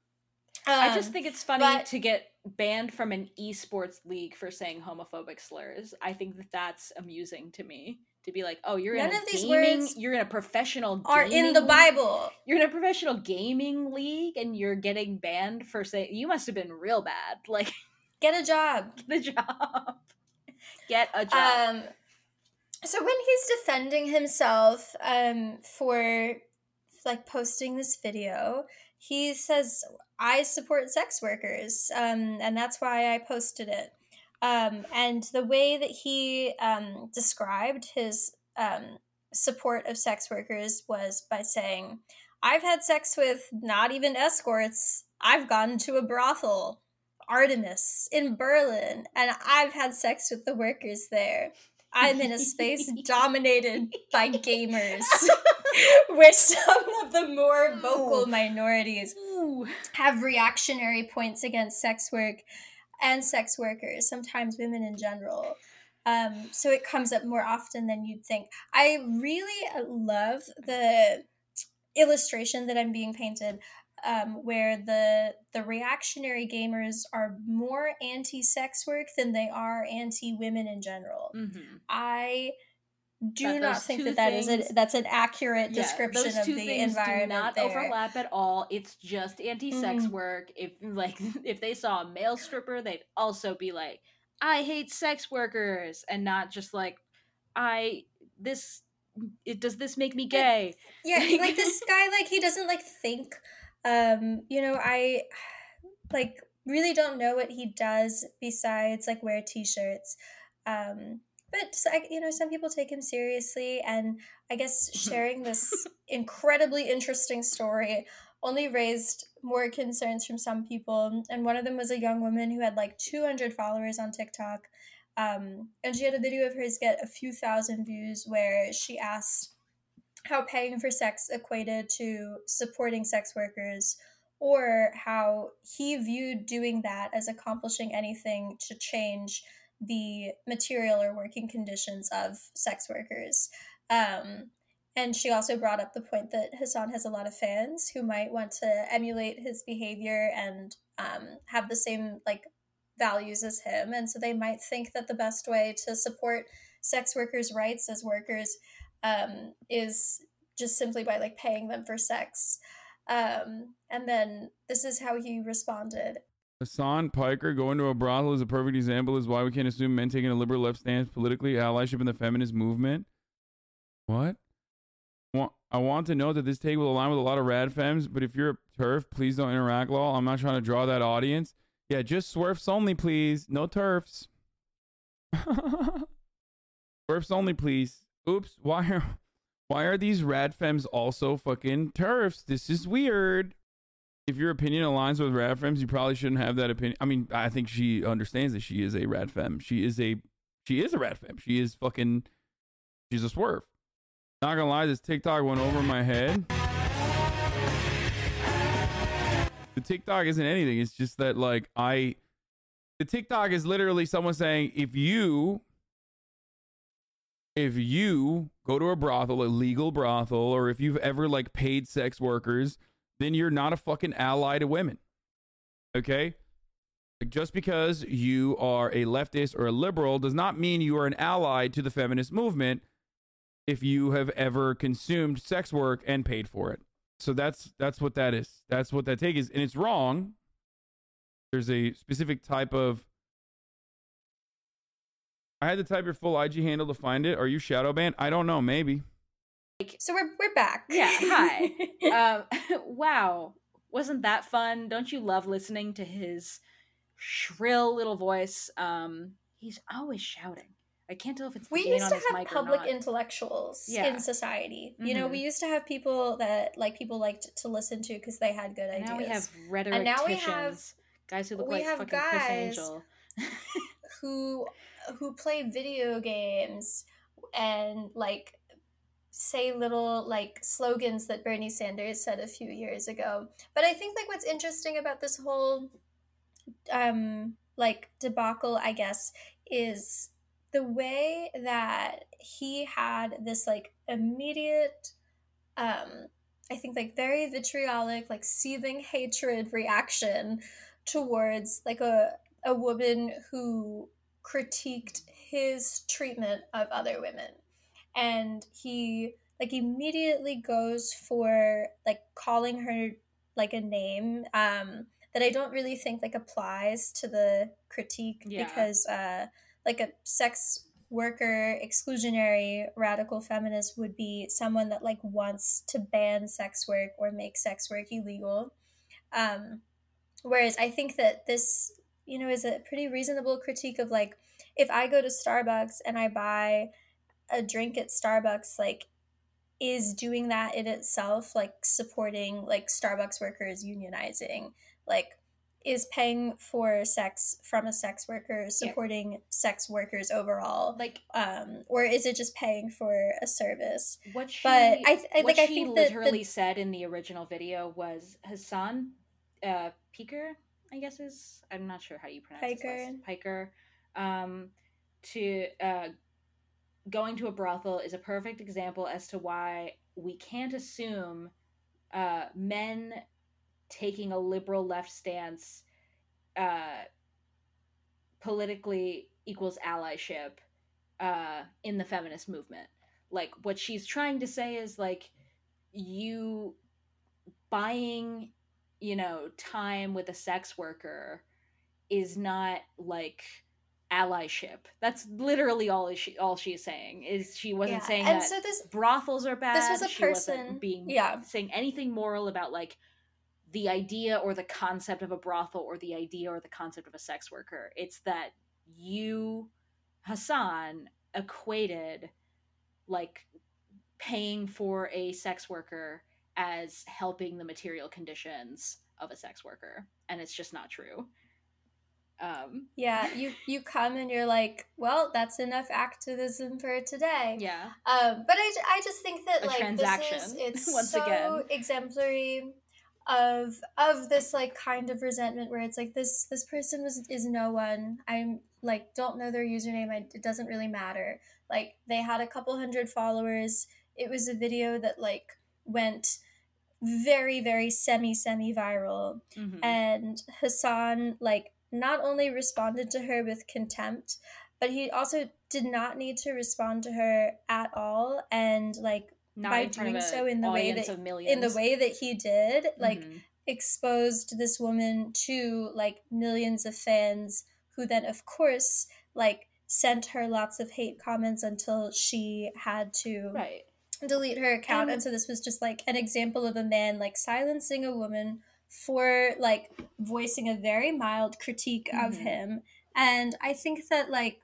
I just Um, think it's funny but- to get banned from an esports league for saying homophobic slurs. I think that that's amusing to me. To be like, oh, you're None in a gaming, you're in a professional are in the league- Bible. You're in a professional gaming league, and you're getting banned for saying you must have been real bad. Like, get a job. Get a job. Get a job. Um, so when he's defending himself um, for like posting this video, he says, "I support sex workers, um, and that's why I posted it." Um, and the way that he um, described his um, support of sex workers was by saying, "I've had sex with not even escorts. I've gone to a brothel." Artemis in Berlin, and I've had sex with the workers there. I'm in a space dominated by gamers, where some of the more vocal minorities have reactionary points against sex work and sex workers, sometimes women in general. Um, so it comes up more often than you'd think. I really love the illustration that I'm being painted um, where the the reactionary gamers are more anti-sex work than they are anti-women in general. I do That not think that that is things- a, that's an accurate Yeah, description of the things environment. do not there. overlap at all. It's just anti-sex Mhm. work. If like if they saw a male stripper, they'd also be like, "I hate sex workers," and not just like, "I this it does this make me gay?" Yeah, like this guy, like he doesn't like think. Um, you know, I like really don't know what he does besides like wear t-shirts. Um, but you know, some people take him seriously, and I guess sharing this incredibly interesting story only raised more concerns from some people. And one of them was a young woman who had like 200 followers on TikTok. Um, and she had a video of hers get a few thousand views where she asked how paying for sex equated to supporting sex workers or how he viewed doing that as accomplishing anything to change the material or working conditions of sex workers. Um, and she also brought up the point that Hasan has a lot of fans who might want to emulate his behavior and um, have the same like values as him, and so they might think that the best way to support sex workers' rights as workers um, is just simply by like paying them for sex. Um, and then this is how he responded. Hasan Piker going to a brothel is a perfect example is why we can't assume men taking a liberal left stance politically, allyship in the feminist movement. What? I want to note that this take will align with a lot of rad femmes, but if you're a terf, please don't interact, lol. I'm not trying to draw that audience. Yeah, just swerfs only, please. No terfs. swerfs only, please. Oops, why are why are these rad femmes also fucking terfs? This is weird if your opinion aligns with rad femmes, you probably shouldn't have that opinion. I mean, I think she understands that she is a rad femme. She is a she is a rad femme. She is fucking she's a swerve. Not gonna lie, this TikTok went over my head. The TikTok isn't anything. It's just that like I the TikTok is literally someone saying if you if you go to a brothel, a legal brothel, or if you've ever like paid sex workers, then you're not a fucking ally to women. Okay? Like just because you are a leftist or a liberal does not mean you are an ally to the feminist movement if you have ever consumed sex work and paid for it. So that's that's what that is. That's what that take is, and it's wrong. There's a specific type of. I had to type your full IG handle to find it. Are you shadow banned? I don't know. Maybe. So we're we're back. Yeah, hi. um, wow, wasn't that fun? Don't you love listening to his shrill little voice? Um, he's always shouting. I can't tell if it's we used on to have public intellectuals Yeah. in society. You know, Mhm. we used to have people that like people liked to listen to because they had good And ideas. now we have and now we have rhetoricians, guys who look we like have fucking Chris guys Angel. Who who play video games and like say little like slogans that Bernie Sanders said a few years ago. But I think like what's interesting about this whole um like debacle, I guess, is the way that he had this like immediate um I think like very vitriolic, like seething hatred reaction towards like a a woman who critiqued his treatment of other women. And he like immediately goes for like calling her like a name um that I don't really think like applies to the critique Yeah. because uh like a sex worker exclusionary radical feminist would be someone that like wants to ban sex work or make sex work illegal um whereas i think that this you know is a pretty reasonable critique of like if i go to starbucks and i buy a drink at starbucks like is doing that in itself like supporting like starbucks workers unionizing? Like is paying for sex from a sex worker supporting sex workers overall? Like um or is it just paying for a service? What she, but i, I what like i think that literally the, said in the original video was Hasan uh, Piker, I guess is I'm not sure how you pronounce Piker. Piker. Um, to uh, going to a brothel is a perfect example as to why we can't assume uh, men taking a liberal left stance uh, politically equals allyship uh, in the feminist movement. Like what she's trying to say is like you buying, you know, time with a sex worker is not like allyship. That's literally all she all she's saying is she wasn't Yeah, saying and that so this- brothels are bad. this was a she wasn't person- being yeah. saying anything moral about like the idea or the concept of a brothel or the idea or the concept of a sex worker. It's that you, Hasan, equated like paying for a sex worker as helping the material conditions of a sex worker. And it's just not true. Um, yeah you you come and you're like well that's enough activism for today yeah um but i, I just think that A like this is it's once so again. exemplary of of this like kind of resentment where it's like this this person was is no one i'm like don't know their username I, it doesn't really matter like they had a couple hundred followers it was a video that like went very very semi semi viral Mhm. and hasan like not only responded to her with contempt but he also did not need to respond to her at all and like Not by in front of doing so in the way that in the way that he did like Mhm. exposed this woman to like millions of fans who then of course like sent her lots of hate comments until she had to right delete her account And- and so this was just like an example of a man like silencing a woman for like voicing a very mild critique of Mhm. him and i think that like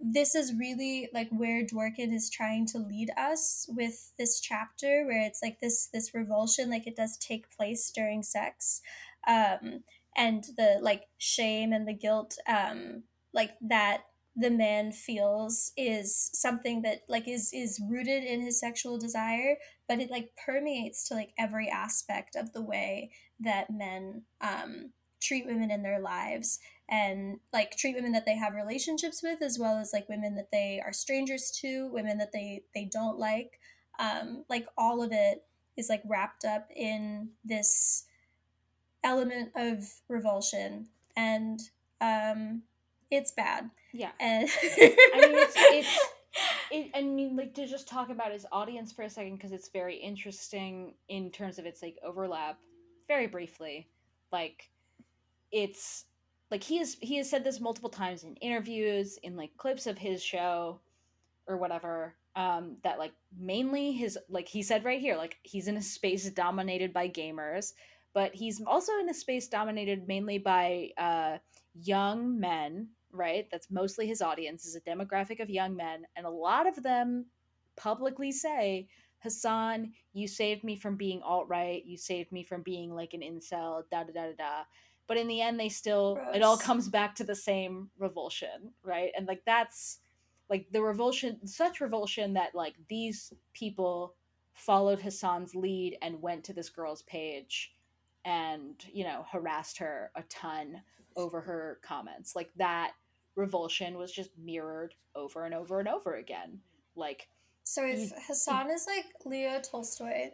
this is really like where Dworkin is trying to lead us with this chapter where it's like this this revulsion like it does take place during sex um and the like shame and the guilt um like that the man feels is something that like is is rooted in his sexual desire but it like permeates to like every aspect of the way that men um treat women in their lives and like treat women that they have relationships with as well as like women that they are strangers to women that they they don't like. Um like all of it is like wrapped up in this element of revulsion and um it's bad Yeah. and I mean, it's, it's it, I mean, like to just talk about his audience for a second because it's very interesting in terms of its like overlap. Very briefly, like it's like he has he has said this multiple times in interviews, in like clips of his show, or whatever. Um, that like mainly his like he said right here, like he's in a space dominated by gamers, but he's also in a space dominated mainly by uh, young men right? That's mostly his audience is a demographic of young men, and a lot of them publicly say, "Hasan, you saved me from being alt right. You saved me from being like an incel." Da da da da da. But in the end, they still it all comes back to the same revulsion, right? And like that's like the revulsion, such revulsion that like these people followed Hasan's lead and went to this girl's page and you know harassed her a ton over her comments like that revulsion was just mirrored over and over and over again like so if hasan is like leo tolstoy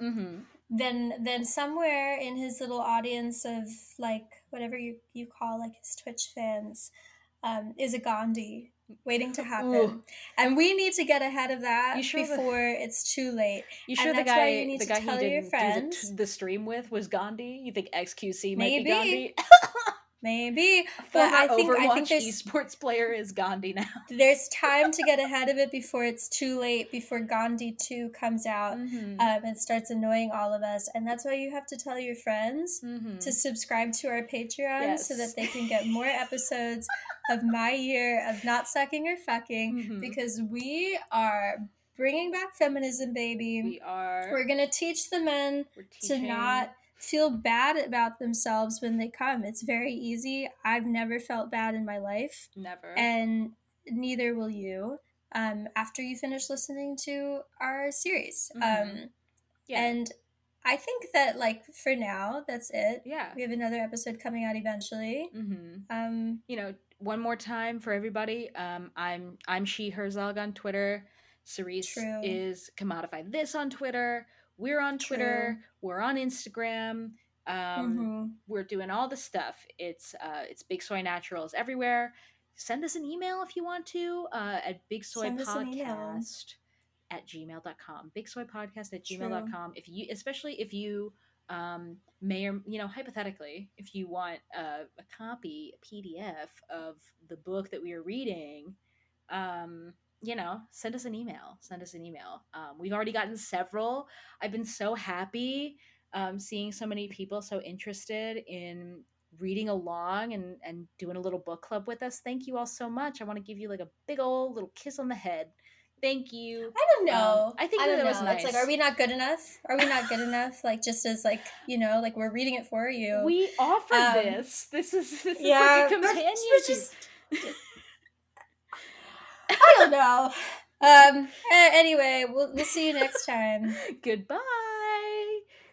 mm-hmm. then then somewhere in his little audience of like whatever you you call like his twitch fans um, is a gandhi waiting to happen Ooh. and we need to get ahead of that sure the- before it's too late you sure the guy you need the to guy tell he your didn't friends do the, the stream with was gandhi you think xqc might Maybe. be gandhi maybe but Former i think i Overwatch think there's esports player is gandhi now there's time to get ahead of it before it's too late before gandhi 2 comes out Mhm. um, and starts annoying all of us and that's why you have to tell your friends Mhm. to subscribe to our patreon so that they can get more episodes of my year of not sucking or fucking Mhm. because we are bringing back feminism baby we are we're gonna teach the men to not feel bad about themselves when they come it's very easy i've never felt bad in my life never and neither will you um, after you finish listening to our series Mhm. um, Yeah. and i think that like for now that's it yeah we have another episode coming out eventually mm-hmm. um, you know, one more time for everybody. Um, I'm I'm she Herzog on Twitter. Cerise True. is commodify this on Twitter. We're on Twitter. We're on Instagram. Um, Mhm. We're doing all the stuff. It's uh, it's Big Soy Naturals everywhere. Send us an email if you want to uh, at Big Soy Send us an. Podcast at gmail.com. Big Soy Podcast at gmail.com. If you, especially if you um, may or you know hypothetically if you want a, a copy a pdf of the book that we are reading um, you know send us an email send us an email. Um, we've already gotten several. I've been so happy um, seeing so many people so interested in reading along and and doing a little book club with us. Thank you all so much. I want to give you like a big old little kiss on the head. Thank you. I don't know. Um, i think I that it was nice It's like, are we not good enough? Are we not good enough? Like, just as like, you know, like we're reading it for you. we offered Um, this. This is this is like a companion we're just- I don't know. Um. anyway, we'll we'll see you next time. Goodbye.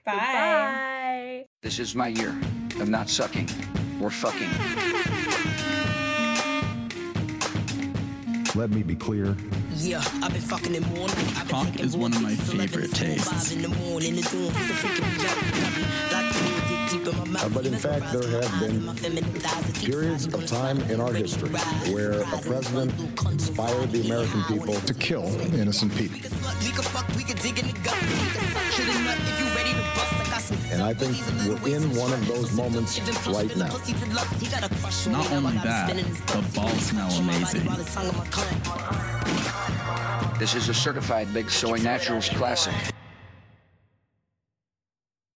Bye. Bye. This is my year of not sucking or fucking. Let me be clear. Yeah, I've been fucking in morning. I've been Cock is one of my morphine, favorite 11, 4, 5 tastes. In the morning, it's doing for the freaking me out. Like the music deep in my mouth. But in fact, there have been periods of time in our history where a president inspired the American people to kill innocent people. We can fuck, we can dig in the gut. We can suck shit in nut if you ready to bust. I got some And I think we're in one of those moments right now. pussy deluxe. He got a crush on me. Not only that, the balls smell On my body amazing. while the tongue of my cunt. This is a certified Big Soy Naturals classic.